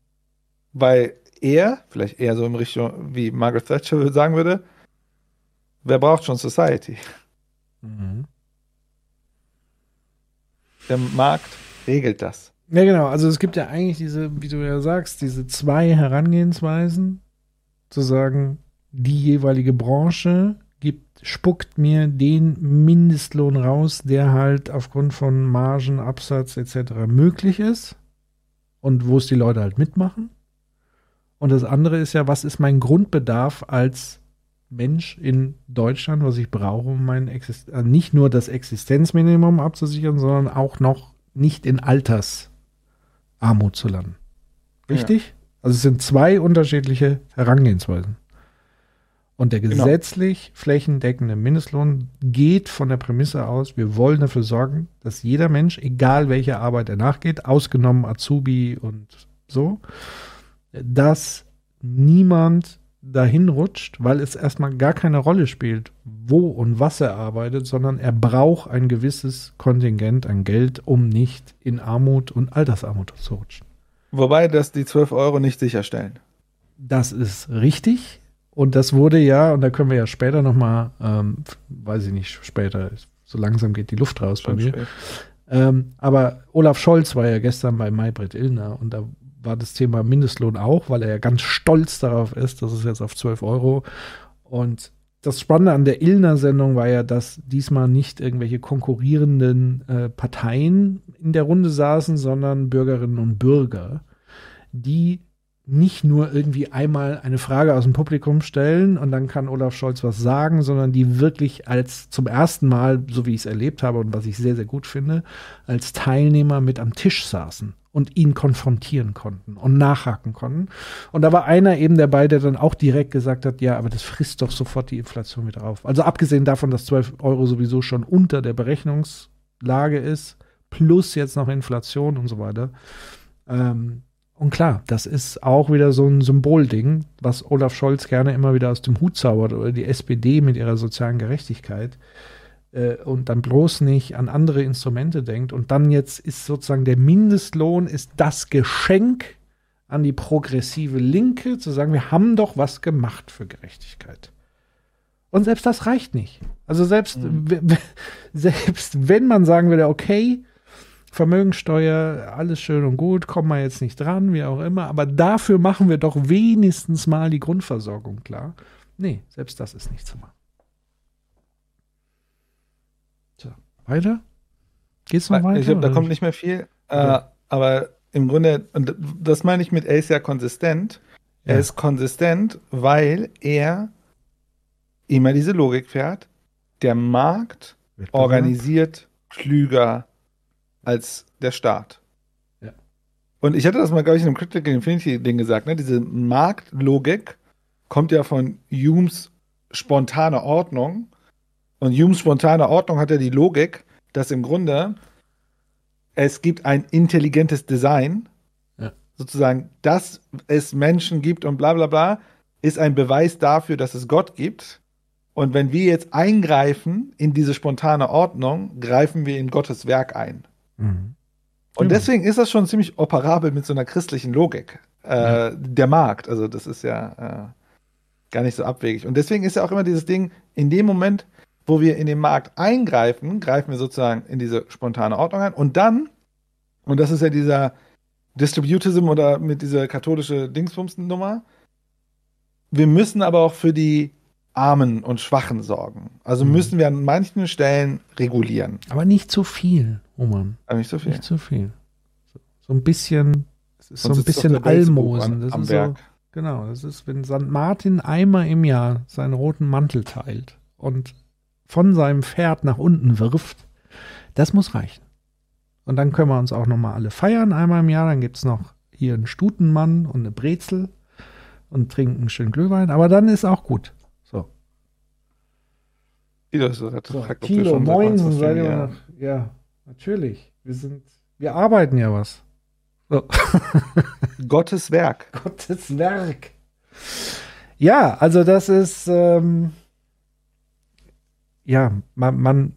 Speaker 6: Weil er, vielleicht eher so in Richtung, wie Margaret Thatcher sagen würde, wer braucht schon Society?
Speaker 7: Mhm.
Speaker 6: Der Markt regelt das.
Speaker 7: Ja, genau. Also es gibt ja eigentlich diese, wie du ja sagst, diese zwei Herangehensweisen, zu sagen, die jeweilige Branche gibt, spuckt mir den Mindestlohn raus, der halt aufgrund von Margen, Absatz etc. möglich ist und wo es die Leute halt mitmachen. Und das andere ist ja, was ist mein Grundbedarf als Mensch in Deutschland, was ich brauche, um mein Exist äh, nicht nur das Existenzminimum abzusichern, sondern auch noch nicht in Altersarmut zu landen. Richtig? Also es sind zwei unterschiedliche Herangehensweisen. Und der
Speaker 6: Genau.
Speaker 7: gesetzlich flächendeckende Mindestlohn geht von der Prämisse aus, wir wollen dafür sorgen, dass jeder Mensch, egal welcher Arbeit er nachgeht, ausgenommen Azubi und so, dass niemand dahin rutscht, weil es erstmal gar keine Rolle spielt, wo und was er arbeitet, sondern er braucht ein gewisses Kontingent an Geld, um nicht in Armut und Altersarmut zu rutschen.
Speaker 6: Wobei das die 12 Euro nicht sicherstellen.
Speaker 7: Das ist richtig. Und das wurde ja, und da können wir ja später nochmal, ähm, weiß ich nicht, später, so langsam geht die Luft raus bei
Speaker 6: Schon
Speaker 7: mir.
Speaker 6: spät.
Speaker 7: Ähm, aber Olaf Scholz war ja gestern bei Maybrit Illner und da war das Thema Mindestlohn auch, weil er ja ganz stolz darauf ist, dass es jetzt auf 12 Euro. Und das Spannende an der Illner-Sendung war ja, dass diesmal nicht irgendwelche konkurrierenden äh, Parteien in der Runde saßen, sondern Bürgerinnen und Bürger, die nicht nur irgendwie einmal eine Frage aus dem Publikum stellen und dann kann Olaf Scholz was sagen, sondern die wirklich als zum ersten Mal, so wie ich es erlebt habe und was ich sehr, sehr gut finde, als Teilnehmer mit am Tisch saßen und ihn konfrontieren konnten und nachhaken konnten. Und da war einer eben dabei, der dann auch direkt gesagt hat, ja, aber das frisst doch sofort die Inflation wieder auf. Also abgesehen davon, dass 12 Euro sowieso schon unter der Berechnungslage ist, plus jetzt noch Inflation und so weiter. Ähm, und klar, das ist auch wieder so ein Symbolding, was Olaf Scholz gerne immer wieder aus dem Hut zaubert oder die SPD mit ihrer sozialen Gerechtigkeit äh, und dann bloß nicht an andere Instrumente denkt. Und dann jetzt ist sozusagen der Mindestlohn ist das Geschenk an die progressive Linke, zu sagen, wir haben doch was gemacht für Gerechtigkeit. Und selbst das reicht nicht. Also selbst, w- selbst wenn man sagen würde, okay, Vermögensteuer, alles schön und gut, kommen wir jetzt nicht dran, wie auch immer, aber dafür machen wir doch wenigstens mal die Grundversorgung klar. Nee, selbst das ist nicht zu machen. Weiter? Geht's noch weiter?
Speaker 6: Ich glaube, da kommt nicht mehr viel. Äh, aber im Grunde, und das meine ich mit, er ist ja konsistent. Er
Speaker 7: Ja.
Speaker 6: ist konsistent, weil er immer diese Logik fährt. Der Markt organisiert klüger als der Staat.
Speaker 7: Ja.
Speaker 6: Und ich hatte das mal, glaube ich, in einem Critical Infinity-Ding gesagt, ne? Diese Marktlogik kommt ja von Humes spontane Ordnung. Und Humes spontane Ordnung hat ja die Logik, dass im Grunde es gibt ein intelligentes Design,
Speaker 7: Ja.
Speaker 6: sozusagen, dass es Menschen gibt und bla bla bla, ist ein Beweis dafür, dass es Gott gibt. Und wenn wir jetzt eingreifen in diese spontane Ordnung, greifen wir in Gottes Werk ein.
Speaker 7: Mhm.
Speaker 6: Und
Speaker 7: Mhm.
Speaker 6: deswegen ist das schon ziemlich operabel mit so einer christlichen Logik. Äh,
Speaker 7: Ja.
Speaker 6: Der Markt, also das ist ja äh, gar nicht so abwegig. Und deswegen ist ja auch immer dieses Ding, in dem Moment, wo wir in den Markt eingreifen, greifen wir sozusagen in diese spontane Ordnung ein. Und dann, und das ist ja dieser Distributism oder mit dieser katholische Dingsbumsen-Nummer, wir müssen aber auch für die Armen und Schwachen sorgen. Also
Speaker 7: Mhm.
Speaker 6: müssen wir an manchen Stellen regulieren.
Speaker 7: Aber nicht zu viel, Roman.
Speaker 6: Aber nicht so viel.
Speaker 7: Nicht zu viel. So, ein bisschen, es ist so ein bisschen Almosen.
Speaker 6: an-
Speaker 7: Das
Speaker 6: am
Speaker 7: so, genau, das ist, wenn St. Martin einmal im Jahr seinen roten Mantel teilt und von seinem Pferd nach unten wirft, das muss reichen. Und dann können wir uns auch nochmal alle feiern einmal im Jahr. Dann gibt es noch hier einen Stutenmann und eine Brezel und trinken schön Glühwein. Aber dann ist auch gut. So.
Speaker 6: Ist
Speaker 7: Moinsen, seid ihr
Speaker 6: ja.
Speaker 7: Ja, natürlich. Wir sind, wir arbeiten ja was. So.
Speaker 6: Gottes Werk.
Speaker 7: Gottes Werk. Ja, also das ist, ähm, ja, man, man,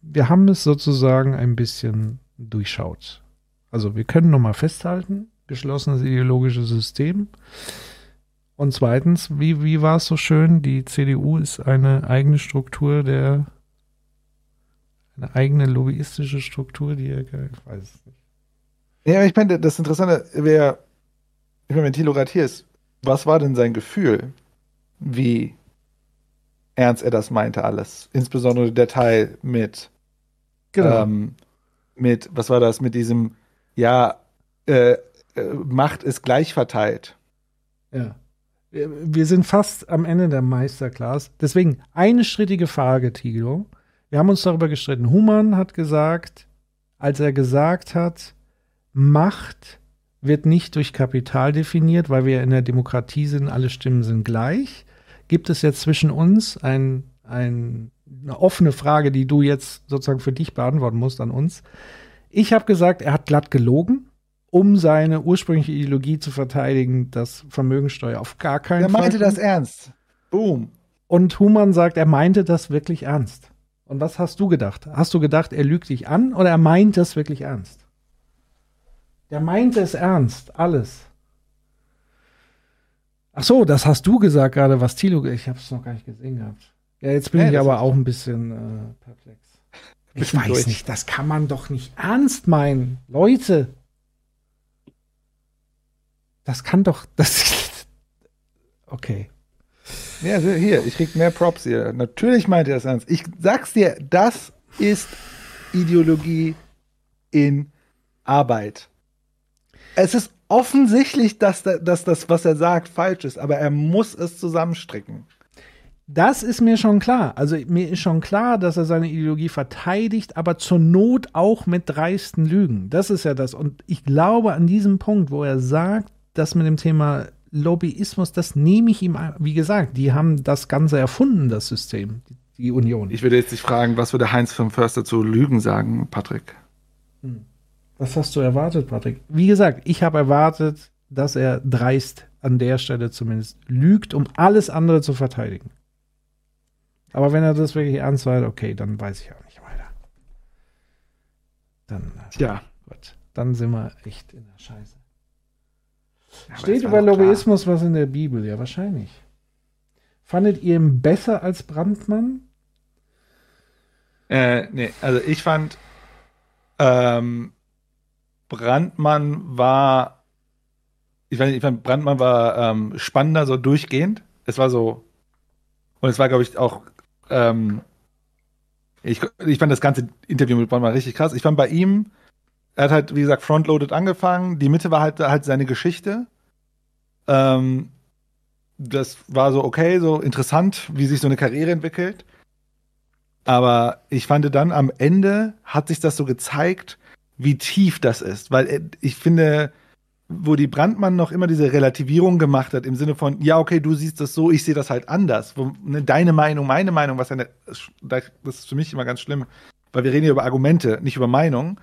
Speaker 7: wir haben es sozusagen ein bisschen durchschaut. Also wir können nochmal festhalten, geschlossenes ideologisches System. Und zweitens, wie, wie war es so schön, die CDU ist eine eigene Struktur der, eine eigene lobbyistische Struktur, die ich weiß es nicht.
Speaker 6: Ja, ich meine, das Interessante wäre, ich meine, wenn Thilo gerade hier ist, was war denn sein Gefühl, wie ernst er das meinte alles? Insbesondere der Teil mit,
Speaker 7: Genau.
Speaker 6: ähm, mit, was war das, mit diesem, ja, äh, äh, Macht ist gleich verteilt.
Speaker 7: Ja. Wir wir sind fast am Ende der Meisterclass. Deswegen eine strittige Frage, Tilo. Wir haben uns darüber gestritten. Humann hat gesagt, als er gesagt hat, Macht wird nicht durch Kapital definiert, weil wir in der Demokratie sind, alle Stimmen sind gleich. Gibt es jetzt zwischen uns ein, ein, eine offene Frage, die du jetzt sozusagen für dich beantworten musst an uns? Ich habe gesagt, er hat glatt gelogen, um seine ursprüngliche Ideologie zu verteidigen, dass Vermögensteuer auf gar keinen
Speaker 6: Er
Speaker 7: Fall.
Speaker 6: meinte das
Speaker 7: kommt.
Speaker 6: ernst. Boom.
Speaker 7: Und Humann sagt, er meinte das wirklich ernst. Und was hast du gedacht? Hast du gedacht, er lügt dich an oder er meint das wirklich ernst? Der meinte es ernst, alles. Ach so, das hast du gesagt gerade, was Thilo, ich habe es noch gar nicht gesehen gehabt. Ja, jetzt bin
Speaker 6: Ja,
Speaker 7: ich aber auch ein bisschen äh, perplex. Ich weiß
Speaker 6: durch.
Speaker 7: nicht, das kann man doch nicht ernst meinen. Leute. Das kann doch, das, okay.
Speaker 6: Ja, also hier, ich krieg mehr Props hier. Natürlich meinte er das ernst. Ich sag's dir, das ist Ideologie in Arbeit. Es ist offensichtlich, dass, da- dass das, was er sagt, falsch ist, aber er muss es zusammenstricken.
Speaker 7: Das ist mir schon klar. Also mir ist schon klar, dass er seine Ideologie verteidigt, aber zur Not auch mit dreisten Lügen. Das ist ja das. Und ich glaube an diesem Punkt, wo er sagt, dass mit dem Thema Lobbyismus, das nehme ich ihm, ein- wie gesagt, die haben das Ganze erfunden, das System, die, Union.
Speaker 6: Ich würde jetzt nicht fragen, was würde Heinz von Förster zu Lügen sagen, Patrick?
Speaker 7: Was hast du erwartet, Patrick? Wie gesagt, ich habe erwartet, dass er dreist an der Stelle zumindest lügt, um alles andere zu verteidigen. Aber wenn er das wirklich ernst meint, okay, dann weiß ich auch nicht weiter. Dann, äh,
Speaker 6: Ja.
Speaker 7: gut, dann sind wir echt in der Scheiße.
Speaker 6: aber
Speaker 7: Steht über
Speaker 6: doch klar.
Speaker 7: Lobbyismus was in der Bibel? Ja, wahrscheinlich. Fandet ihr ihn besser als Brandmann?
Speaker 6: Äh, nee, also ich fand, ähm, Brandmann war, ich fand, ich fand Brandmann war ähm, spannender, so durchgehend. Es war so, und es war, glaube ich, auch, ähm, ich, ich fand das ganze Interview mit Brandmann richtig krass. Ich fand bei ihm, er hat halt, wie gesagt, frontloaded angefangen. Die Mitte war halt, halt seine Geschichte. Ähm, das war so okay, so interessant, wie sich so eine Karriere entwickelt. Aber ich fand dann am Ende hat sich das so gezeigt, wie tief das ist. Weil äh, ich finde, wo die Brandmann noch immer diese Relativierung gemacht hat, im Sinne von, ja, okay, du siehst das so, ich sehe das halt anders. Ne, deine Meinung, meine Meinung, was eine, das ist für mich immer ganz schlimm, weil wir reden hier über Argumente, nicht über Meinung,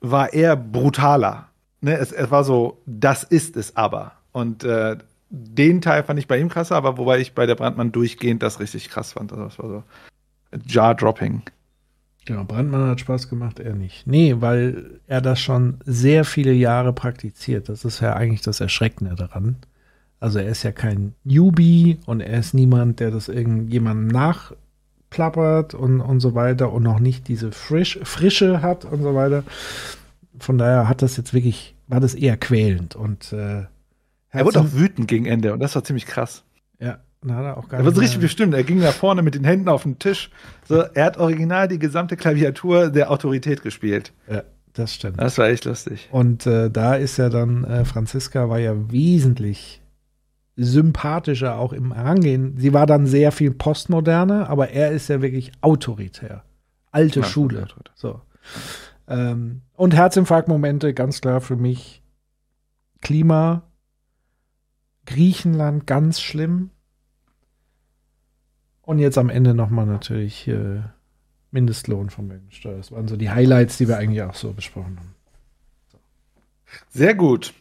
Speaker 6: war eher brutaler. Ne, es, es war so, das ist es aber. Und äh, den Teil fand ich bei ihm krasser, aber wobei ich bei der Brandmann durchgehend das richtig krass fand. Also das war so Jar-Dropping.
Speaker 7: Genau, Brandmann hat Spaß gemacht, er nicht. Nee, weil er das schon sehr viele Jahre praktiziert. Das ist ja eigentlich das Erschreckende daran. Also er ist ja kein Newbie und er ist niemand, der das irgendjemandem nachplappert und, und so weiter und noch nicht diese Frisch, Frische hat und so weiter. Von daher hat das jetzt wirklich, war das eher quälend und äh,
Speaker 6: er wurde auch wütend gegen Ende und das war ziemlich krass.
Speaker 7: Ja, na, hat er auch gar
Speaker 6: Er war so richtig bestimmt. Er ging nach vorne mit den Händen auf den Tisch. So, er hat original die gesamte Klaviatur der Autorität gespielt.
Speaker 7: Ja, das stimmt.
Speaker 6: Das war echt lustig.
Speaker 7: Und äh, da ist ja dann, äh, Franziska war ja wesentlich sympathischer auch im Herangehen. Sie war dann sehr viel postmoderner, aber er ist ja wirklich autoritär. Alte
Speaker 6: Ja,
Speaker 7: Schule.
Speaker 6: autoritär.
Speaker 7: So. Ähm, und Herzinfarktmomente, ganz klar für mich. Klima, Griechenland, ganz schlimm. Und jetzt am Ende nochmal natürlich äh, Mindestlohn von Mehrwertsteuer. Das waren so die Highlights, die wir eigentlich auch so besprochen haben.
Speaker 6: Sehr gut.